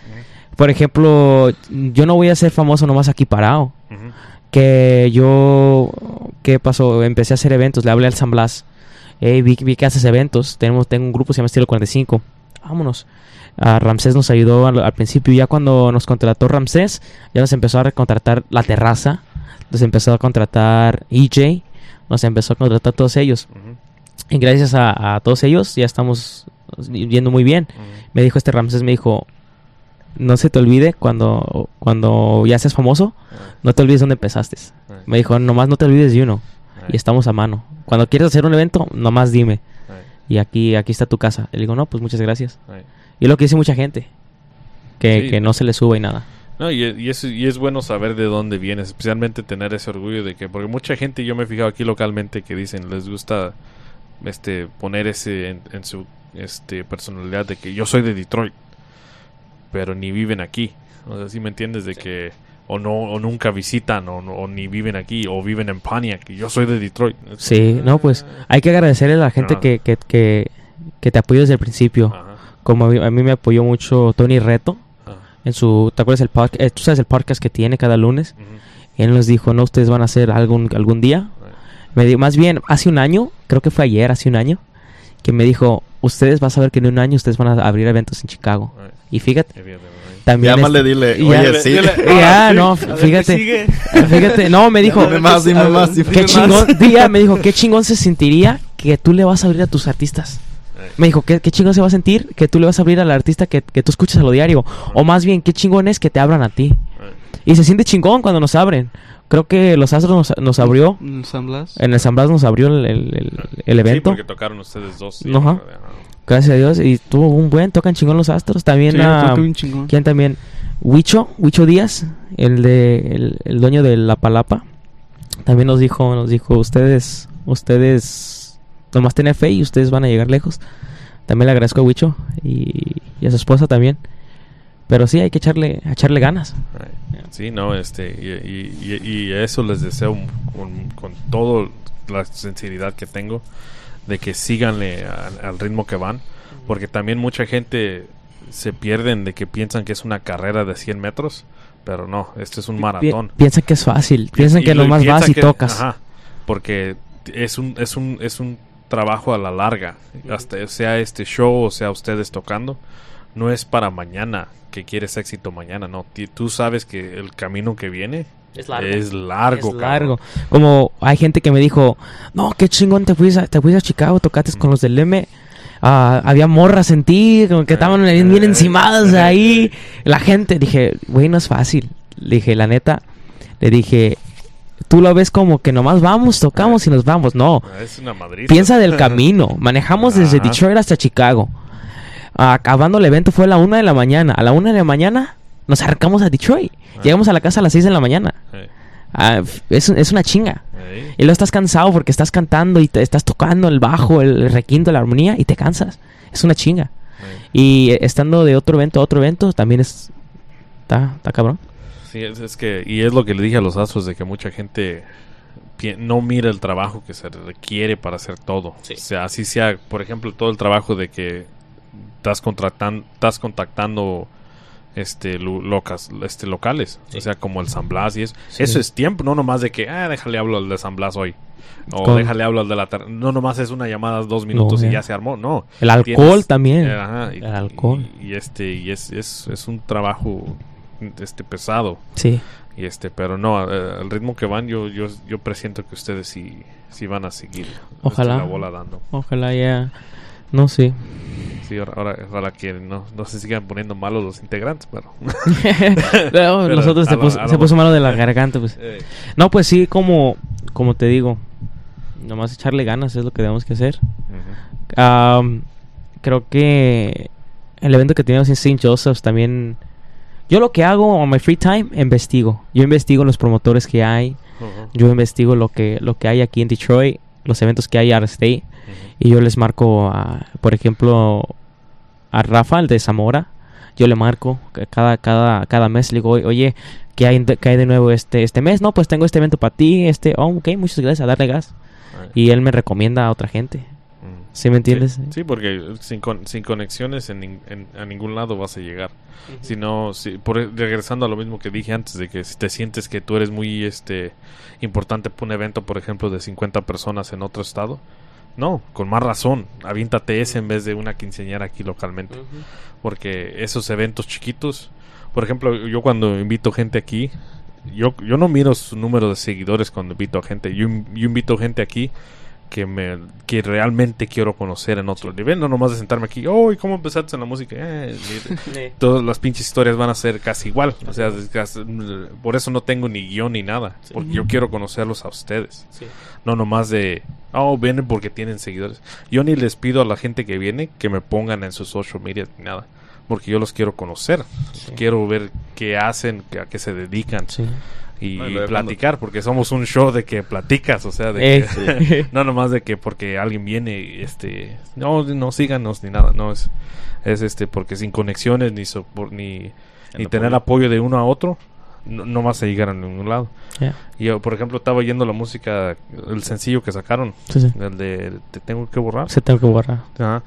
Por ejemplo, yo no voy a ser famoso nomás aquí parado. Que yo, ¿qué pasó? Empecé a hacer eventos, le hablé al San Blas. Hey, vi, vi que haces eventos. Tenemos, tengo un grupo que se llama Estilo 45. vámonos. Ah, Ramsés nos ayudó al, al principio. Ya cuando nos contrató Ramsés, ya nos empezó a recontratar la terraza. Nos empezó a contratar EJ. Nos empezó a contratar todos ellos. Y gracias a, a todos ellos ya estamos yendo muy bien. Me dijo este Ramsés, me dijo, no se te olvide cuando, cuando ya seas famoso, no te olvides dónde empezaste. Me dijo, nomás no te olvides de uno. Y estamos a mano. Cuando quieras hacer un evento, nomás dime. Y aquí, aquí está tu casa. Le digo, no, pues muchas gracias. Y es lo que dice mucha gente. Que, Sí. que no se le suba y nada. No, y, y es, y es bueno saber de dónde vienes, especialmente tener ese orgullo de que, porque mucha gente, yo me he fijado aquí localmente que dicen, les gusta este poner ese en, en su este personalidad de que yo soy de Detroit, pero ni viven aquí. O sea, si me entiendes de que o no o nunca visitan o, no- o ni viven aquí o viven en Pontiac, yo soy de Detroit. Sí, no, pues hay que agradecerle a la gente Ajá. que, que, que, que te apoyó desde el principio. Ajá, Como a mí, a mí me apoyó mucho Tony Reto. ajá, En su, ¿te acuerdas el podcast? tú sabes el podcast que tiene cada lunes. él nos dijo, no, ustedes van a hacer algún, algún día. Me di- más bien, hace un año, creo que fue ayer, hace un año, que me dijo, ustedes van a ver que en un año ustedes van a abrir eventos en Chicago. Y fíjate. También... Llámale, dile, oye, sí. (laughs) Ya, no, A ver, ¿qué fíjate, fíjate, no, me (laughs) dijo, Dime más, dime más, qué chingón, día, me dijo, qué chingón se sentiría que tú le vas a abrir a tus artistas. Right. Me dijo, ¿qué, qué chingón se va a sentir que tú le vas a abrir al artista que, que tú escuchas a lo diario. O más bien, qué chingón es que te abran a ti. Y se siente chingón cuando nos abren. Creo que los Astros nos, nos abrió. ¿En San Blas? En el San Blas nos abrió el, el- el- el Sí, evento. porque tocaron ustedes dos. sí, Ajá. ajá. Gracias a Dios. Y tuvo un buen, tocan chingón los Astros. También, Sí, chingón. ¿quién también? Huicho, Huicho Díaz, el de el, el dueño de La Palapa. También nos dijo, nos dijo, ustedes, ustedes nomás tener fe y ustedes van a llegar lejos. También le agradezco a Huicho y, y a su esposa también. Pero sí, hay que echarle, echarle ganas. Right. Sí, no, este, y, y, y- y eso les deseo con, con toda la sinceridad que tengo de que síganle al, al ritmo que van, porque también mucha gente se pierden de que piensan que es una carrera de 100 metros, pero no, esto es un Pi- maratón. Piensan que es fácil, piensan Y que lo- nomás vas y que- tocas. Ajá, porque es un, es un, es un trabajo a la larga, hasta sea este show o sea ustedes tocando, no es para mañana que quieres éxito mañana, no, tú sabes que el camino que viene Es largo. es largo, Es cabrón. Como hay gente que me dijo, no, qué chingón te fuiste a, te fuiste a Chicago, tocaste con los del M. Ah, había morras en ti, como que estaban bien, bien encimadas ahí. La gente, dije, güey, no es fácil. Le dije, la neta, le dije, tú lo ves como que nomás vamos, tocamos y nos vamos. No, Es una piensa del (laughs) camino. Manejamos desde. Detroit hasta Chicago. Acabando el evento fue a la una de la mañana. A la una de la mañana nos acercamos a Detroit. Ah. Llegamos a la casa a las seis de la mañana. Eh, Ah, es, es una chinga. Y luego estás cansado porque estás cantando y te estás tocando el bajo, el requinto, la armonía y te cansas. Es una chinga. Y eh, estando de otro evento a otro evento también es... Está, está cabrón. Sí, es, es que, y es lo que le dije a los astros de que mucha gente no mira el trabajo que se requiere para hacer todo. O sea, así sea, por ejemplo, todo el trabajo de que estás contratando, estás contactando este locas, este locales, o sea, como el San Blas y eso. Sí. Eso es tiempo, no nomás de que, ah, déjale hablo al de San Blas hoy. O Con- déjale hablo al de la tar- No nomás es una llamada dos minutos y ya. se armó, no. El alcohol Tienes- también. eh, ajá, y, El alcohol. Y, y este, y es, es, es un trabajo este pesado. Sí. Y este, pero no, eh, el ritmo que van, yo, yo, yo presiento que ustedes sí, sí van a seguir este, Ojalá. la bola dando. Ojalá ya... No sé. Sí, ahora, ahora, que no, no se sigan poniendo malos los integrantes, pero... (laughs) (laughs) Nosotros se lo- puso, se malo de la garganta. Pues. (laughs) Eh, No, pues sí, como, como te digo. Nomás echarle ganas es lo que tenemos que hacer. Am, creo que el evento que teníamos en St. Joseph's también... Yo lo que hago en my free time, investigo. Yo investigo los promotores que hay. Yo investigo lo que, lo que hay aquí en Detroit. Los eventos que hay state. ujú. Y yo les marco, a, por ejemplo, a Rafa, el de Zamora. Yo le marco cada, cada, cada mes. Le digo, "Oye, ¿qué hay, de- qué hay de nuevo este, este mes? No, pues tengo este evento para ti. Este, oh, ok, muchas gracias, a darle gas. Y él me recomienda a otra gente. ¿Sí me entiendes? Sí, sí, porque sin, con- sin conexiones en, a ningún lado vas a llegar. Si no, si, por, regresando a lo mismo que dije antes, de que si te sientes que tú eres muy este importante para un evento, por ejemplo, de 50 personas en otro estado, No, con más razón, aviéntate ese en vez de una quinceañera aquí localmente. Porque esos eventos chiquitos, por ejemplo, yo cuando invito gente aquí, yo, yo no miro su número de seguidores cuando invito a gente. Yo, yo invito gente aquí que me que realmente quiero conocer en otro nivel. No nomás de sentarme aquí, oh, ¿y cómo empezaste en la música? Eh, (laughs) todas las pinches historias van a ser casi igual. O sea, por eso no tengo ni guion ni nada. Porque yo quiero conocerlos a ustedes. Sí. No nomás de, oh, vienen porque tienen seguidores. Yo ni les pido a la gente que viene que me pongan en sus social media ni nada. Porque yo los quiero conocer. Sí. Quiero ver qué hacen, a qué se dedican. Y No, platicar, porque somos un show de que platicas. O sea, de Eh, que, (laughs) no nomás de que porque alguien viene y este no no síganos ni nada no es es este porque sin conexiones ni sopor- ni, ni tener apoyo. apoyo de uno a otro no, no vas a llegar a ningún lado Yeah. y yo por ejemplo estaba oyendo la música el sencillo que sacaron Sí, sí. el de te tengo que borrar Se tengo que borrar. Ajá.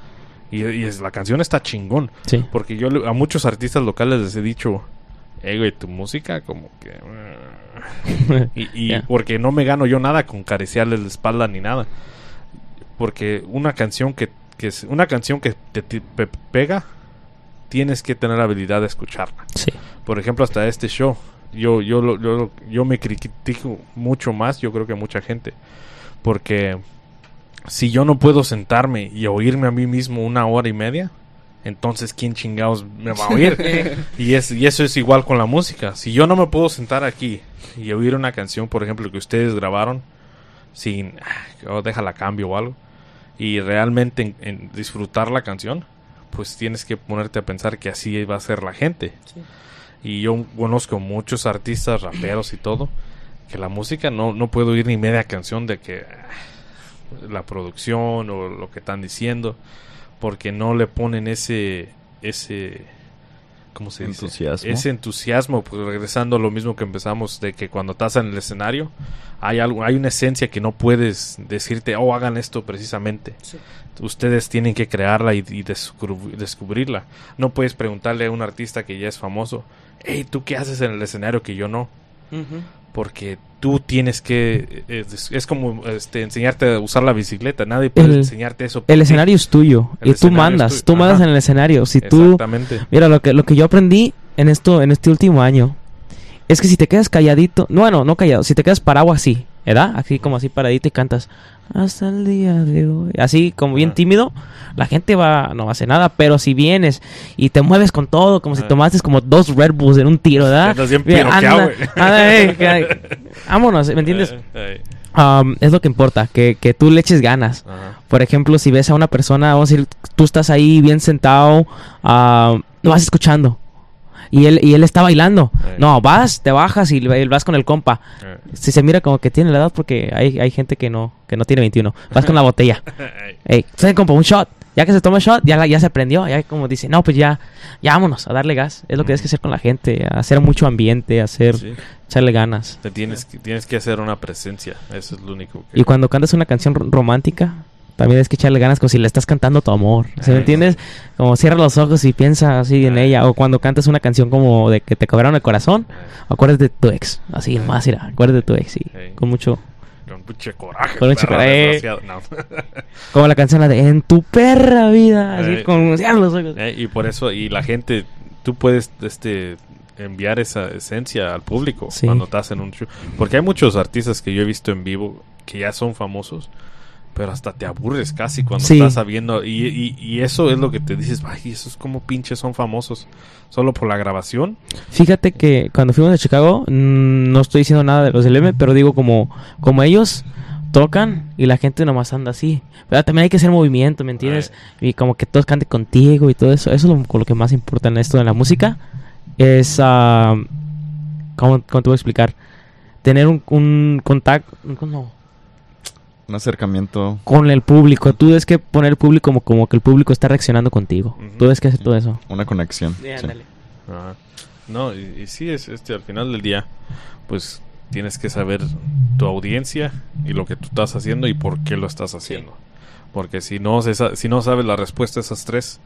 y, y es, la canción está chingón Sí. porque yo a muchos artistas locales les he dicho eh güey tu música como que (laughs) y, y Yeah. porque no me gano yo nada con cariciarles la espalda ni nada. Porque una canción que, que es una canción que te, te pe- pega, tienes que tener habilidad de escucharla. Sí. Por ejemplo, hasta este show, yo yo yo, lo- yo me critico mucho más, yo creo que mucha gente, porque si yo no puedo sentarme y oírme a mí mismo una hora y media, entonces quién chingados me va a (laughs) oír. y es y eso es igual con la música. Si yo no me puedo sentar aquí y oír una canción, por ejemplo, que ustedes grabaron sin ah, oh, déjala cambio o algo y realmente en- en disfrutar la canción, pues tienes que ponerte a pensar que así va a ser la gente. Y yo conozco muchos artistas, raperos y todo, que la música no, no puedo oír ni media canción de que ah, la producción o lo que están diciendo, porque no le ponen ese, ese, ¿cómo se dice? Entusiasmo. Ese entusiasmo, pues regresando a lo mismo que empezamos, de que cuando estás en el escenario, hay algo, hay una esencia que no puedes decirte, oh, hagan esto precisamente. Ustedes tienen que crearla y, y descubri- descubrirla. No puedes preguntarle a un artista que ya es famoso, hey, ¿tú qué haces en el escenario que yo no? Porque tú tienes que, eh, es, es como este, enseñarte a usar la bicicleta, nadie puede El- enseñarte eso. El escenario es tuyo El y tú mandas, tú mandas Ajá. en el escenario. Si tú, mira lo que lo que yo aprendí en esto en este último año es que si te quedas calladito, no, bueno, no callado, si te quedas parado así, ¿verdad? Así como así paradito y cantas hasta el día de hoy, así como bien tímido, la gente va no hacer nada, pero si vienes y te mueves con todo, como si tomaste como dos Red Bulls en un tiro, ¿verdad? Bien anda- anda, (laughs) vámonos, ¿me entiendes? Um, es lo que importa, que, que tú le eches ganas. ajá. Por ejemplo, si ves a una persona, vamos a decir, tú estás ahí bien sentado, ah, lo vas escuchando. Y él, y él está bailando. Ey. No, vas, te bajas y vas con el compa. Eh, Si se mira como que tiene la edad, porque hay, hay gente que no, que no tiene 21. Vas con la botella. (laughs) eh, Ey, ¿saben, compa? Un shot. Ya que se toma el shot, ya, ya se prendió. Ya como dice, no, pues ya, ya vámonos a darle gas. Es lo que tienes que hacer con la gente. Hacer mucho ambiente, hacer, sí. echarle ganas. Te tienes, que- tienes que hacer una presencia. Eso es lo único que... Y cuando cantas una canción ro- romántica, también es que echarle ganas como si le estás cantando tu amor. ¿Sí me entiendes? Como cierra los ojos y piensa así en ella. O cuando cantas una canción como de que te cobraron el corazón, Eh, acuérdate de tu ex. Así, más irá. Acuérdate de tu ex. Y con mucho. con mucho coraje. Con mucho coraje. No. (laughs) Como la canción la de En tu perra vida. Así Ay. con cierra los ojos. Eh, y por eso, y la gente, tú puedes este enviar esa esencia al público Sí. cuando estás en un show. Porque hay muchos artistas que yo he visto en vivo que ya son famosos, pero hasta te aburres casi cuando Sí. estás sabiendo. Y, y, y eso es lo que te dices, ay, esos como pinches son famosos. Solo por la grabación. Fíjate que cuando fuimos a Chicago, mm, no estoy diciendo nada de los del M, pero digo como, como ellos tocan y la gente nomás anda así. Pero también hay que hacer movimiento, ¿me entiendes? Y como que todos canten contigo y todo eso. Eso es lo que más importa en esto de la música. Es, ah, ¿cómo, cómo te voy a explicar? Tener un, un contacto no, Un acercamiento. con el público. Tú debes que poner el público como, como que el público está reaccionando contigo. Tú debes que hacer todo eso. Una conexión. sí. Ajá. No, y, y sí, es, este, al final del día, pues tienes que saber tu audiencia y lo que tú estás haciendo y por qué lo estás haciendo. Porque si no, se si no sabes la respuesta a esas tres,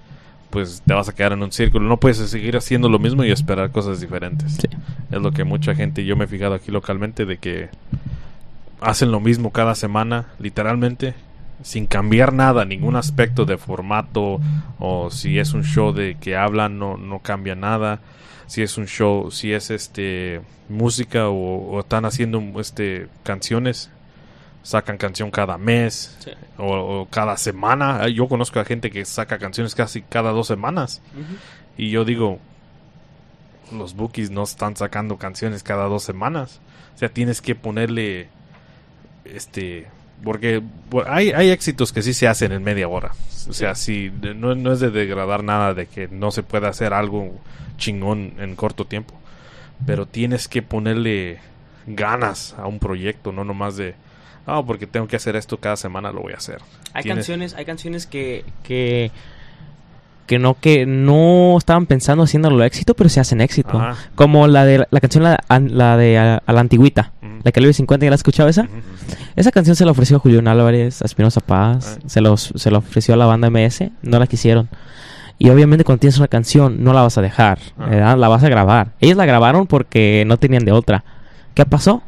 pues te vas a quedar en un círculo. No puedes seguir haciendo lo mismo y esperar cosas diferentes. Sí. Es lo que mucha gente, yo me he fijado aquí localmente, de que hacen lo mismo cada semana, literalmente, sin cambiar nada, ningún aspecto de formato o si es un show de que hablan no, no cambia nada, si es un show, si es este música o, o están haciendo este canciones, sacan canción cada mes Sí. o, o cada semana. Yo conozco a gente que saca canciones casi cada dos semanas y yo digo, los bookies no están sacando canciones cada dos semanas. O sea, tienes que ponerle, este, porque hay, hay éxitos que sí se hacen en media hora. O sea, sí, no, no es de degradar nada de que no se pueda hacer algo chingón en corto tiempo. Pero tienes que ponerle ganas a un proyecto, no nomás de, ah, porque tengo que hacer esto cada semana, lo voy a hacer. Hay Tienes- canciones, hay canciones que, que que no que no estaban pensando haciéndolo éxito, pero se hacen éxito. Ajá. Como la de la canción la, de a, a la antigüita, la que le 50 ¿ya la has escuchado esa? Esa canción se la ofreció a Julián Álvarez, a Espinosa Paz, Ah. se, los, se la ofreció a la banda MS, no la quisieron. Y obviamente cuando tienes una canción no la vas a dejar, Ah. ¿verdad? la vas a grabar. Ellos la grabaron porque no tenían de otra. ¿Qué pasó?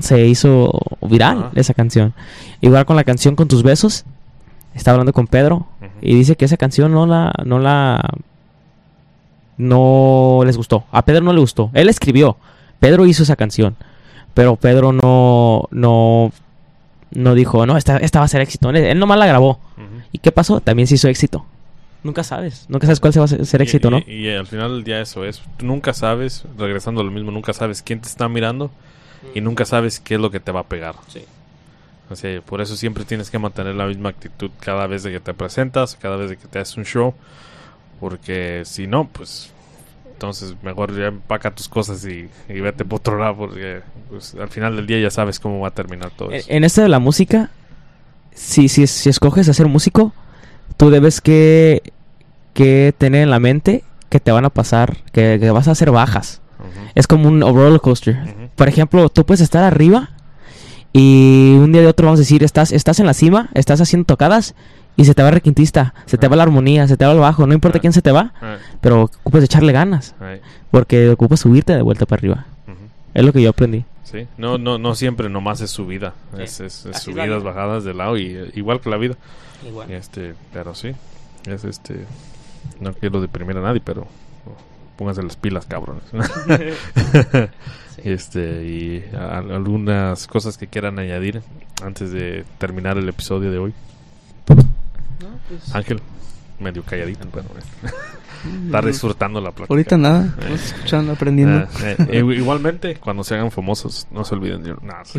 Se hizo viral Ajá. esa canción. Igual con la canción Con tus besos, estaba hablando con Pedro. Y dice que esa canción no la no la no les gustó. A Pedro no le gustó. Él escribió. Pedro hizo esa canción. Pero Pedro no no no dijo, "No, esta, esta va a ser éxito." Él, él nomás la grabó. ¿Y qué pasó? También se hizo éxito. Nunca sabes. Nunca sabes cuál se va a ser, Y- éxito, y, ¿no? Y, al final del día eso es. Tú nunca sabes, regresando a lo mismo, nunca sabes quién te está mirando y nunca sabes qué es lo que te va a pegar. Sí. Por eso siempre tienes que mantener la misma actitud cada vez de que te presentas, cada vez de que te haces un show. Porque si no, pues entonces mejor ya empaca tus cosas y, y vete por otro lado porque pues, al final del día ya sabes cómo va a terminar todo En, eso. en esto de la música, si, si, si escoges hacer músico, tú debes que, que tener en la mente que te van a pasar, que, que vas a hacer bajas. Ujú, Es como un roller coaster. ujú. Por ejemplo, tú puedes estar arriba y un día de otro vamos a decir, estás, estás en la cima, estás haciendo tocadas y se te va el requintista, se te va la armonía, se te va el bajo, no importa quién se te va, pero ocupas echarle ganas, porque ocupas subirte de vuelta para arriba. Es lo que yo aprendí. Sí, no, no, no siempre nomás es subida, Sí. es, subidas, bajadas de lado y igual que la vida. Igual. Este, pero sí, es este, no quiero deprimir a nadie, pero pónganse las pilas, cabrones. (laughs) Este, y a- algunas cosas que quieran añadir antes de terminar el episodio de hoy. Ángel, medio calladito, pero (laughs) eh, está disfrutando la plática. Ahorita nada, estamos escuchando, aprendiendo. Eh, eh, (laughs) igualmente, cuando se hagan famosos, no se olviden de... No, sí.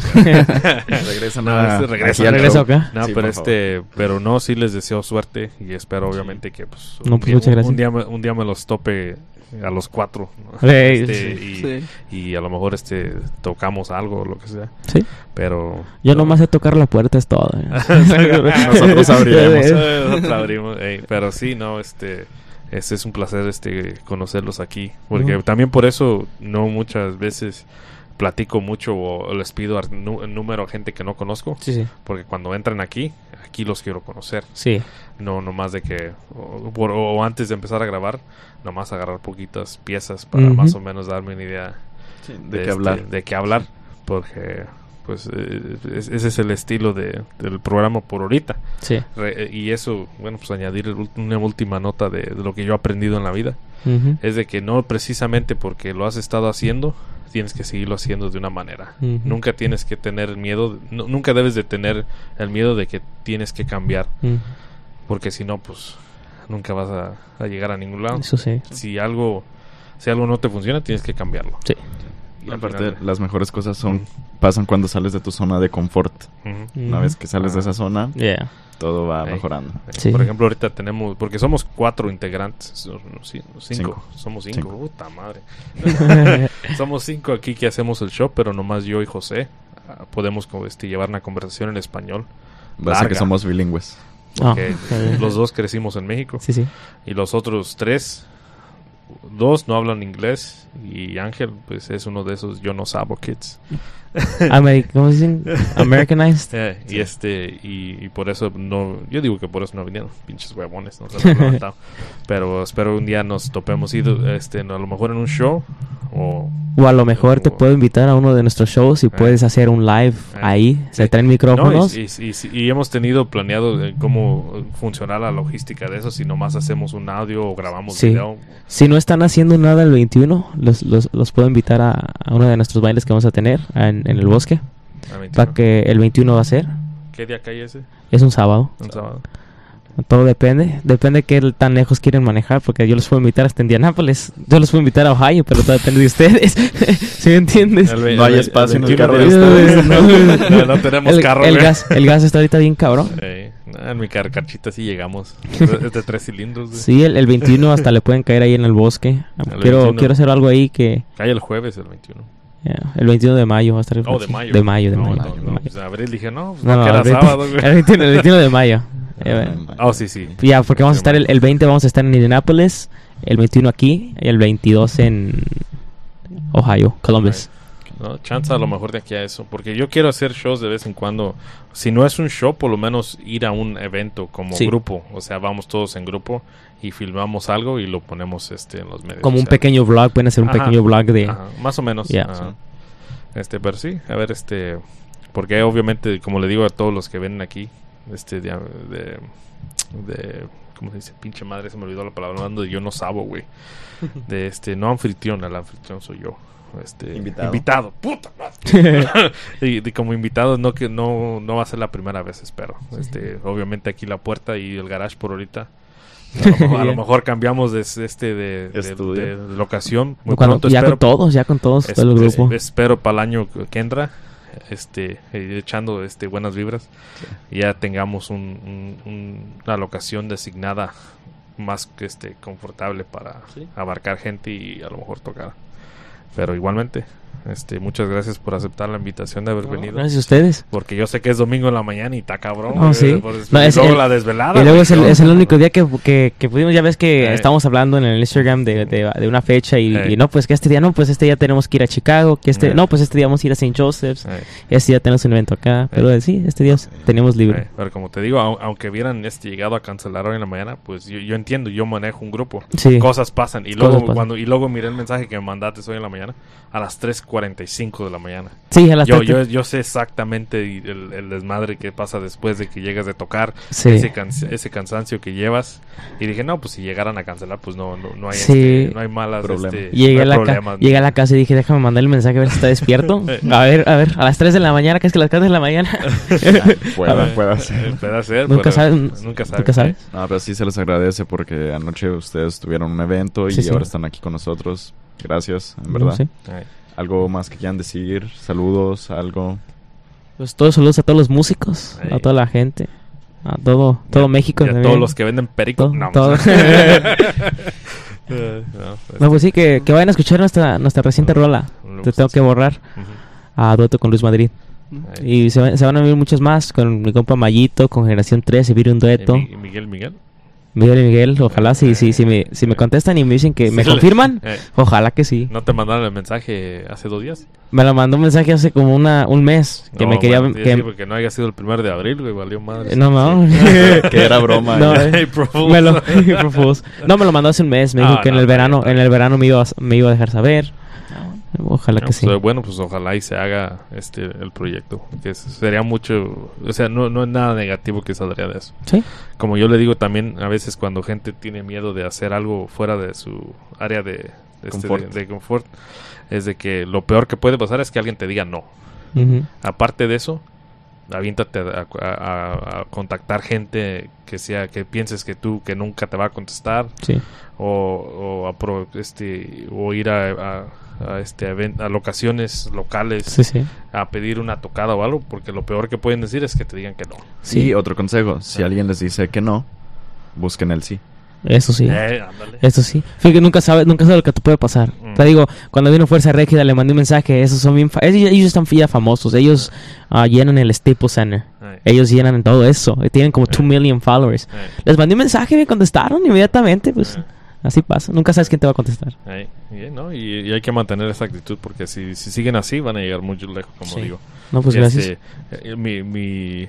Regresan No, a, este regresa, regresa show. acá. No, Sí, pero favor. este, pero no, sí les deseo suerte y espero obviamente que pues, No, un, pues, día, muchas un- gracias. un día me, un día me los tope a los cuatro Este, sí. y, Sí. y a lo mejor este tocamos algo o lo que sea, Sí. pero Yo nomás sé tocar la puerta, es todo. ¿eh? (laughs) (laughs) Nosotros abriremos. Nosotros abrimos, ey, pero sí, no, este, este es un placer este conocerlos aquí, porque también por eso no muchas veces platico mucho o les pido número a gente que no conozco, Sí, sí. porque cuando entran aquí, aquí los quiero conocer. Sí. No, nomás de que, o, por- o antes de empezar a grabar, nomás agarrar poquitas piezas para más o menos darme una idea Sí, de, de qué este, hablar. de qué hablar, porque pues eh, es- ese es el estilo de, del programa por ahorita. Sí. Re- eh, y eso, bueno, pues añadir el una última nota de, de lo que yo he aprendido en la vida, es de que no precisamente porque lo has estado haciendo, tienes que seguirlo haciendo de una manera. Nunca tienes que tener miedo, nu- nunca debes de tener el miedo de que tienes que cambiar porque si no pues nunca vas a, a llegar a ningún lado Eso sí. si algo si algo no te funciona tienes que cambiarlo Sí. Y Aparte, final- las mejores cosas son pasan cuando sales de tu zona de confort. Una vez que sales de Ah. esa zona, Yeah. todo va mejorando. Sí. por ejemplo ahorita tenemos porque somos cuatro integrantes cinco. Cinco. somos cinco. Cinco. puta madre (laughs) (laughs) somos cinco aquí que hacemos el show pero nomás yo y José ah, podemos como, este, llevar una conversación en español Basta que somos bilingües. Ah, porque los dos crecimos en México Sí, sí. y los otros tres dos no hablan inglés y Ángel pues es uno de esos yo no sabo kids (laughs) ¿Cómo dicen? (laughs) Americanized. Eh, y este y, y por eso no yo digo que por eso no vinieron pinches huevones no se han (laughs) pero espero un día nos topemos y este a lo mejor en un show o O a lo mejor te O- puedo invitar a uno de nuestros shows y puedes hacer un live Eh, ahí. Se traen No, micrófonos. y, y- y- y hemos tenido planeado eh, cómo funcionar la logística de eso, si nomás hacemos un audio o grabamos Sí. video. Si no están haciendo nada el 21, los, los, los puedo invitar a, a uno de nuestros bailes que vamos a tener en, en el bosque. a 21. Para que el 21 va a ser. ¿Qué día cae ese? Es un sábado. Un sábado. Todo depende. Depende qué tan lejos quieren manejar. Porque yo los puedo invitar hasta Indianápolis. Yo los puedo invitar a Ohio, pero todo depende de ustedes. (laughs) ¿Sí me entiendes? El No hay el- espacio en el 21 carro de (laughs) de ustedes. no, no tenemos el, carro, el güey. gas, el gas está ahorita bien cabrón. Eh, en mi car carchita sí llegamos. Es de, es de tres cilindros. güey. Sí, el, el 21 (laughs) hasta le pueden caer ahí en el bosque. El Quiero, 21. quiero hacer algo ahí que... Cae el jueves, el 21. ya, el 21 de mayo va a estar... Oh, de mayo. De mayo, de no, mayo. No, de no, mayo. pues, abril dije, no, pues No, no, no, que era el 20 sábado, güey. (laughs) el 21, el 21 de mayo. (laughs) Eh, Oh, sí, sí. Ya, porque vamos a estar el, el 20 vamos a estar en Indianapolis, el 21 aquí y el 22 en Ohio, Columbus. ¿No? Chance a lo mejor de aquí a eso. Porque yo quiero hacer shows de vez en cuando. Si no es un show, por lo menos ir a un evento como Sí. grupo. O sea, vamos todos en grupo y filmamos algo y lo ponemos este, en los medios. Como un sociales. pequeño vlog, pueden hacer un Ajá. pequeño vlog de... Ajá, más o menos. Ya. ajá. Este, pero sí, a ver, este. Porque obviamente, como le digo a todos los que ven aquí, este, de. de, de- ¿Cómo se dice? Pinche madre, se me olvidó la palabra. Hablando de yo no sabo, güey. (laughs) De este, no anfitrión, el anfitrión soy yo. Este, Invitado. invitado, puta madre. (laughs) y, y como invitado, no que no, no va a ser la primera vez, espero. Este, obviamente aquí la puerta y el garage por ahorita. (laughs) A lo, mejor- a lo Ya. mejor cambiamos de, este de, de- Estudio. de- de locación. Muy Cuando- pronto ya espero. con todos, ya con todos, Es- todo el es- grupo. espero para el año que- entra, este, eh, echando este buenas vibras, y ya tengamos un, un- un- una locación designada más que este confortable para abarcar gente y a lo mejor tocar. Pero igualmente, este, muchas gracias por aceptar la invitación de haber venido. Gracias a ustedes. Porque yo sé que es domingo en la mañana y está cabrón. No, sí. No, es luego el- la desvelada. Y luego es el, ¿no? es el único día que, que, que pudimos, ya ves que Eh. estamos hablando en el Instagram de, de, de una fecha y, Eh. y no, pues que este día no, pues este día tenemos que ir a Chicago, que este, no, pues este día vamos a ir a St. Joseph's, este día tenemos un evento acá, pero sí, este día tenemos libre. Pero como te digo, au- aunque hubieran este, llegado a cancelar hoy en la mañana, pues yo, yo entiendo, yo manejo un grupo. Sí. Cosas pasan. Y luego pasan. cuando y luego miré el mensaje que me mandaste hoy en la mañana a las 3.45 de la mañana. Sí, a las Yo, yo, yo sé exactamente el, el desmadre que pasa después de que llegas de tocar, Sí. ese, cansa- ese cansancio que llevas. Y dije, no, pues si llegaran a cancelar, pues no, no, no hay, Sí. este, no hay malas Problema. este, Llegué, no a hay la ca- problemas. llegué a la casa y dije, déjame mandarle el mensaje a ver si está despierto. (laughs) A ver, a ver, a las 3 de la mañana, que es que las 3 de la mañana. (laughs) Pueda, pueda eh, ser. puede ser, Nunca pero sabes- Nunca sabes. nunca sabes. No, pero sí se les agradece porque anoche ustedes tuvieron un evento y Sí, sí. ahora están aquí con nosotros. Gracias, en verdad. Sí. Algo más que quieran decir, saludos, algo. Pues todos saludos a todos los músicos, a toda la gente, a todo, todo Y México. y a todos los que venden perico. Todo- no, todo. No, (laughs) (laughs) pues, No, pues sí, que, que vayan a escuchar nuestra, nuestra reciente rola. no, Te tengo que borrar a dueto con Luis Madrid. Ahí. Y se, van- se van a ver muchas más con mi compa Mayito, con Generación 3, se viene un dueto. Mi- Miguel, Miguel. Miguel y Miguel, ojalá si, si, si, me, si me contestan y me dicen que me Sí, confirman, eh, ojalá que sí. ¿No te mandaron el mensaje hace dos días? Me lo mandó un mensaje hace como una, un mes que No, me quería... bueno, sí, que, sí, porque no haya sido el primero de abril, güey, valió madre. no, no. (laughs) que era broma. No, eh. eh. Me lo, (laughs) no, me lo mandó hace un mes. Me dijo Ah, que en no, el está verano, está en el verano me iba, a- me iba a dejar saber. Ojalá No, que pues, sí. eh, bueno, pues ojalá y se haga este el proyecto. Que sería mucho, o sea, no, no es nada negativo que saldría de eso. Sí. Como yo le digo también, a veces cuando gente tiene miedo de hacer algo fuera de su área de, de este, Confort. de- de confort, es de que lo peor que puede pasar es que alguien te diga no. Aparte de eso, aviéntate a, a- a- a contactar gente que sea que pienses que tú que nunca te va a contestar Sí. o, o, a pro- este o ir a, a- a, este even- a locaciones locales Sí, sí. a pedir una tocada o algo porque lo peor que pueden decir es que te digan que no. Sí. Y otro consejo, si Ah. alguien les dice que no, busquen el sí. Eso sí. Eh. Eso sí. Fíjate que nunca sabes, nunca sabes lo que te puede pasar. Mm. Te digo, cuando vino Fuerza Régida le mandé un mensaje, esos son bien fa- ellos, ellos están ya famosos, ellos ah, llenan el Staples Center. Eh, Ellos llenan todo eso, tienen como 2 Eh. million followers. eh, Les mandé un mensaje y me contestaron inmediatamente, pues Eh. Así pasa. Nunca sabes quién te va a contestar. y, ¿no? y, y hay que mantener esa actitud porque si, si siguen así van a llegar muy lejos, como Sí. digo. No, pues Este, gracias. eh, mi, mi,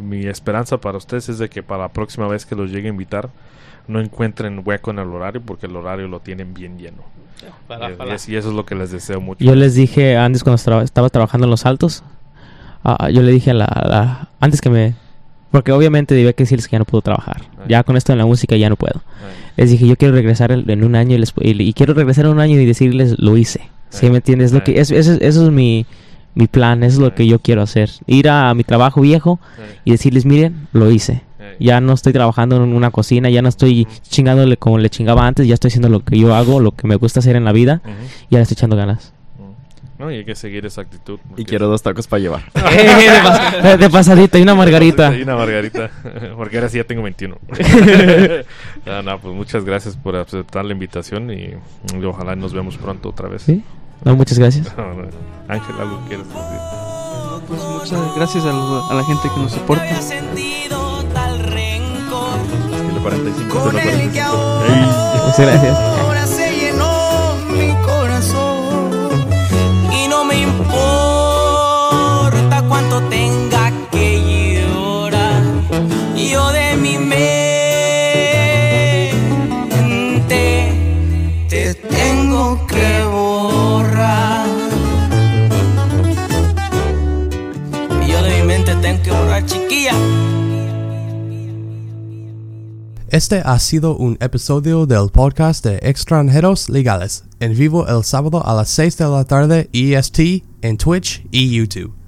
mi esperanza para ustedes es de que para la próxima vez que los llegue a invitar, no encuentren hueco en el horario porque el horario lo tienen bien lleno. Y- ojalá. Y, es- y eso es lo que les deseo mucho. Yo les dije antes cuando estra- estaba trabajando en los altos, ah, yo le dije a la, a la- antes que me, porque obviamente debía que decirles que ya no puedo trabajar. Ay. Ya con esto en la música ya no puedo. Ay, Les dije yo quiero regresar en un año y, les- y, y quiero regresar en un año y decirles lo hice. ¿Sí me entiendes? Lo que es, eso, eso es mi, mi plan, eso es lo que yo quiero hacer. Ir a, mi trabajo viejo y decirles miren lo hice. Ya no estoy trabajando en una cocina, ya no estoy chingándole como le chingaba antes, ya estoy haciendo lo que yo hago, lo que me gusta hacer en la vida y ahora estoy echando ganas. No, y hay que seguir esa actitud. Y quiero dos tacos para llevar. (laughs) Eh, de, pas- de pasadita y una margarita. Y una margarita. (laughs) Porque ahora sí ya tengo 21. (laughs) no, no, pues muchas gracias por aceptar la invitación y, y ojalá nos vemos pronto otra vez. ¿Sí? No, muchas gracias. No, no. Ángel, ¿algo quieres decir? No, pues muchas gracias a, lo- a la gente que nos soporta. Había sentido tal rencor Estilo 45, con estilo el que 45. Muchas gracias. Este ha sido un episodio del podcast de Extranjeros Legales, en vivo el sábado a las 6 de la tarde EST en Twitch y YouTube.